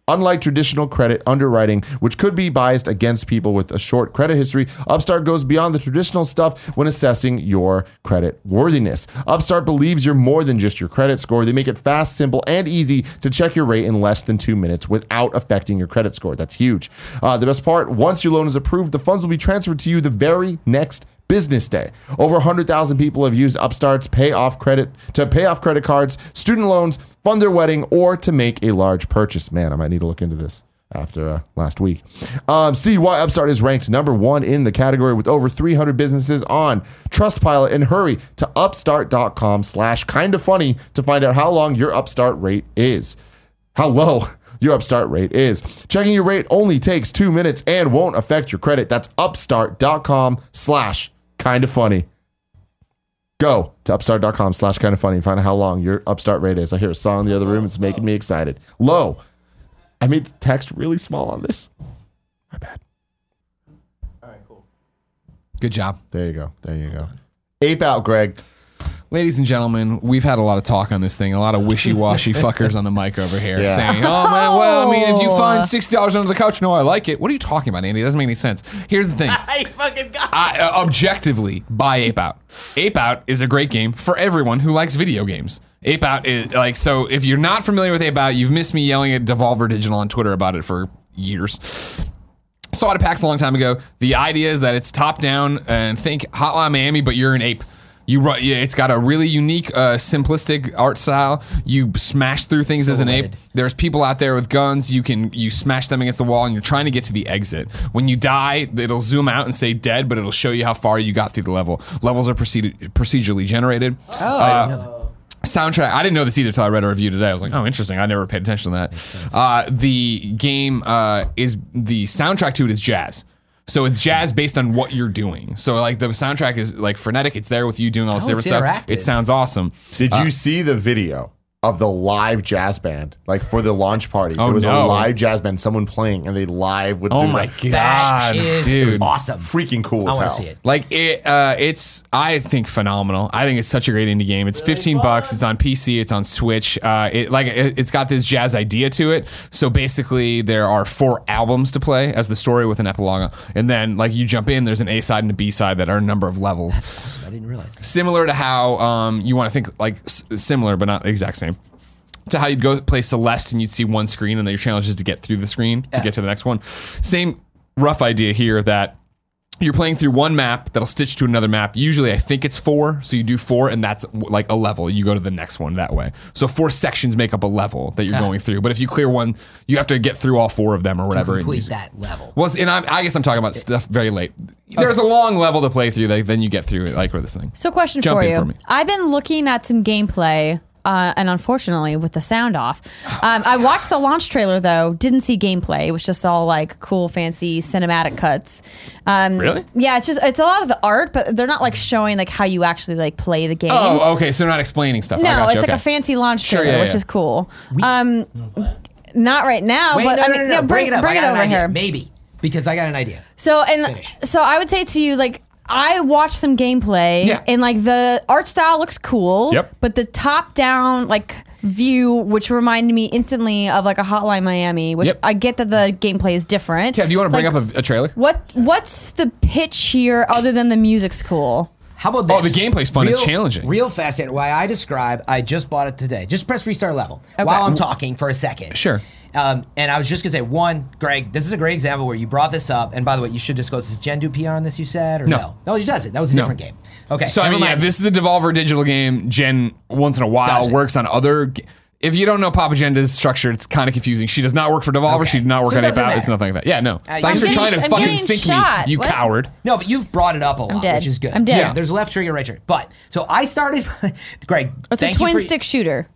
Speaker 1: Unlike traditional credit underwriting, which could be biased against people with a short credit history, Upstart goes beyond the traditional stuff when assessing your credit worthiness. Upstart believes you're more than just your credit score. They make it fast, simple, and easy to check your rate in less than two minutes without affecting your credit score. That's huge. Uh, the best part once your loan is approved, the funds will be transferred to you the very next business day. Over 100,000 people have used Upstart's pay off credit to pay off credit cards, student loans, fund their wedding, or to make a large purchase. Man, I might need to look into this after uh, last week. Um, see why Upstart is ranked number one in the category with over 300 businesses on Trustpilot and hurry to upstart.com slash kind of funny to find out how long your Upstart rate is. How low <laughs> your Upstart rate is. Checking your rate only takes two minutes and won't affect your credit. That's upstart.com slash kind of funny. Go to upstart.com slash kind of funny and find out how long your Upstart rate is. I hear a song in the other room. It's making me excited. Low. I made the text really small on this. My bad. All right, cool.
Speaker 2: Good job.
Speaker 1: There you go. There you go. Ape out, Greg.
Speaker 2: Ladies and gentlemen, we've had a lot of talk on this thing. A lot of wishy-washy <laughs> fuckers on the mic over here
Speaker 1: Yeah.
Speaker 2: saying, "Oh man, well, I mean, if you find sixty dollars under the couch, no, I like it." What are you talking about, Andy? It doesn't make any sense. Here's the thing: <laughs>
Speaker 6: I fucking got.
Speaker 2: I, uh, objectively, buy Ape Out. Ape Out is a great game for everyone who likes video games. Ape Out is like so. If you're not familiar with Ape Out, you've missed me yelling at Devolver Digital on Twitter about it for years. Saw it at PAX a long time ago. The idea is that it's top down and think Hotline Miami, but you're an ape. You. Yeah, it's got a really unique, uh, simplistic art style. You smash through things as an ape.
Speaker 4: Silhouetted.
Speaker 2: There's people out there with guns. You can you smash them against the wall, and you're trying to get to the exit. When you die, it'll zoom out and say dead, but it'll show you how far you got through the level. Levels are proceed- procedurally generated.
Speaker 4: Oh, I didn't know that.
Speaker 2: Soundtrack. I didn't know this either until I read a review today. I was like, oh, interesting. I never paid attention to that. Uh, the game uh, is the soundtrack to it is jazz. So it's jazz based on what you're doing. So like the soundtrack is like frenetic. It's there with you doing all this
Speaker 4: Oh,
Speaker 2: different stuff. It sounds awesome.
Speaker 1: Did uh, you see the video of the live jazz band, like for the launch party?
Speaker 2: Oh,
Speaker 1: there was
Speaker 2: no.
Speaker 1: a live jazz band, someone playing, and they live would
Speaker 2: Oh
Speaker 1: do
Speaker 2: my
Speaker 1: that.
Speaker 4: That
Speaker 2: god,
Speaker 4: is
Speaker 2: dude!
Speaker 4: awesome.
Speaker 1: Freaking cool
Speaker 4: I
Speaker 1: as
Speaker 4: want
Speaker 1: hell.
Speaker 4: to see it.
Speaker 2: Like it, uh, it's I think phenomenal. I think it's such a great indie game. It's 15 bucks. It's on PC. It's on Switch. Uh, it like it, it's got this jazz idea to it. So basically, there are four albums to play as the story with an epilogue, and then like you jump in, there's an A side and a B side that are a number of levels.
Speaker 4: Awesome. I didn't realize that.
Speaker 2: Similar to how um, you want to think like s- similar, but not the exact same. To how you'd go play Celeste and you'd see one screen and then your challenge is to get through the screen to get to the next one. Same rough idea here that you're playing through one map that'll stitch to another map. Usually, I think it's four, so you do four, and that's like a level. You go to the next one that way. So four sections make up a level that you're going through. But if you clear one, you have to get through all four of them or whatever. and
Speaker 4: Complete
Speaker 2: use-
Speaker 4: that level.
Speaker 2: Well, and I, I guess I'm talking about stuff very late. There's a long level to play through. Like, then you get through it, like with this thing.
Speaker 3: So, question
Speaker 2: Jump
Speaker 3: for
Speaker 2: in
Speaker 3: you.
Speaker 2: for me.
Speaker 3: I've been looking at some gameplay, uh, and unfortunately, with the sound off, um, I watched the launch trailer though. Didn't see gameplay. It was just all like cool, fancy cinematic cuts. Um,
Speaker 2: Really?
Speaker 3: Yeah, it's just it's a lot of the art, but they're not like showing like how you actually like play the game.
Speaker 2: Oh, okay. So they're not explaining stuff. I
Speaker 3: no,
Speaker 2: got you.
Speaker 3: it's
Speaker 2: okay.
Speaker 3: like a fancy launch
Speaker 2: Sure,
Speaker 3: trailer,
Speaker 2: yeah,
Speaker 3: which
Speaker 2: yeah.
Speaker 3: is cool. um, not right now,
Speaker 4: Wait,
Speaker 3: but
Speaker 4: no,
Speaker 3: I
Speaker 4: no,
Speaker 3: mean,
Speaker 4: no, no.
Speaker 3: yeah,
Speaker 4: Bring, it up.
Speaker 3: Bring
Speaker 4: I
Speaker 3: it
Speaker 4: got
Speaker 3: over
Speaker 4: an idea.
Speaker 3: here.
Speaker 4: Maybe because I got an idea.
Speaker 3: So and
Speaker 4: Finish.
Speaker 3: so I would say to you like I watched some gameplay
Speaker 2: Yeah.
Speaker 3: and like the art style looks cool.
Speaker 2: Yep.
Speaker 3: But the top down like view, which reminded me instantly of like a Hotline Miami, which
Speaker 2: Yep.
Speaker 3: I get that the gameplay is different.
Speaker 2: Kev, do you want to bring
Speaker 3: Like,
Speaker 2: up a, a trailer?
Speaker 3: what what's the pitch here other than the music's cool?
Speaker 4: How about this?
Speaker 2: Oh, the gameplay's fun. It's challenging.
Speaker 4: Real fast. and Why I describe, I just bought it today. Just press restart level
Speaker 3: Okay.
Speaker 4: while I'm talking for a second.
Speaker 2: Sure.
Speaker 4: Um, and I was just gonna say, one, Greg, this is a great example where you brought this up. And by the way, you should disclose. Does Jen do PR on this? You said or
Speaker 2: No.
Speaker 4: no? No, she doesn't. That was a
Speaker 2: No.
Speaker 4: different game. Okay.
Speaker 2: So I mean, yeah, this is a Devolver Digital game. Jen once in a while works on other. If you don't know Papa Agenda's structure, it's kind of confusing. She does not work for Devolver.
Speaker 4: Okay.
Speaker 2: She did not work
Speaker 4: So it
Speaker 2: on Ape
Speaker 4: doesn't
Speaker 2: Out. It's nothing like that. Yeah, no.
Speaker 4: Uh,
Speaker 2: Thanks for
Speaker 4: I'm
Speaker 2: trying
Speaker 3: getting-
Speaker 2: to
Speaker 3: I'm
Speaker 2: fucking sink
Speaker 3: shot.
Speaker 2: me, you
Speaker 3: What?
Speaker 2: coward.
Speaker 4: No, but you've brought it up a lot,
Speaker 3: dead.
Speaker 4: which is good.
Speaker 3: I'm dead.
Speaker 4: Yeah, there's left trigger, right trigger. But so I started. <laughs> Greg,
Speaker 3: It's a
Speaker 4: thank you
Speaker 3: twin
Speaker 4: for-
Speaker 3: stick shooter.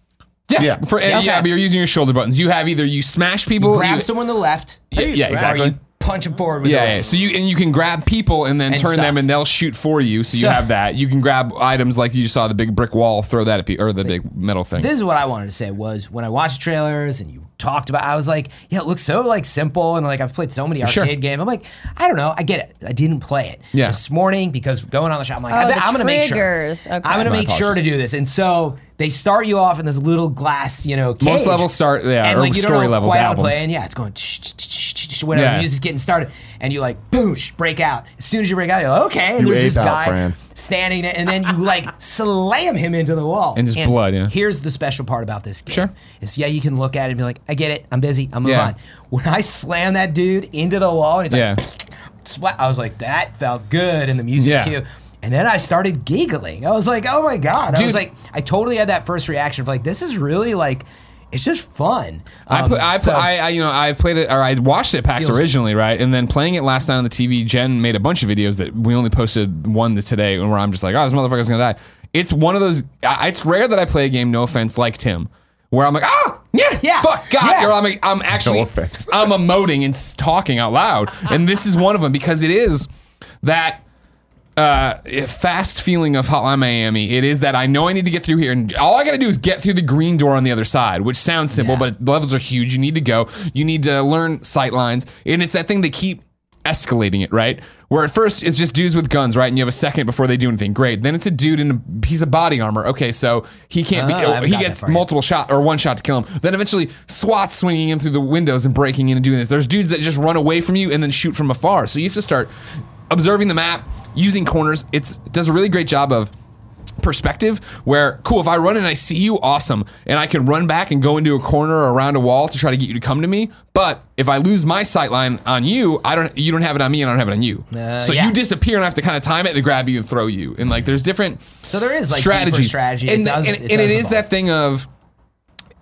Speaker 2: Yeah,
Speaker 1: Yeah.
Speaker 2: For, and yeah, but you're using your shoulder buttons. You have either you smash people,
Speaker 4: Grab
Speaker 2: you-
Speaker 4: someone to the left.
Speaker 2: Yeah, yeah,
Speaker 4: Or
Speaker 2: exactly.
Speaker 4: You punch them forward. With
Speaker 2: Yeah, yeah. So you and you can grab people and then
Speaker 4: And
Speaker 2: turn them and they'll shoot for you. So you
Speaker 4: So-
Speaker 2: have that. You can grab items like you saw the big brick wall, throw that at people or the big metal thing.
Speaker 4: This is what I wanted to say was when I watched trailers and you talked about I was like, yeah, it looks so like simple and like I've played so many arcade
Speaker 2: Sure.
Speaker 4: games. I'm like, I don't know, I get it. I didn't play it.
Speaker 2: Yeah.
Speaker 4: This morning because going on the show, I'm like,
Speaker 3: Oh,
Speaker 4: I bet
Speaker 3: the
Speaker 4: I'm gonna make sure.
Speaker 3: triggers. Okay.
Speaker 4: I'm gonna
Speaker 2: My
Speaker 4: make sure to
Speaker 2: apologies.
Speaker 4: do this. And so they start you off in this little glass, you know, cage.
Speaker 2: Most levels start- yeah,
Speaker 4: and
Speaker 2: or
Speaker 4: like you
Speaker 2: story
Speaker 4: don't know
Speaker 2: levels,
Speaker 4: quite how to
Speaker 2: albums.
Speaker 4: play, and yeah, it's going tsh, tsh, tsh, tsh, tsh, whatever
Speaker 2: Yeah.
Speaker 4: the music's getting started, and you like boosh, break out. As soon as you break out, you're like, okay, and
Speaker 1: You
Speaker 4: there's this
Speaker 1: out,
Speaker 4: guy
Speaker 1: Fran.
Speaker 4: standing there, and then you like <laughs> slam him into the wall.
Speaker 2: And just blood, yeah.
Speaker 4: Here's the special part about this game.
Speaker 2: Sure.
Speaker 4: Is yeah, you can look at it and be like, I get it, I'm busy, I'm moving
Speaker 2: Yeah.
Speaker 4: on. When I slam that dude into the wall, and it's
Speaker 2: Yeah.
Speaker 4: like, splat, I was like, that felt good, and the music
Speaker 2: Yeah.
Speaker 4: cue. And then I started giggling. I was like, oh my God. I was like, I totally had that first reaction of like, this is really like, it's just fun.
Speaker 2: I
Speaker 4: Um,
Speaker 2: put, I, put,
Speaker 4: so-
Speaker 2: I, I, you know, I played it or I watched it at PAX originally, right? And then playing it last night on the TV. Jen made a bunch of videos that we only posted one today, where I'm just like, oh, this motherfucker's gonna die. It's one of those. I- It's rare that I play a game. No offense, like Tim, where I'm like, ah, yeah,
Speaker 4: Yeah,
Speaker 2: fuck God,
Speaker 4: yeah.
Speaker 2: I'm, I'm actually,
Speaker 1: No offense.
Speaker 2: I'm emoting and talking out loud, and this is one of them because it is that uh, fast feeling of Hotline Miami. It is that I know I need to get through here, and all I got to do is get through the green door on the other side, which sounds simple,
Speaker 4: Yeah.
Speaker 2: but the levels are huge. You need to go. You need to learn sight lines, and it's that thing they keep escalating it, right? Where at first it's just dudes with guns, right? And you have a second before they do anything. Great. Then it's a dude in a piece of body armor. Okay, so he can't
Speaker 4: Oh,
Speaker 2: be. He gets multiple shot or one shot to kill him. Then eventually SWAT swinging in through the windows and breaking in and doing this. There's dudes that just run away from you and then shoot from afar. So you have to start observing the map, using corners. It's it does a really great job of perspective where cool if I run and I see you, awesome, and I can run back and go into a corner or around a wall to try to get you to come to me. But if I lose my sight line on you, I don't you don't have it on me and I don't have it on you.
Speaker 4: Uh,
Speaker 2: so
Speaker 4: yeah.
Speaker 2: you disappear and I have to kind of time it to grab you and throw you. And like there's different
Speaker 4: So there is, like,
Speaker 2: strategies.
Speaker 4: strategy. It
Speaker 2: And,
Speaker 4: does-
Speaker 2: and, and it
Speaker 4: does
Speaker 2: is
Speaker 4: evolve.
Speaker 2: that thing of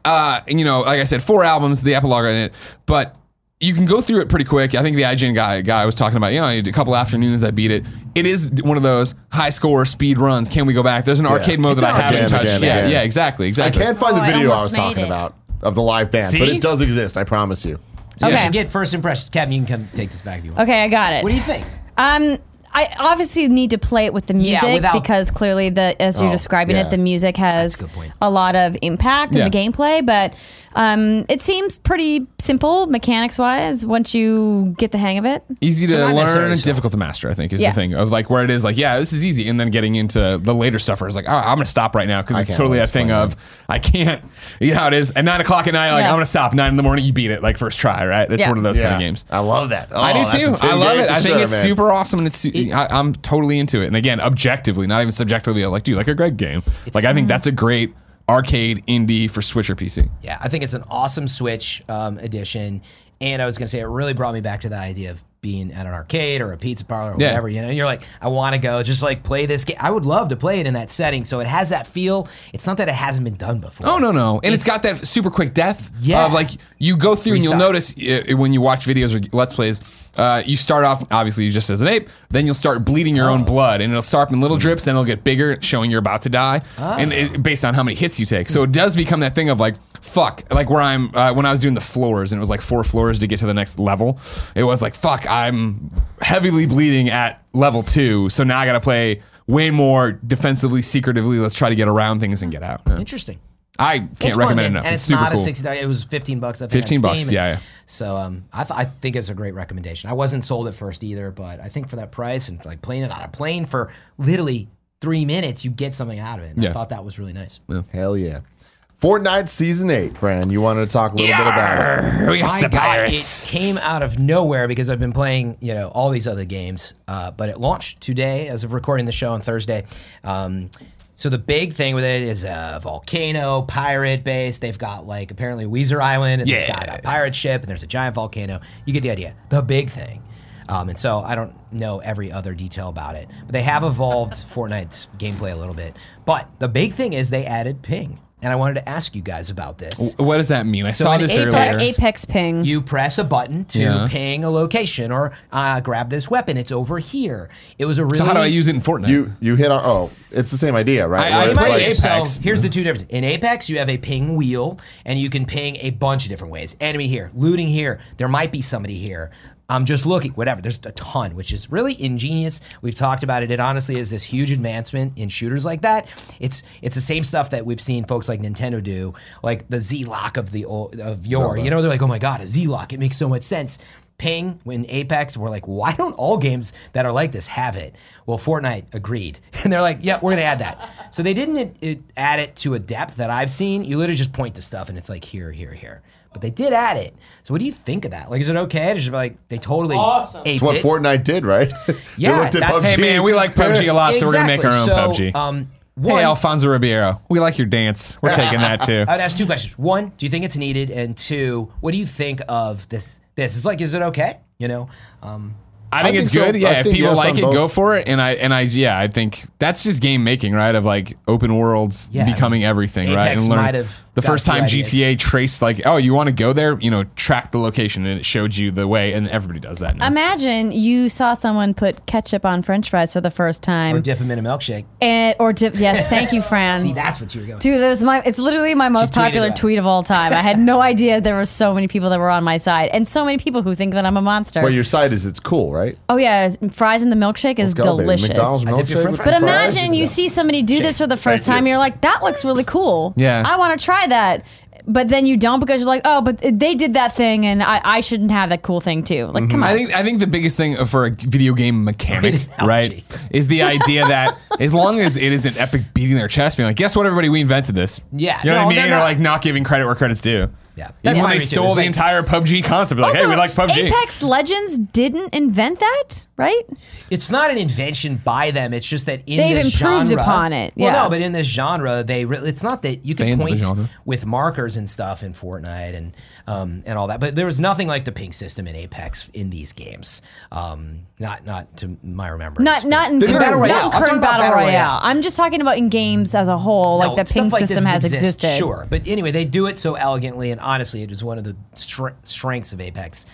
Speaker 2: uh, you know, like I said, four albums, the epilogue in it, but you can go through it pretty quick. I think the IGN guy guy was talking about, you know, a couple afternoons I beat it. It is one of those high score speed runs. Can we go back? There's an arcade mode
Speaker 1: It's
Speaker 2: that I
Speaker 1: an
Speaker 2: haven't
Speaker 1: arcade
Speaker 2: touched.
Speaker 1: again,
Speaker 2: yeah,
Speaker 1: again.
Speaker 2: yeah, exactly,
Speaker 1: I
Speaker 2: exactly.
Speaker 1: can't find
Speaker 3: Oh,
Speaker 1: the
Speaker 3: I
Speaker 1: video I, was
Speaker 3: made
Speaker 1: talking
Speaker 3: it.
Speaker 1: about of the live band, but
Speaker 2: See?
Speaker 1: it does exist. I promise you.
Speaker 4: So you
Speaker 3: Okay.
Speaker 4: should get first impressions. Captain, you can come take this back if you want.
Speaker 3: Okay, I got it.
Speaker 4: What do you think?
Speaker 3: Um, I obviously need to play it with the
Speaker 4: Yeah,
Speaker 3: music
Speaker 4: without-
Speaker 3: because clearly the as you're
Speaker 1: Oh,
Speaker 3: describing
Speaker 1: yeah.
Speaker 3: it, the music has
Speaker 4: That's a good point.
Speaker 3: a lot of impact
Speaker 2: Yeah.
Speaker 3: in the gameplay. But um, it seems pretty simple mechanics wise once you get the hang of it.
Speaker 2: Easy to
Speaker 4: So
Speaker 2: learn and difficult to master, I think, is
Speaker 3: Yeah.
Speaker 2: the thing of like where it is like, yeah, this is easy. And then getting into the later stuff where it's like, oh, I'm going to stop right now because it's totally
Speaker 1: wait
Speaker 2: that thing
Speaker 1: play
Speaker 2: of, I can't, you know how it is. At nine o'clock at night, like,
Speaker 3: Yeah.
Speaker 2: I'm going to stop. Nine in the morning, you beat it like first try, right? That's
Speaker 3: Yeah.
Speaker 2: one of those kind of games.
Speaker 1: I love that. Oh,
Speaker 2: I do too. I love it. I think
Speaker 1: sure,
Speaker 2: it's
Speaker 1: man.
Speaker 2: super awesome, and it's su- I, I'm totally into it. And again, objectively, not even subjectively, I'm like, dude, like a great game. like I think that's a great arcade indie for Switch or PC.
Speaker 4: Yeah, I think it's an awesome Switch um, edition. And I was going to say, it really brought me back to that idea of being at an arcade or a pizza parlor or
Speaker 2: Yeah.
Speaker 4: whatever. You know, you're like, I want to go, just like play this game. I would love to play it in that setting. So it has that feel. It's not that it hasn't been done before.
Speaker 2: Oh no no, and it's got that super quick death
Speaker 4: Yeah.
Speaker 2: of like you go through and you'll notice uh, when you watch videos or let's plays. Uh, you start off obviously just as an ape, then you'll start bleeding your own blood, and it'll start in little drips, then it'll get bigger, showing you're about to die, and it, based on how many hits you take. So it does become that thing of like fuck, like where I'm uh, when I was doing the floors, and it was like four floors to get to the next level. It was like fuck, I'm heavily bleeding at level two, so now I got to play way more defensively, secretively. Let's try to get around things and get out. Yeah.
Speaker 4: Interesting.
Speaker 2: I can't
Speaker 4: it's
Speaker 2: recommend
Speaker 4: fun,
Speaker 2: it enough.
Speaker 4: And
Speaker 2: it's,
Speaker 4: it's, not
Speaker 2: cool.
Speaker 4: a sixty. It was fifteen bucks. I think
Speaker 2: 15
Speaker 4: on
Speaker 2: bucks, yeah, yeah.
Speaker 4: So um, I, th- I think it's a great recommendation. I wasn't sold at first either, but I think for that price and like playing it on a plane for literally three minutes, you get something out of it. And I thought that was really nice.
Speaker 1: Hell yeah. Fortnite Season 8, Fran. You wanted to talk a little bit about it.
Speaker 2: We got
Speaker 4: My
Speaker 2: the
Speaker 4: God,
Speaker 2: pirates.
Speaker 4: it came out of nowhere because I've been playing, you know, all these other games. Uh, but it launched today, as of recording the show on Thursday. Um, so the big thing with it is a volcano, pirate base. They've got like apparently Weezer Island, and they've
Speaker 2: Yeah.
Speaker 4: got a pirate ship, and there's a giant volcano. You get the idea. The big thing. Um, and so I don't know every other detail about it, but they have evolved <laughs> Fortnite's gameplay a little bit. But the big thing is they added ping, and I wanted to ask you guys about this.
Speaker 2: What does that mean? I saw this
Speaker 4: Apex-
Speaker 2: earlier.
Speaker 3: Apex ping.
Speaker 4: You press a button to
Speaker 2: Yeah.
Speaker 4: ping a location or uh, grab this weapon. It's over here. It was a really
Speaker 2: so how do I use it in Fortnite?
Speaker 1: You you hit on oh, it's the same idea, right?
Speaker 2: I- I
Speaker 1: it's
Speaker 2: play
Speaker 1: like-
Speaker 2: Apex.
Speaker 4: So here's the two differences. In Apex, you have a ping wheel, and you can ping a bunch of different ways. Enemy here, looting here. There might be somebody here. I'm just looking, whatever. There's a ton, which is really ingenious. We've talked about it. It honestly is this huge advancement in shooters like that. It's it's the same stuff that we've seen folks like Nintendo do, like the Z lock of the old, of yore. You know, they're like, oh my god, a Z lock. It makes so much sense. Ping when Apex, we're like, why don't all games that are like this have it? Well, Fortnite agreed, <laughs> and they're like, yeah, we're gonna add that. So they didn't it, it add it to a depth that I've seen. You literally just point to stuff, and it's like here, here, here. But they did add it. So what do you think of that? Like, is it okay? to Just be like they totally
Speaker 6: Awesome.
Speaker 1: It's what
Speaker 4: it?
Speaker 1: Fortnite did, right? <laughs> They
Speaker 4: Yeah,
Speaker 1: looked at
Speaker 4: that's-
Speaker 2: hey man, we like <laughs> PUBG a lot, so we're gonna make our own
Speaker 4: Exactly.
Speaker 2: PUBG.
Speaker 4: So, um,
Speaker 2: um,
Speaker 4: hey
Speaker 2: Alfonso Ribeiro, we like your dance. We're <laughs> taking that too.
Speaker 4: I'd ask two questions. One, do you think it's needed? And two, what do you think of this? This is like, is it okay? You know, um,
Speaker 2: I think
Speaker 1: I
Speaker 2: it's
Speaker 1: so.
Speaker 2: good.
Speaker 1: I
Speaker 2: Yeah, if people
Speaker 1: yes
Speaker 2: like it,
Speaker 1: both.
Speaker 2: go for it. And I and I yeah, I think that's just game making, right? Of like open worlds
Speaker 4: Yeah, I
Speaker 2: becoming
Speaker 4: mean,
Speaker 2: everything, right? And learn
Speaker 4: might have
Speaker 2: the
Speaker 4: got
Speaker 2: first
Speaker 4: a
Speaker 2: time
Speaker 4: ideas.
Speaker 2: GTA traced like, oh, you want to go there? You know, track the location, and it showed you the way, and everybody does that now.
Speaker 3: Imagine you saw someone put ketchup on French fries for the first time,
Speaker 4: or
Speaker 3: time,
Speaker 4: dip them in a milkshake.
Speaker 3: and or dip. Yes, <laughs> thank you, Fran.
Speaker 4: See, that's what you were going.
Speaker 3: Dude, it was my. It's literally my most popular
Speaker 4: about
Speaker 3: tweet of all time. I had <laughs> no idea there were so many people that were on my side, and so many people who think that I'm a monster.
Speaker 1: Well, your side is it's cool, right?
Speaker 3: oh yeah, fries in the milkshake is
Speaker 1: Let's go, baby.
Speaker 3: delicious.
Speaker 1: McDonald's
Speaker 4: I dip your
Speaker 1: milkshake.
Speaker 3: But imagine you see somebody do this for the first
Speaker 1: Thank
Speaker 3: time.
Speaker 1: you.
Speaker 3: You're like, that looks really cool.
Speaker 2: Yeah.
Speaker 3: I want to try that. But then you don't because you're like, oh, but they did that thing, and I, I shouldn't have that cool thing too. Like, come on.
Speaker 2: I think I think the biggest thing for a video game mechanic, <laughs> right, is the idea that as long as it isn't epic beating their chest, being like, guess what, everybody, we invented this.
Speaker 4: Yeah,
Speaker 2: you know
Speaker 4: no,
Speaker 2: what I mean, or
Speaker 4: not-
Speaker 2: like not giving credit where credit's due.
Speaker 4: Yeah.
Speaker 2: Even
Speaker 4: That's
Speaker 2: when they stole the
Speaker 4: like-
Speaker 2: entire PUBG concept. Like, hey, we like PUBG.
Speaker 3: Apex Legends didn't invent that, right?
Speaker 4: It's not an invention by them. It's just that in
Speaker 3: They've
Speaker 4: this
Speaker 3: improved
Speaker 4: genre,
Speaker 3: upon it,
Speaker 4: Well,
Speaker 3: yeah.
Speaker 4: no, but in this genre, they really, it's not that you can
Speaker 2: Fans of the
Speaker 4: point
Speaker 2: genre.
Speaker 4: with markers and stuff in Fortnite and um, and all that. But there was nothing like the ping system in Apex in these games. Um, not not to my remembrance.
Speaker 3: Not not in current,
Speaker 4: Battle Royale.
Speaker 3: not
Speaker 4: I'm
Speaker 3: current battle,
Speaker 4: Battle
Speaker 3: royale.
Speaker 4: Royale.
Speaker 3: I'm just talking about in games as a whole, like
Speaker 4: No,
Speaker 3: the ping
Speaker 4: like
Speaker 3: system has
Speaker 4: exists,
Speaker 3: existed.
Speaker 4: Sure, but anyway, they do it so elegantly, and honestly, it is one of the stre- strengths of Apex.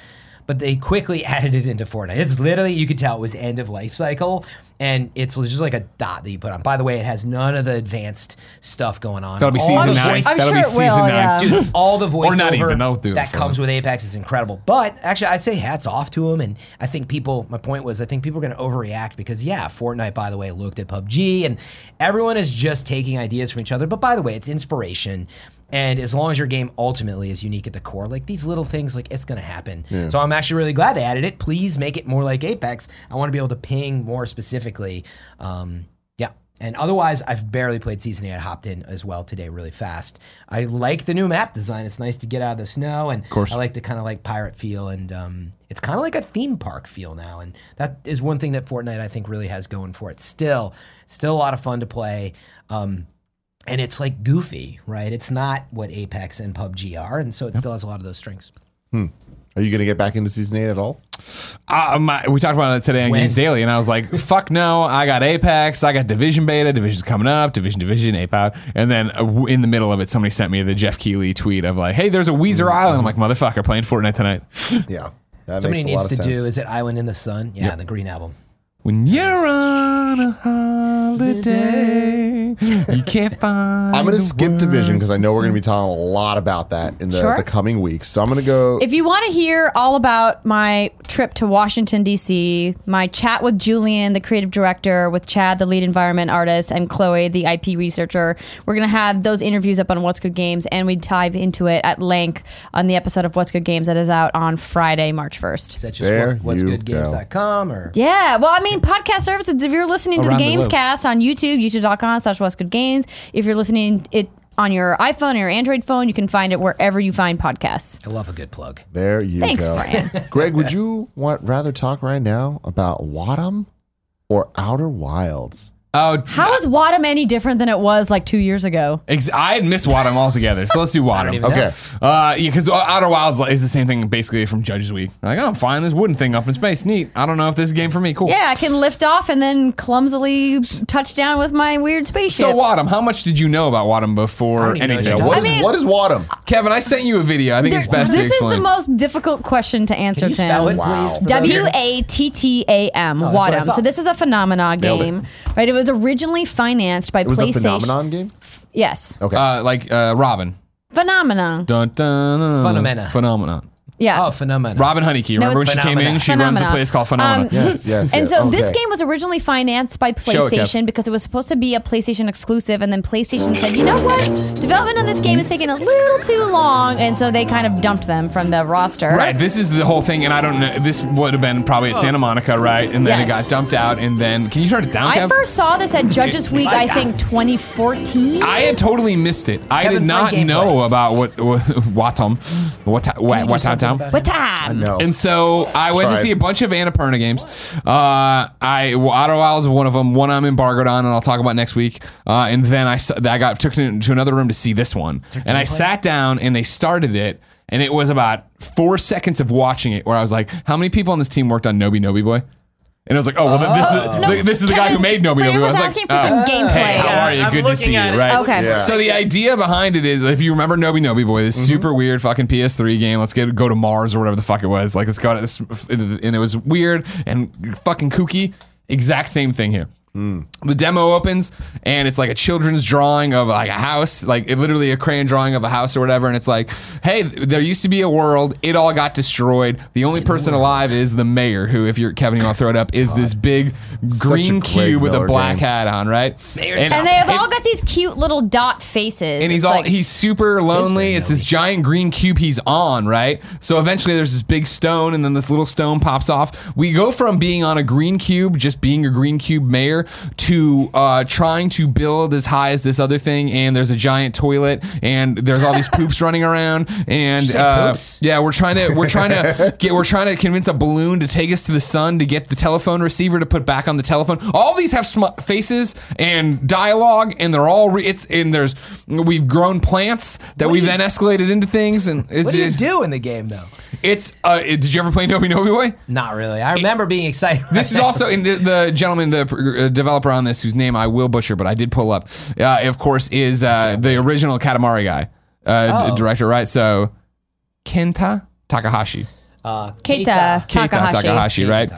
Speaker 4: But they quickly <laughs> added it into Fortnite. It's literally you could tell it was end of life cycle, and it's just like a dot that you put on. By the way, it has none of the advanced stuff going on.
Speaker 2: That'll be
Speaker 4: All
Speaker 2: season nine.
Speaker 4: voice-
Speaker 3: I'm
Speaker 2: That'll
Speaker 3: sure
Speaker 2: be
Speaker 3: it will,
Speaker 2: nine.
Speaker 3: yeah.
Speaker 4: Dude, <laughs> all the
Speaker 2: Or not
Speaker 4: voiceover
Speaker 2: even, they'll do it
Speaker 4: that
Speaker 2: for
Speaker 4: comes with Apex is incredible. But actually, I'd say hats off to him. And I think people, my point was, I think people are going to overreact because, yeah, Fortnite, by the way, looked at PUBG and everyone is just taking ideas from each other. But by the way, it's inspiration. And as long as your game ultimately is unique at the core, like these little things, like it's going to happen. So I'm actually really glad they added it. Please make it more like Apex. I want to be able to ping more specifically. Um, yeah. And otherwise, I've barely played Season 8. I hopped in as well today really fast. I like the new map design. It's nice to get out of the snow. And
Speaker 2: course.
Speaker 4: I like the kind of like pirate feel. And um, it's kind of like a theme park feel now. And that is one thing that Fortnite, I think, really has going for it. Still, still a lot of fun to play. Um, and it's like goofy, right? It's not what Apex and PUBG are. And so it still has a lot of those strengths.
Speaker 1: Are you going to get back into season eight at all?
Speaker 2: Uh, my, we talked about it today on
Speaker 4: When?
Speaker 2: Games Daily, and I was like, "Fuck no!" I got Apex, I got Division beta, Division's coming up, Division, Division, Ape out, and then uh, in the middle of it, somebody sent me the Geoff Keighley tweet of like, "Hey, there's a Weezer Island." I'm like, "Motherfucker, playing Fortnite tonight."
Speaker 1: Yeah. That
Speaker 4: Somebody
Speaker 1: makes a lot
Speaker 4: needs
Speaker 1: of
Speaker 4: to
Speaker 1: sense.
Speaker 4: do, is it Island in the Sun? Yeah, the Green Album.
Speaker 2: When you're on a holiday, you can't find.
Speaker 1: I'm going to skip division because I know we're going to be talking a lot about that in the,
Speaker 3: Sure.
Speaker 1: the coming weeks. So I'm going to go.
Speaker 3: If you want to hear all about my trip to Washington, D.C., my chat with Julian, the creative director, with Chad, the lead environment artist, and Chloe, the IP researcher, we're going to have those interviews up on What's Good Games, and we dive into it at length on the episode of What's Good Games that is out on Friday, March 1st.
Speaker 4: Is that just
Speaker 1: There
Speaker 4: what, what's
Speaker 1: you
Speaker 4: goodgames.com or?
Speaker 3: Yeah, well, I mean, podcast services. If you're listening to the
Speaker 2: Around the globe.
Speaker 3: Gamescast on YouTube, youtube.com slash What's Good Games. If you're listening it on your iPhone or your Android phone, you can find it wherever you find podcasts.
Speaker 4: I love a good plug.
Speaker 1: there you
Speaker 3: Thanks,
Speaker 1: go.
Speaker 3: Brian. <laughs>
Speaker 1: Greg, would you want rather talk right now about Wattam or Outer Wilds?
Speaker 2: Oh,
Speaker 3: How is Wattam any different than it was like two years ago?
Speaker 2: Ex- I had missed Wattam altogether, so let's do <laughs>
Speaker 4: Wattam.
Speaker 1: Okay.
Speaker 2: Uh, yeah, because Outer Wilds is the same thing basically from Judges Week. Like, oh, I'm fine. This wooden thing up in space, neat. I don't know if this is a game for me. Cool.
Speaker 3: Yeah, I can lift off and then clumsily touch down with my weird spaceship.
Speaker 2: So Wattam, how much did you know about
Speaker 4: Wattam
Speaker 2: before
Speaker 4: don't even know
Speaker 2: anything?
Speaker 4: what
Speaker 1: Yeah, what
Speaker 3: I
Speaker 1: is
Speaker 3: mean-
Speaker 1: what is Wattam?
Speaker 2: Kevin, I sent you a video. I think
Speaker 3: There-
Speaker 2: it's best
Speaker 3: this
Speaker 2: to
Speaker 3: is the most difficult question to answer,
Speaker 4: Can you
Speaker 3: Tim.
Speaker 4: spell it,
Speaker 1: Wow.
Speaker 4: please? for those
Speaker 3: W
Speaker 4: here?
Speaker 3: A T T A M,
Speaker 4: that's what I
Speaker 3: Wattam. So this is a Funomena
Speaker 1: Nailed it.
Speaker 3: game, right? It was originally financed by
Speaker 1: It was a
Speaker 3: PlayStation.
Speaker 1: phenomenon game?
Speaker 3: Yes,
Speaker 1: Okay.
Speaker 2: uh, like uh, Robin.
Speaker 3: phenomenon.
Speaker 2: Dun, dun, dun,
Speaker 4: Phenomena.
Speaker 2: Phenomenon.
Speaker 3: Yeah.
Speaker 4: Oh, phenomenal.
Speaker 2: Robin Hunicke. Remember when she came in?
Speaker 4: Phenomena.
Speaker 2: She runs a
Speaker 3: Phenomena.
Speaker 2: place called Funomena.
Speaker 3: Um,
Speaker 1: yes, yes.
Speaker 3: And
Speaker 1: yes.
Speaker 3: so this
Speaker 1: Okay.
Speaker 3: game was originally financed by
Speaker 2: Show it, Kev.
Speaker 3: PlayStation because it was supposed to be a PlayStation exclusive, and then PlayStation said, "You know what? Development on this game is taking a little too long," and so they kind of dumped them from the roster.
Speaker 2: Right, this is the whole thing, and I don't know. This would have been probably at Santa Monica, right? And then it got
Speaker 3: Yes.
Speaker 2: dumped out, and then can you turn it down,
Speaker 3: I
Speaker 2: Kev?
Speaker 3: first saw this at Judges Week, I think 2014.
Speaker 2: I had totally missed it. I
Speaker 4: Kevin,
Speaker 2: did not
Speaker 4: find
Speaker 2: know about what what <laughs> Wattam, what
Speaker 4: Can you
Speaker 2: what
Speaker 4: do
Speaker 2: what
Speaker 4: something
Speaker 2: town.
Speaker 4: about
Speaker 3: time?
Speaker 2: And so I went to
Speaker 1: Tried.
Speaker 2: see a bunch of Annapurna games. Uh, I Outer Wilds is one of them. One I'm embargoed on, and I'll talk about next week. Uh, and then I s- I got took to, to another room to see this one, and I
Speaker 4: gameplay?
Speaker 2: sat down and they started it, and it was about four seconds of watching it where I was like, "How many people on this team worked on Noby Noby Boy?" And I was like, "Oh, well, then this is
Speaker 3: No,
Speaker 2: the, this is the guy who
Speaker 3: Kevin,
Speaker 2: made Noby Noby
Speaker 3: Fran
Speaker 2: Boy." I
Speaker 3: was
Speaker 2: was
Speaker 3: asking
Speaker 2: like,
Speaker 3: for some
Speaker 2: uh,
Speaker 3: gameplay.
Speaker 2: Hey, how
Speaker 6: Yeah,
Speaker 2: are you?
Speaker 6: I'm
Speaker 2: Good to
Speaker 6: looking
Speaker 2: see you.
Speaker 6: at it.
Speaker 2: Right?
Speaker 3: Okay.
Speaker 1: Yeah.
Speaker 2: So the idea behind it is, if you remember Noby Noby Boy, this super weird fucking PS3 game. Let's get go to Mars or whatever the fuck it was. Like it's got to this, and it was weird and fucking kooky. Exact same thing here. Mm. The demo opens and it's like a children's drawing of like a house, like it, literally a crayon drawing of a house or whatever. And it's like, hey, there used to be a world. It all got destroyed. The only person alive is the mayor, who, if you're Kevin, you want to throw it up, is this big green
Speaker 1: a Greg
Speaker 2: cube with a
Speaker 1: Miller
Speaker 2: black
Speaker 1: game.
Speaker 2: hat on, right?
Speaker 4: Mayor
Speaker 3: And they have
Speaker 2: it-
Speaker 3: all got these cute little dot faces.
Speaker 2: and he's
Speaker 3: It's
Speaker 2: all
Speaker 3: like-
Speaker 2: he's super lonely. It's this giant green cube he's on, right? So eventually there's this big stone, and then this little stone pops off. We go from being on a green cube, just being a green cube mayor, to uh, trying to build as high as this other thing, and there's a giant toilet, and there's all these <laughs> poops running around, and uh,
Speaker 4: poops?
Speaker 2: yeah, we're trying to we're trying to <laughs> get we're trying to convince a balloon to take us to the sun to get the telephone receiver to put back on the telephone. All these have sm- faces and dialogue, and they're all re- it's and there's we've grown plants that we've then escalated into things, and it's
Speaker 4: What do you do in the game though?
Speaker 2: it's uh, did you ever play Noby Noby Boy?
Speaker 4: Not really. I remember being excited.
Speaker 2: This is also in the, the gentleman, the uh, developer on this, whose name I will butcher, but I did pull up. Uh, of course, is uh, the original Katamari guy, uh, d-
Speaker 4: Oh.
Speaker 2: director, right? So Kenta Takahashi.
Speaker 4: Uh,
Speaker 3: Keita
Speaker 2: Keita
Speaker 3: Takahashi.
Speaker 2: Takahashi, right?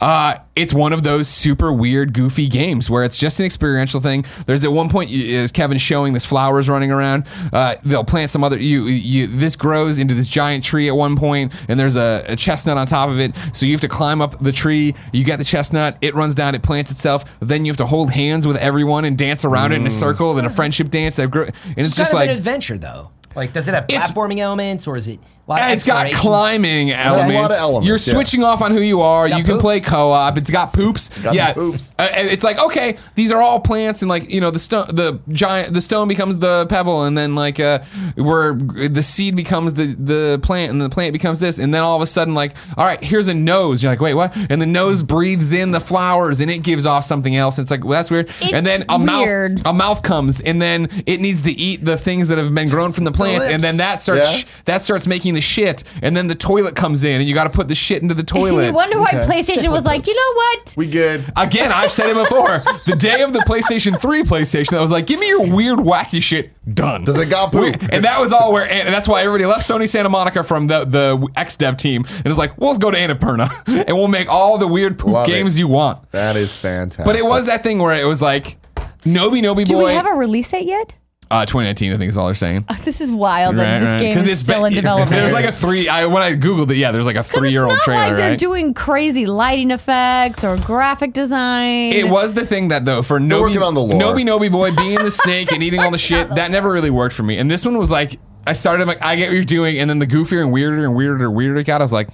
Speaker 2: Uh, it's one of those super weird, goofy games where it's just an experiential thing. There's at one point, y- is Kevin showing this flowers running around. Uh, they'll plant some other. You, you this grows into this giant tree at one point, and there's a, a chestnut on top of it. So you have to climb up the tree. You get the chestnut. It runs down. It plants itself. Then you have to hold hands with everyone and dance around it in a circle. Then a friendship dance. That grow, and it's,
Speaker 4: It's
Speaker 2: just
Speaker 4: kind of
Speaker 2: like
Speaker 4: an adventure though. Like, does it have platforming elements or is it? A lot
Speaker 2: it's got
Speaker 4: exploration?
Speaker 2: climbing
Speaker 1: a
Speaker 2: elements.
Speaker 1: lot of elements,
Speaker 2: You're
Speaker 1: yeah.
Speaker 2: switching off on who you are.
Speaker 4: got
Speaker 2: You can play
Speaker 4: poops.
Speaker 2: co-op. It's got poops.
Speaker 1: got
Speaker 2: yeah,
Speaker 1: poops.
Speaker 2: Uh, and it's like okay, these are all plants, and like you know the stone, the giant, the stone becomes the pebble, and then like uh, where the seed becomes the the plant, and the plant becomes this, and then all of a sudden like all right, here's a nose. You're like wait what? And the nose breathes in the flowers, and it gives off something else. It's like well, that's weird. and
Speaker 3: It's
Speaker 2: then a
Speaker 3: weird.
Speaker 2: mouth a mouth comes, and then it needs to eat the things that have been grown from the plants, and then that starts
Speaker 1: Yeah.
Speaker 2: that starts making the shit, and then the toilet comes in, and you got to put the shit into the <laughs> toilet.
Speaker 3: You wonder why PlayStation was like, you know what?
Speaker 1: We good.
Speaker 2: Again, I've said it before. The day of the PlayStation 3 PlayStation, that was like, give me your weird, wacky shit. Done.
Speaker 1: Does it got poop?
Speaker 2: Weird- And that was all where, and that's why everybody left Sony Santa Monica from the the X Dev team, and it was like, well, let's go to Annapurna, <laughs> and we'll make all the weird poop
Speaker 1: Love it.
Speaker 2: games you want.
Speaker 1: That is fantastic.
Speaker 2: But it was that thing where it was like, Noby Noby
Speaker 3: Do
Speaker 2: Boy.
Speaker 3: we have a release date yet?
Speaker 2: Uh, 2019, I think is all they're saying. <laughs>
Speaker 3: This is wild that this game
Speaker 2: 'Cause
Speaker 3: is still in
Speaker 2: been-
Speaker 3: development. <laughs>
Speaker 2: There's like a three. I when I googled it, yeah, there's like a
Speaker 3: 'Cause
Speaker 2: three year old
Speaker 3: it's not
Speaker 2: trailer.
Speaker 3: like they're
Speaker 2: right?
Speaker 3: doing crazy lighting effects or graphic design.
Speaker 2: It was the thing that though for Noby,
Speaker 1: working on the lore.
Speaker 2: Noby Noby Boy being the <laughs> snake and eating all the shit that never really worked for me. And this one was like I started like I get what you're doing, and then the goofier and weirder and weirder and weirder it got. I was like,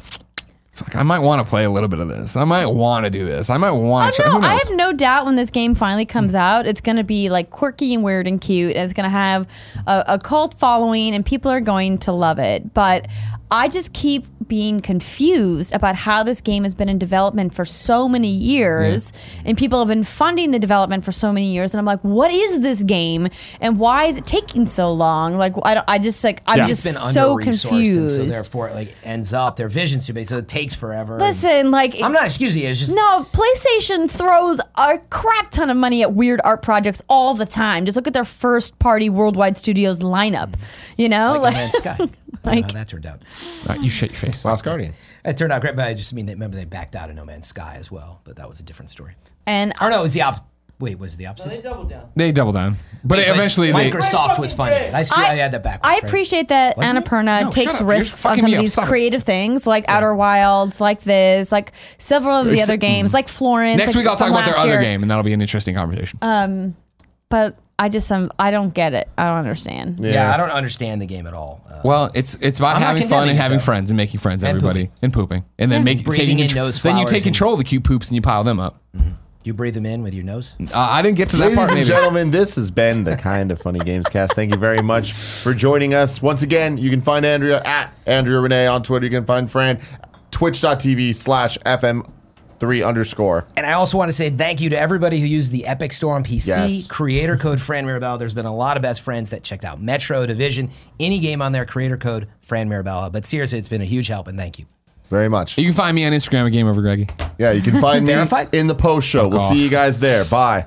Speaker 2: fuck, I might want to play a little bit of this. I might want to do this. I might want to.
Speaker 3: Oh, no, I have no doubt when this game finally comes hmm. out, it's going to be like quirky and weird and cute. And it's going to have a, a cult following, and people are going to love it. But I just keep being confused about how this game has been in development for so many years, and people have been funding the development for so many years. And I'm like, what is this game, and why is it taking so long? Like, I, don't, I just like I'm
Speaker 2: Yeah.
Speaker 3: just
Speaker 4: been
Speaker 3: so confused.
Speaker 4: and so therefore it like ends up their vision's too big, so it takes forever.
Speaker 3: Listen, like
Speaker 4: I'm not excusing it. It's just
Speaker 3: No, PlayStation throws a crap ton of money at weird art projects all the time. Just look at their first party Worldwide Studios lineup. You know,
Speaker 4: like No <laughs> Man's Sky. I know
Speaker 3: like-
Speaker 4: how that turned out.
Speaker 2: All right, you shut your face.
Speaker 1: Last Guardian.
Speaker 4: It turned out great, but I just mean that remember they backed out of No Man's Sky as well, but that was a different story.
Speaker 3: and
Speaker 4: Or no, it was the opposite. Wait, was it the opposite?
Speaker 6: They doubled down.
Speaker 2: They doubled down, but
Speaker 4: Like,
Speaker 2: eventually they.
Speaker 4: Microsoft was funding it. I, see, I, had that backwards.
Speaker 3: I
Speaker 4: right?
Speaker 3: appreciate that
Speaker 4: Wasn't?
Speaker 3: Annapurna
Speaker 2: No,
Speaker 3: takes
Speaker 2: shut up. You're
Speaker 3: risks on some of these creative things, like Outer Wilds, like this, like several of the
Speaker 2: Except-
Speaker 3: other games, like Florence.
Speaker 2: Next
Speaker 3: like
Speaker 2: week I'll talk about their
Speaker 3: last
Speaker 2: other game, and that'll be an interesting conversation.
Speaker 3: Um, But I just um, I don't get it. I don't understand.
Speaker 4: Yeah. I don't understand the game at all. Uh,
Speaker 2: Well, it's it's about
Speaker 4: I'm not
Speaker 2: having fun
Speaker 4: condemning
Speaker 2: and
Speaker 4: it,
Speaker 2: having
Speaker 4: though.
Speaker 2: friends and making friends,
Speaker 4: And
Speaker 2: everybody,
Speaker 4: pooping.
Speaker 2: and pooping, and then make
Speaker 4: Breathing
Speaker 2: taking
Speaker 4: in
Speaker 2: contr-
Speaker 4: those
Speaker 2: Then you
Speaker 4: flowers
Speaker 2: take
Speaker 4: and-
Speaker 2: control of the cute poops and you pile them up.
Speaker 4: you breathe them in with your nose.
Speaker 2: Uh, I didn't get to that
Speaker 1: Ladies
Speaker 2: part.
Speaker 1: and
Speaker 2: Maybe.
Speaker 1: gentlemen, this has been the kind of funny games cast. Thank you very much for joining us. Once again, you can find Andrea at Andrea Rene on Twitter. You can find Fran twitch.tv slash FM3 underscore.
Speaker 4: And I also want to say thank you to everybody who used the Epic Store on PC.
Speaker 1: Yes.
Speaker 4: Creator code Fran Mirabella. There's been a lot of best friends that checked out Metro, Division, any game on there, creator code Fran Mirabella. But seriously, it's been a huge help and thank you.
Speaker 1: Very much.
Speaker 2: You can find me on Instagram at Game Over Greggy.
Speaker 1: Yeah, you can find me in the post show. We'll
Speaker 2: off.
Speaker 1: see you guys there. Bye.